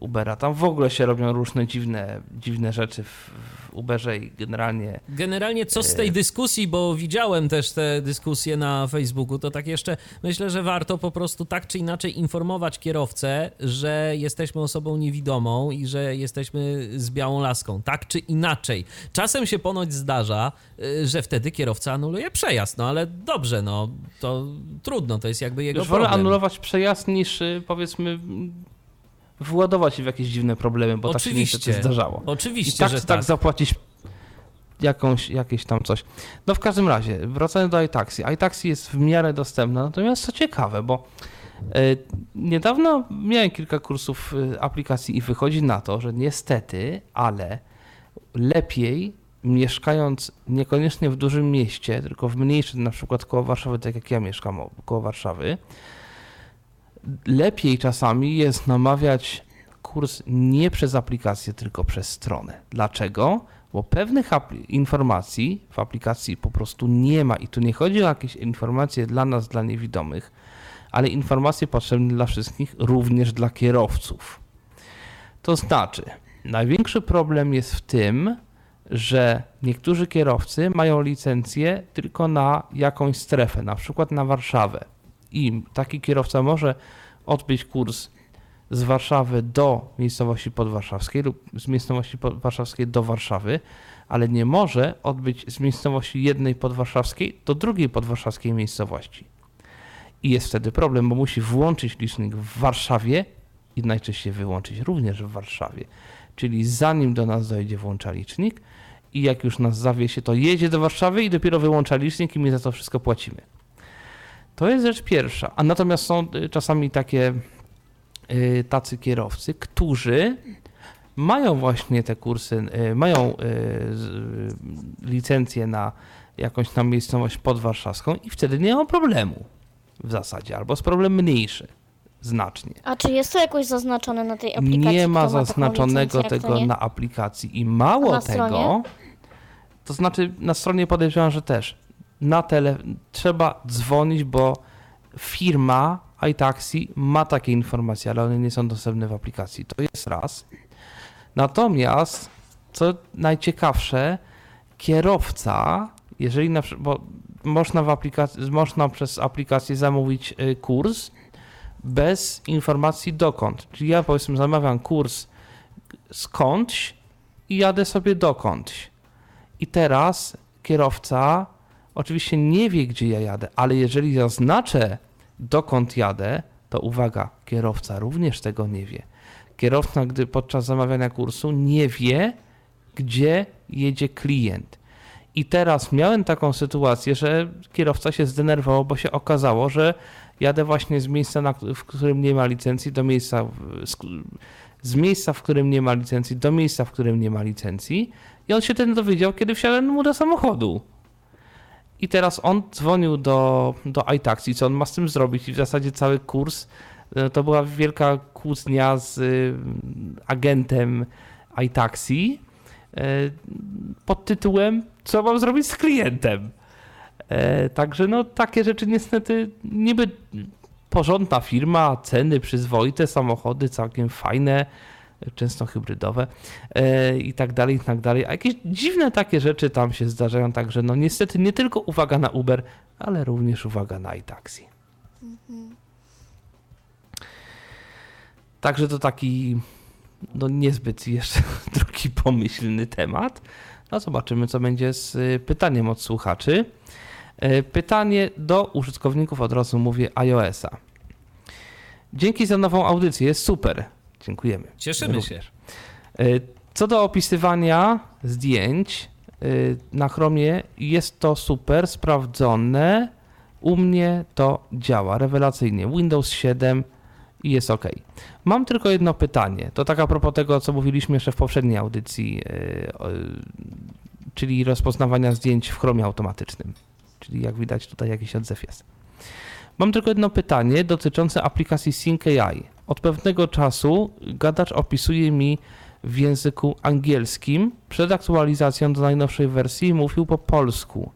Ubera. Tam w ogóle się robią różne dziwne, dziwne rzeczy w, w Uberze i generalnie Generalnie co z tej dyskusji, bo widziałem też te dyskusje na Facebooku, to tak jeszcze myślę, że warto po prostu tak czy inaczej informować kierowcę, że jesteśmy osobą niewidomą i że jesteśmy z białą laską. Tak czy inaczej. Czasem się ponoć zdarza, y, że wtedy kierowca anuluje przejazd, no ale dobrze, no to trudno, to jest jakby jego Już wolę problem. anulować przejazd niż y, powiedzmy władować się w jakieś dziwne problemy, bo tak się Oczywiście. niestety zdarzało. I Oczywiście, tak że tak tak. zapłacić jakąś, jakieś tam coś. No w każdym razie, wracając do iTaxi. iTaxi jest w miarę dostępne, natomiast co ciekawe, bo e, niedawno miałem kilka kursów e, aplikacji i wychodzi na to, że niestety, ale lepiej mieszkając niekoniecznie w dużym mieście, tylko w mniejszym, na przykład koło Warszawy, tak jak ja mieszkam koło Warszawy, lepiej czasami jest namawiać kurs nie przez aplikację, tylko przez stronę. Dlaczego? Bo pewnych informacji w aplikacji po prostu nie ma i tu nie chodzi o jakieś informacje dla nas, dla niewidomych, ale informacje potrzebne dla wszystkich, również dla kierowców. To znaczy, największy problem jest w tym, że niektórzy kierowcy mają licencję tylko na jakąś strefę, na przykład na Warszawę. I taki kierowca może odbyć kurs z Warszawy do miejscowości podwarszawskiej lub z miejscowości podwarszawskiej do Warszawy, ale nie może odbyć z miejscowości jednej podwarszawskiej do drugiej podwarszawskiej miejscowości. I jest wtedy problem, bo musi włączyć licznik w Warszawie i najczęściej wyłączyć również w Warszawie. Czyli zanim do nas dojdzie, włącza licznik i jak już nas zawiesie, to jedzie do Warszawy i dopiero wyłącza licznik i my za to wszystko płacimy. To jest rzecz pierwsza. A natomiast są y, czasami takie y, tacy kierowcy, którzy mają właśnie te kursy, y, mają z- licencję na jakąś tam miejscowość podwarszawską i wtedy nie ma problemu w zasadzie, albo jest problem mniejszy znacznie. A czy jest to jakoś zaznaczone na tej aplikacji? Nie ma zaznaczonego licencję, tego nie? na aplikacji i mało tego, stronie? to znaczy na stronie podejrzewam, że też na tele trzeba dzwonić, bo firma iTaxi ma takie informacje, ale one nie są dostępne w aplikacji. To jest raz. Natomiast, co najciekawsze, kierowca, jeżeli na bo można, w aplikacji, można przez aplikację zamówić y, kurs bez informacji dokąd. Czyli ja powiedzmy zamawiam kurs skądś i jadę sobie dokądś. I teraz kierowca oczywiście nie wie, gdzie ja jadę, ale jeżeli zaznaczę, dokąd jadę, to uwaga, kierowca również tego nie wie. Kierowca, gdy podczas zamawiania kursu nie wie, gdzie jedzie klient. I teraz miałem taką sytuację, że kierowca się zdenerwował, bo się okazało, że jadę właśnie z miejsca, na, w którym nie ma licencji, do miejsca, z, z miejsca, w którym nie ma licencji, do miejsca, w którym nie ma licencji. I on się ten dowiedział, kiedy wsiadłem mu do samochodu. I teraz on dzwonił do, do iTaxi, co on ma z tym zrobić? I w zasadzie cały kurs e, to była wielka kłótnia z y, agentem iTaxi e, pod tytułem Co mam zrobić z klientem? E, Także no takie rzeczy niestety niby porządna firma, ceny przyzwoite, samochody całkiem fajne, często hybrydowe e, i tak dalej, i tak dalej. A jakieś dziwne takie rzeczy tam się zdarzają, także no niestety nie tylko uwaga na Uber, ale również uwaga na iTaxi. Także to taki no niezbyt jeszcze drugi pomyślny temat. No zobaczymy, co będzie z y, pytaniem od słuchaczy. E, Pytanie do użytkowników, od razu mówię iOS-a. Dzięki za nową audycję, jest super. Dziękujemy. Cieszymy się. Również. E, Co do opisywania zdjęć e, na Chromie, jest to super, sprawdzone. U mnie to działa rewelacyjnie. Windows 7 i jest ok. Mam tylko jedno pytanie. To tak a propos tego, co mówiliśmy jeszcze w poprzedniej audycji, e, czyli rozpoznawania zdjęć w Chromie automatycznym. Czyli jak widać tutaj jakiś odzew jest. Mam tylko jedno pytanie dotyczące aplikacji SyncAI. Od pewnego czasu gadacz opisuje mi w języku angielskim. Przed aktualizacją do najnowszej wersji mówił po polsku.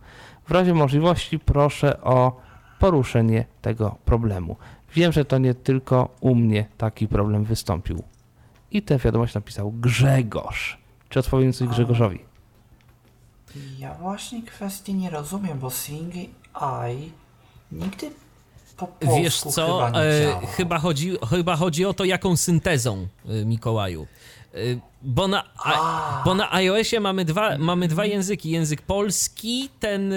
W razie możliwości proszę o poruszenie tego problemu. Wiem, że to nie tylko u mnie taki problem wystąpił. I tę wiadomość napisał Grzegorz. Czy odpowiem coś Grzegorzowi? Ja właśnie kwestii nie rozumiem, bo Sing AI nigdy po polsku Wiesz co, chyba nie e, chyba, chodzi, chyba chodzi o to, jaką syntezą, e, Mikołaju. E, Bo na, a, bo na iOSie mamy dwa, mamy dwa języki. Język polski, ten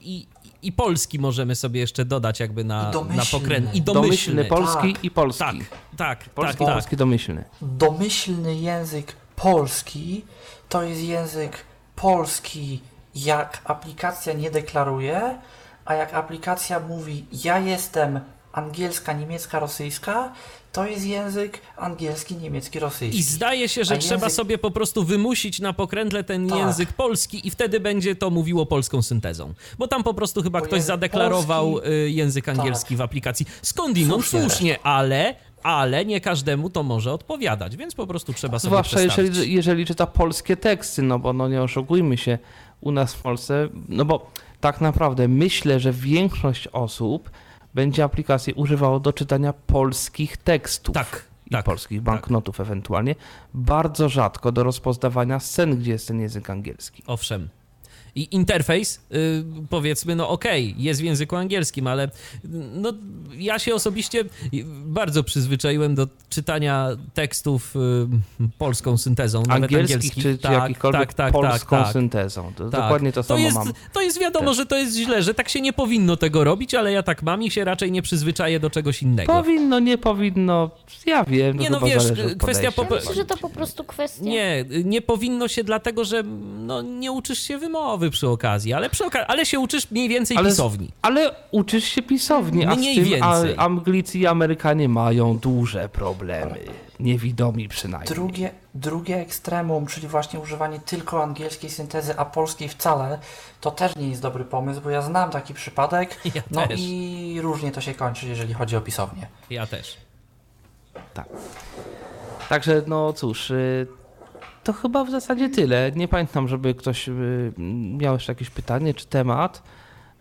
i, i polski możemy sobie jeszcze dodać jakby na, na pokręt. I Domyślny, domyślny. polski tak, i polski. Tak, tak, Polski, tak, tak. polski domyślny. Domyślny język polski to jest język polski, jak aplikacja nie deklaruje, a jak aplikacja mówi ja jestem angielska, niemiecka, rosyjska, to jest język angielski, niemiecki, rosyjski. I zdaje się, że A trzeba język- sobie po prostu wymusić na pokrętle ten Tak. język polski i wtedy będzie to mówiło polską syntezą. Bo tam po prostu chyba Bo ktoś zadeklarował polski- Tak. y, język angielski w aplikacji. Skądinąd Słusznie. słusznie, ale, ale nie każdemu to może odpowiadać, więc po prostu trzeba sobie Zwłaszcza jeżeli, jeżeli czyta polskie teksty, no bo no nie oszukujmy się, u nas w Polsce, no bo tak naprawdę myślę, że większość osób będzie aplikację używało do czytania polskich tekstów. Tak, I tak, polskich banknotów ewentualnie. Bardzo rzadko do rozpoznawania scen, gdzie jest ten język angielski. Owszem. I interfejs, y, powiedzmy, no okej, jest w języku angielskim, ale no, ja się osobiście bardzo przyzwyczaiłem do czytania tekstów y, polską syntezą, nawet Angielskich angielskich. czy, czy Tak, jakikolwiek tak, tak, polską tak, tak. syntezą. To Tak. Dokładnie to samo jest, mam. To jest wiadomo, też. że to jest źle, że tak się nie powinno tego robić, ale ja tak mam i się raczej nie przyzwyczaję do czegoś innego. Powinno, nie powinno, ja wiem. Nie, no wiesz, kwestia podejścia. Ja myślę, że to po prostu kwestia. Nie, nie powinno się dlatego, że no, nie uczysz się wymowy przy okazji, ale, przy oka- ale się uczysz mniej więcej Ale- pisowni. Ale uczysz się pisowni, a Mniej z tym więcej. A, Anglicy i Amerykanie mają duże problemy. Niewidomi przynajmniej. Drugie, drugie ekstremum, czyli właśnie używanie tylko angielskiej syntezy, a polskiej wcale, to też nie jest dobry pomysł, bo ja znam taki przypadek. Ja no też. i różnie to się kończy, jeżeli chodzi o pisownię. Ja też. Także no cóż, y, to chyba w zasadzie tyle. Nie pamiętam, żeby ktoś y, miał jeszcze jakieś pytanie czy temat.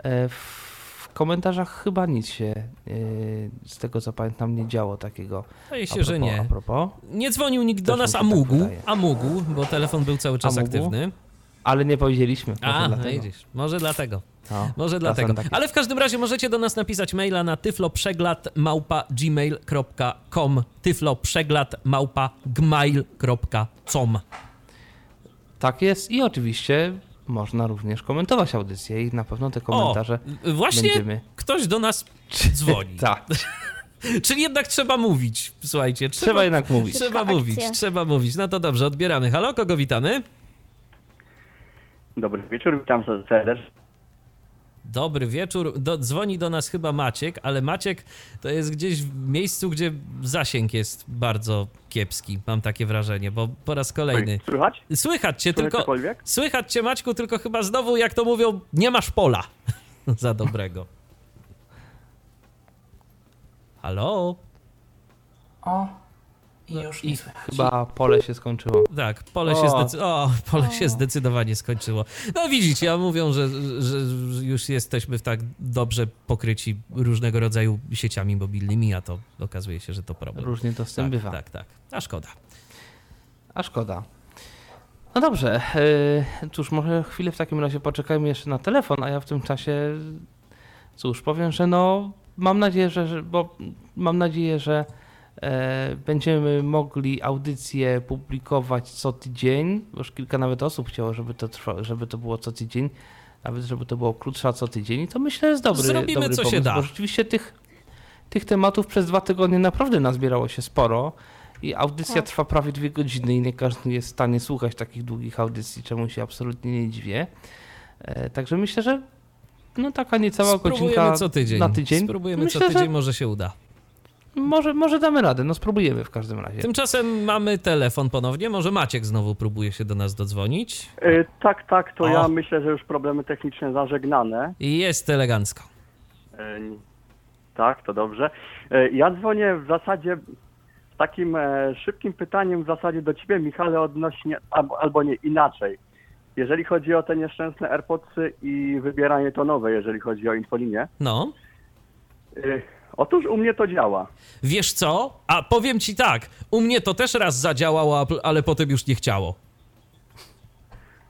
E, W komentarzach chyba nic się y, z tego co pamiętam nie działo takiego. Wydaje się, że nie. Nie dzwonił nikt do nas, a tak mógł, wydaje. a mógł, bo telefon był cały czas aktywny. Ale nie powiedzieliśmy. Może A, dlatego. widzisz, może dlatego. No, Może dlatego. tak jest. Ale w każdym razie możecie do nas napisać maila na tyfloprzeglad.gmail.com tyfloprzeglad.gmail.com Tak jest i oczywiście można również komentować audycję i na pewno te komentarze O, właśnie będziemy. ktoś do nas dzwoni. Tak, Czyli jednak trzeba mówić, słuchajcie. Trzeba, trzeba jednak mówić. Trzeba mówić, trzeba mówić. No to dobrze, odbieramy. Halo, kogo witamy? Dobry wieczór, witam serdecznie. Dobry wieczór. Do, dzwoni do nas chyba Maciek, ale Maciek to jest gdzieś w miejscu, gdzie zasięg jest bardzo kiepski, mam takie wrażenie, bo po raz kolejny. Słychać? Słychać cię Słychać tylko. cokolwiek? Słychać cię, Maćku, tylko chyba znowu, jak to mówią, nie masz pola za dobrego. Halo? O, i już i nie słychać. Chyba pole się skończyło. Tak, pole się, O. zdecy- o, pole się zdecydowanie skończyło. No widzicie, ja mówią, że, że już jesteśmy tak dobrze pokryci różnego rodzaju sieciami mobilnymi, a to okazuje się, że to problem. Różnie to z tym tak, bywa. tak, tak. A szkoda. A szkoda. No dobrze, yy, cóż, może chwilę w takim razie poczekajmy jeszcze na telefon, a ja w tym czasie, cóż, powiem, że no, mam nadzieję, że, że bo mam nadzieję, że e, będziemy mogli audycje publikować co tydzień, bo już kilka nawet osób chciało, żeby to, trwa, żeby to było co tydzień, nawet żeby to było krótsza co tydzień i to myślę jest dobry, Zrobimy, dobry co się pomysł, da. bo rzeczywiście tych, tych tematów przez dwa tygodnie naprawdę nazbierało się sporo. I audycja Tak. trwa prawie dwie godziny i nie każdy jest w stanie słuchać takich długich audycji, czemu się absolutnie nie dziwię. E, także myślę, że no taka niecała Spróbujemy godzinka co tydzień. na tydzień. Spróbujemy myślę, co tydzień, że może się uda. Może, może damy radę, no spróbujemy w każdym razie. Tymczasem mamy telefon ponownie. Może Maciek znowu próbuje się do nas dodzwonić. E, tak, tak, to O. ja myślę, że już problemy techniczne zażegnane. I jest elegancko. E, tak, to dobrze. E, ja dzwonię w zasadzie z takim e, szybkim pytaniem w zasadzie do ciebie, Michale, odnośnie, albo, albo nie, inaczej. Jeżeli chodzi o te nieszczęsne AirPodsy i wybieranie tonowe, jeżeli chodzi o infolinię. No. Otóż u mnie to działa. Wiesz co? A powiem ci tak, u mnie to też raz zadziałało, ale potem już nie chciało.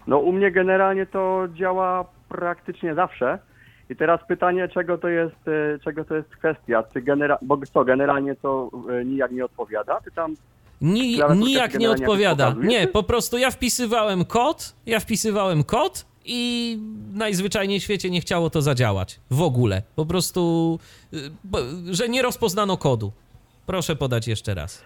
No u mnie generalnie to działa praktycznie zawsze. I teraz pytanie, czego to jest, e, czego to jest kwestia? Czy genera- bo co, generalnie to e, nijak nie odpowiada? Ty tam Ni, nijak nie odpowiada. Nie, czy? po prostu ja wpisywałem kod, ja wpisywałem kod i najzwyczajniej w świecie nie chciało to zadziałać. W ogóle. Po prostu, y, że nie rozpoznano kodu. Proszę podać jeszcze raz.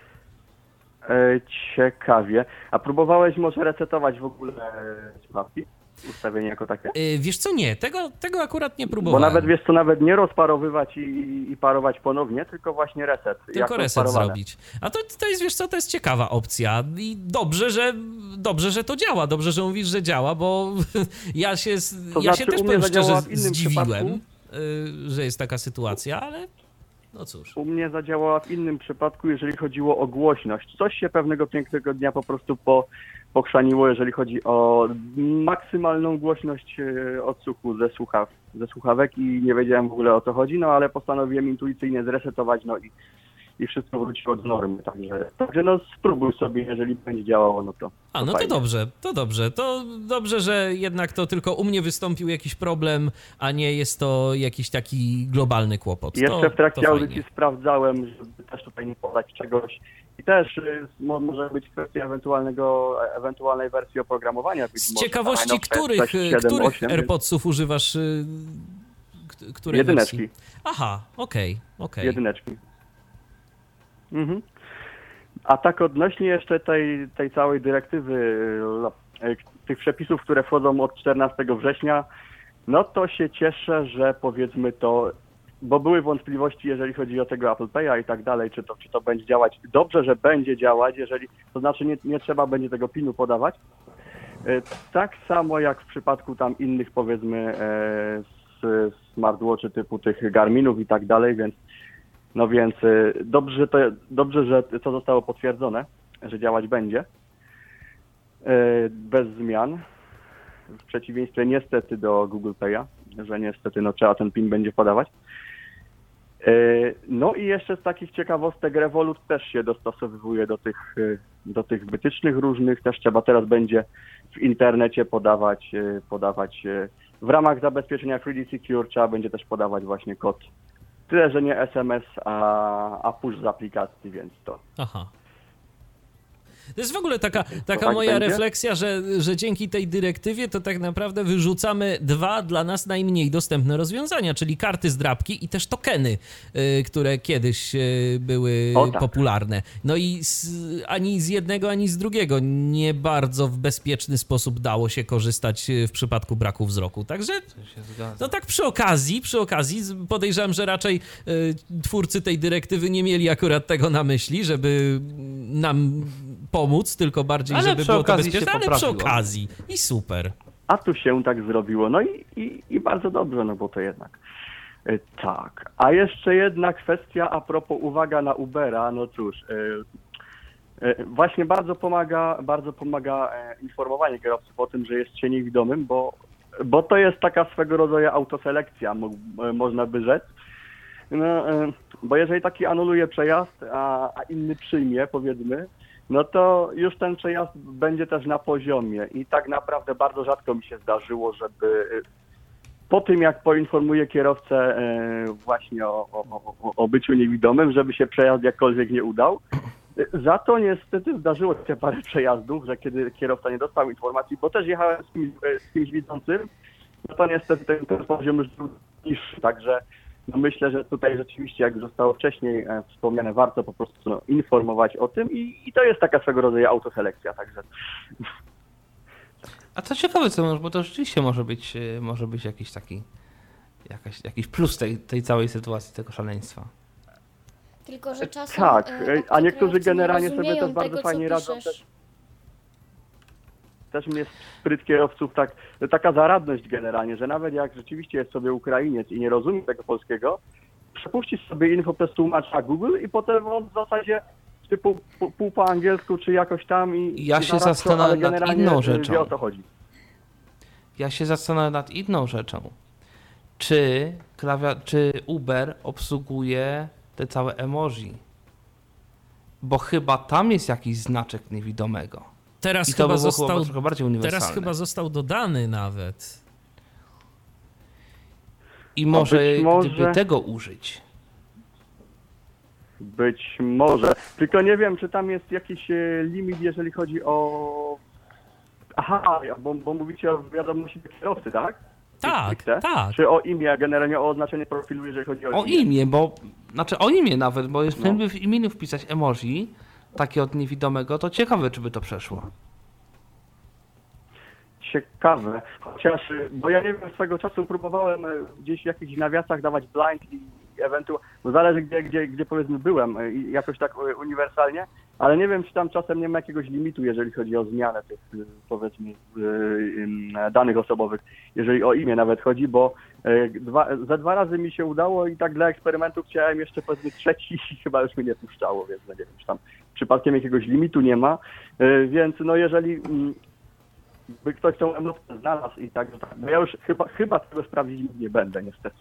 e, ciekawie. A próbowałeś może resetować w ogóle e, słuchawki? Ustawienie jako takie? Y, Wiesz co, nie, tego, tego akurat nie Bo próbowałem. nawet wiesz co, nawet nie rozparowywać i, i parować ponownie, tylko właśnie reset. Tylko reset zrobić. A to, to jest, wiesz co, to jest ciekawa opcja i dobrze, że dobrze, że to działa, dobrze, że mówisz, że działa, bo ja się, To ja znaczy, się też powiem szczerze zdziwiłem, przypadku. y, że jest taka sytuacja, ale no cóż. U mnie zadziałała w innym przypadku, jeżeli chodziło o głośność. Coś się pewnego pięknego dnia po prostu po, pokrzaniło, jeżeli chodzi o maksymalną głośność e, odsłuchu ze, słuchaw, ze słuchawek i nie wiedziałem w ogóle o co chodzi, no ale postanowiłem intuicyjnie zresetować, no i, i wszystko wróciło do normy. Także, także no spróbuj sobie, jeżeli będzie działało, no to. A, no to dobrze, to dobrze. To dobrze, że jednak to tylko u mnie wystąpił jakiś problem, a nie jest to jakiś taki globalny kłopot. Jeszcze to, w trakcie audycji sprawdzałem, żeby też tutaj nie podać czegoś. I też y, mo- może być kwestia ewentualnego, ewentualnej wersji oprogramowania. Z ciekawości, których, 6, 7, których 8, AirPodsów używasz? y, Której Jedyneczki. wersji? Aha, okej, okej. Jedyneczki. Mhm. A tak odnośnie jeszcze tej, tej całej dyrektywy e, tych przepisów, które wchodzą od 14 września, no to się cieszę, że powiedzmy to, bo były wątpliwości, jeżeli chodzi o tego Apple Pay'a i tak dalej, czy to, czy to będzie działać. Dobrze, że będzie działać, jeżeli, to znaczy nie, nie trzeba będzie tego pinu podawać. E, Tak samo jak w przypadku tam innych powiedzmy e, s- smartwatchy typu tych Garminów i tak dalej, więc no więc e, dobrze, że to, dobrze, że to zostało potwierdzone, że działać będzie e, bez zmian. W przeciwieństwie niestety do Google Pay'a, że niestety no, trzeba ten PIN będzie podawać. E, No i jeszcze z takich ciekawostek Revolut też się dostosowuje do tych, e, do tych wytycznych różnych. Też trzeba teraz będzie w internecie podawać, e, podawać w ramach zabezpieczenia 3D Secure trzeba będzie też podawać właśnie kod. Tyle, że nie SMS, a, a push z aplikacji, więc to. Aha. To jest w ogóle taka, taka tak moja będzie? refleksja, że, że dzięki tej dyrektywie to tak naprawdę wyrzucamy dwa dla nas najmniej dostępne rozwiązania, czyli karty zdrabki i też tokeny, y, które kiedyś y, były O, tak. popularne. No i z, ani z jednego, ani z drugiego nie bardzo w bezpieczny sposób dało się korzystać y, w przypadku braku wzroku. Także no tak przy okazji, przy okazji podejrzewam, że raczej twórcy tej dyrektywy nie mieli akurat tego na myśli, żeby nam pomóc, tylko bardziej, Ale żeby przy było to bezpieczne, ale przy okazji i super. A tu się tak zrobiło. No i, i, i bardzo dobrze, no bo to jednak. e, Tak. A jeszcze jedna kwestia a propos uwaga na Ubera. No cóż, e, e, właśnie bardzo pomaga, bardzo pomaga informowanie kierowców o tym, że jest się niewidomym, bo, bo to jest taka swego rodzaju autoselekcja, mo, można by rzec. No, bo jeżeli taki anuluje przejazd, a, a inny przyjmie, powiedzmy, no to już ten przejazd będzie też na poziomie i tak naprawdę bardzo rzadko mi się zdarzyło, żeby y, po tym jak poinformuję kierowcę y, właśnie o, o, o, byciu niewidomym, żeby się przejazd jakkolwiek nie udał. Y, Za to niestety zdarzyło się parę przejazdów, że kiedy kierowca nie dostał informacji, bo też jechałem z kimś, z kimś widzącym, no to niestety ten, poziom już niższy, także no myślę, że tutaj rzeczywiście, jak zostało wcześniej e, wspomniane, warto po prostu no, informować o tym i, i to jest taka swego rodzaju autoselekcja, także A to ciekawe, co może, bo to rzeczywiście może być, y, może być jakiś taki, jakaś, jakiś plus tej, tej całej sytuacji, tego szaleństwa. Tylko, że czasem. Tak, e, e, a niektórzy generalnie sobie też bardzo tego, co fajnie radzą też. Też mnie spryt kierowców, tak, taka zaradność generalnie, że nawet jak rzeczywiście jest sobie Ukrainiec i nie rozumie tego polskiego, przepuści sobie info przez tłumacza Google i potem on w zasadzie typu pół, pół po angielsku czy jakoś tam i Ja i się to, zastanawiam nad inną wie, rzeczą. o co chodzi. Ja się zastanawiam nad inną rzeczą. Czy, klawia, czy Uber obsługuje te całe emoji? Bo chyba tam jest jakiś znaczek niewidomego. Teraz I chyba by został, chyba teraz chyba został dodany nawet. I może, może- gdyby tego użyć, Być może. Tylko nie wiem, czy tam jest jakiś e, limit, jeżeli chodzi o. Aha, bo, bo mówicie o wiadomości do kierowcy, tak? Tak, tak. Czy o imię, generalnie o oznaczenie profilu, jeżeli chodzi o, o imię, bo, znaczy o imię nawet, bo jeżeli No. by w imieniu wpisać emoji, takie od niewidomego, to ciekawe, czy by to przeszło. Ciekawe. Chociaż, bo ja nie wiem, swego czasu próbowałem y, gdzieś w jakichś nawiasach dawać blind i ewentualnie, bo zależy gdzie, gdzie, gdzie powiedzmy byłem i jakoś tak y, uniwersalnie, ale nie wiem, czy tam czasem nie ma jakiegoś limitu, jeżeli chodzi o zmianę tych y, powiedzmy danych osobowych, jeżeli o imię nawet chodzi, bo dwa, ze dwa razy mi się udało i tak dla eksperymentu chciałem jeszcze powiedzmy trzeci i chyba już mnie nie puszczało, więc no nie wiem, czy tam przypadkiem jakiegoś limitu nie ma, więc no jeżeli mm, by ktoś tą emotkę znalazł i tak, no ja już chyba, chyba tego sprawdzić nie będę niestety.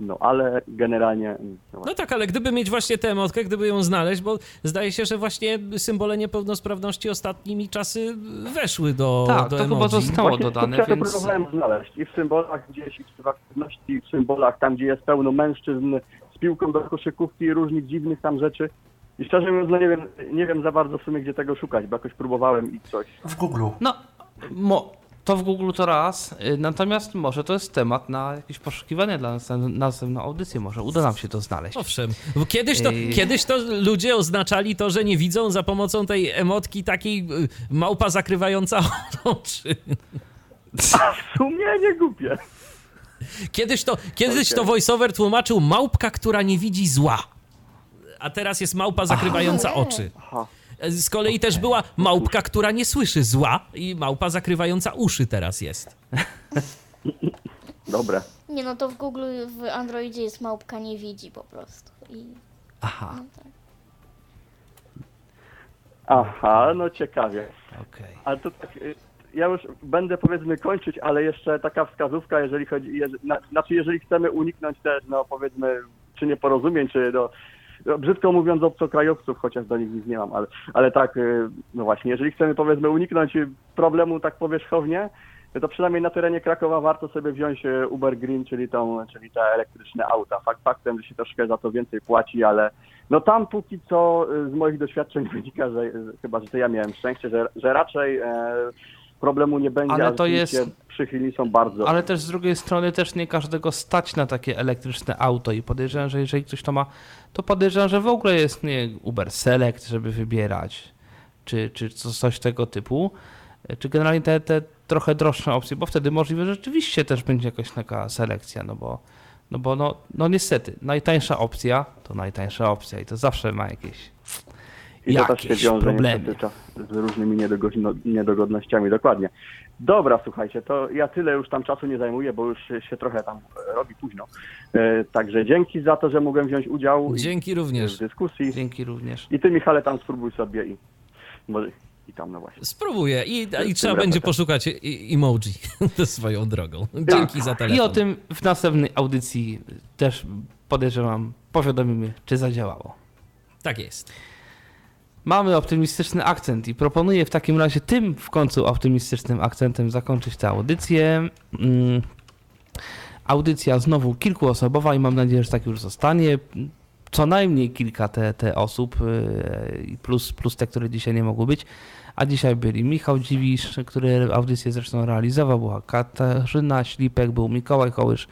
No ale generalnie mm, no, No tak, ale gdyby mieć właśnie tę emotkę, gdyby ją znaleźć, bo zdaje się, że właśnie symbole niepełnosprawności ostatnimi czasy weszły do, Tak, do to chyba emoji. zostało Właśnie dodane, ja to więc próbowałem znaleźć i w symbolach gdzieś, i w aktywności, i w symbolach tam, gdzie jest pełno mężczyzn z piłką do koszykówki i różnych dziwnych tam rzeczy. I szczerze mówiąc, no nie wiem, nie wiem za bardzo w sumie, gdzie tego szukać, bo jakoś próbowałem i coś. W Google. no, mo, To w Google to raz, y, natomiast może to jest temat na jakieś poszukiwania dla nas, na następną audycję, może uda nam się to znaleźć. Owszem, bo kiedyś to, Ej. kiedyś to ludzie oznaczali to, że nie widzą za pomocą tej emotki takiej y, małpa zakrywająca oczy. W sumie nie głupie. Kiedyś to, kiedyś to Okej. voiceover tłumaczył małpka, która nie widzi zła. A teraz jest małpa zakrywająca Ale. oczy. Aha. Z kolei też była małpka, która nie słyszy zła i małpa zakrywająca uszy teraz jest. Dobre. Nie no, to w Google, w Androidzie jest małpka nie widzi po prostu. I Aha, no tak. Aha, no ciekawie. okej. Ale to tak, y, ja już będę powiedzmy kończyć, ale jeszcze taka wskazówka, jeżeli chodzi, jeż- na, znaczy jeżeli chcemy uniknąć też, no powiedzmy, czy nieporozumień, czy no, brzydko mówiąc obcokrajowców, chociaż do nich nic nie mam, ale, ale tak, y, no właśnie, jeżeli chcemy powiedzmy uniknąć y, problemu tak powierzchownie, no to przynajmniej na terenie Krakowa warto sobie wziąć y, Uber Green, czyli, tą, czyli te elektryczne auta. Fakt faktem, że się troszkę za to więcej płaci, ale no tam póki co z moich doświadczeń wynika, że chyba, że to ja miałem szczęście, że, że raczej e, problemu nie będzie, Ale to jest- przychylni są bardzo. Ale też z drugiej strony też nie każdego stać na takie elektryczne auto i podejrzewam, że jeżeli ktoś to ma, to podejrzewam, że w ogóle jest nie Uber Select, żeby wybierać, czy, czy co- coś tego typu, czy generalnie te, te trochę droższe opcje, bo wtedy możliwe, że rzeczywiście też będzie jakaś taka selekcja, no bo no bo no, no niestety, najtańsza opcja to najtańsza opcja i to zawsze ma jakieś I to też się jakieś wiąże problemy. z różnymi niedogodno- niedogodnościami, dokładnie. Dobra, słuchajcie, to ja tyle już tam czasu nie zajmuję, bo już się trochę tam e, robi późno. E, także dzięki za to, że mogłem wziąć udział Dzięki również. w dyskusji. Dzięki również. I ty, Michale, tam spróbuj sobie i może i tam, no właśnie. Spróbuję i, i trzeba będzie tak. poszukać emoji swoją drogą. Dzięki za telefon. I o tym w następnej audycji też podejrzewam, powiadomimy, czy zadziałało. Tak jest. Mamy optymistyczny akcent i proponuję w takim razie tym w końcu optymistycznym akcentem zakończyć tę audycję. Mm, Audycja znowu kilkuosobowa i mam nadzieję, że tak już zostanie. Co najmniej kilka te, te osób, i plus, plus te, które dzisiaj nie mogły być. A dzisiaj byli Michał Dziwisz, który audycję zresztą realizował, była Katarzyna Ślipek, był Mikołaj Kołysz,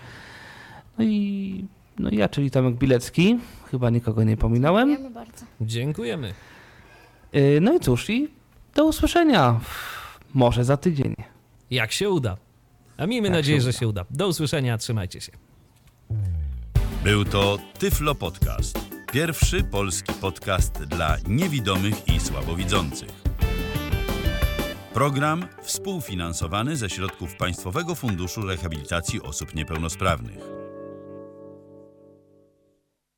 no i, no i ja, czyli Tomek Bilecki. Chyba nikogo nie pominąłem. Dziękujemy bardzo. Dziękujemy. Yy, No i cóż, i do usłyszenia. Może za tydzień. Jak się uda. A miejmy Jak nadzieję, się że się uda. Do usłyszenia, trzymajcie się. Był to Tyflo Podcast. Pierwszy polski podcast dla niewidomych i słabowidzących. Program współfinansowany ze środków Państwowego Funduszu Rehabilitacji Osób Niepełnosprawnych.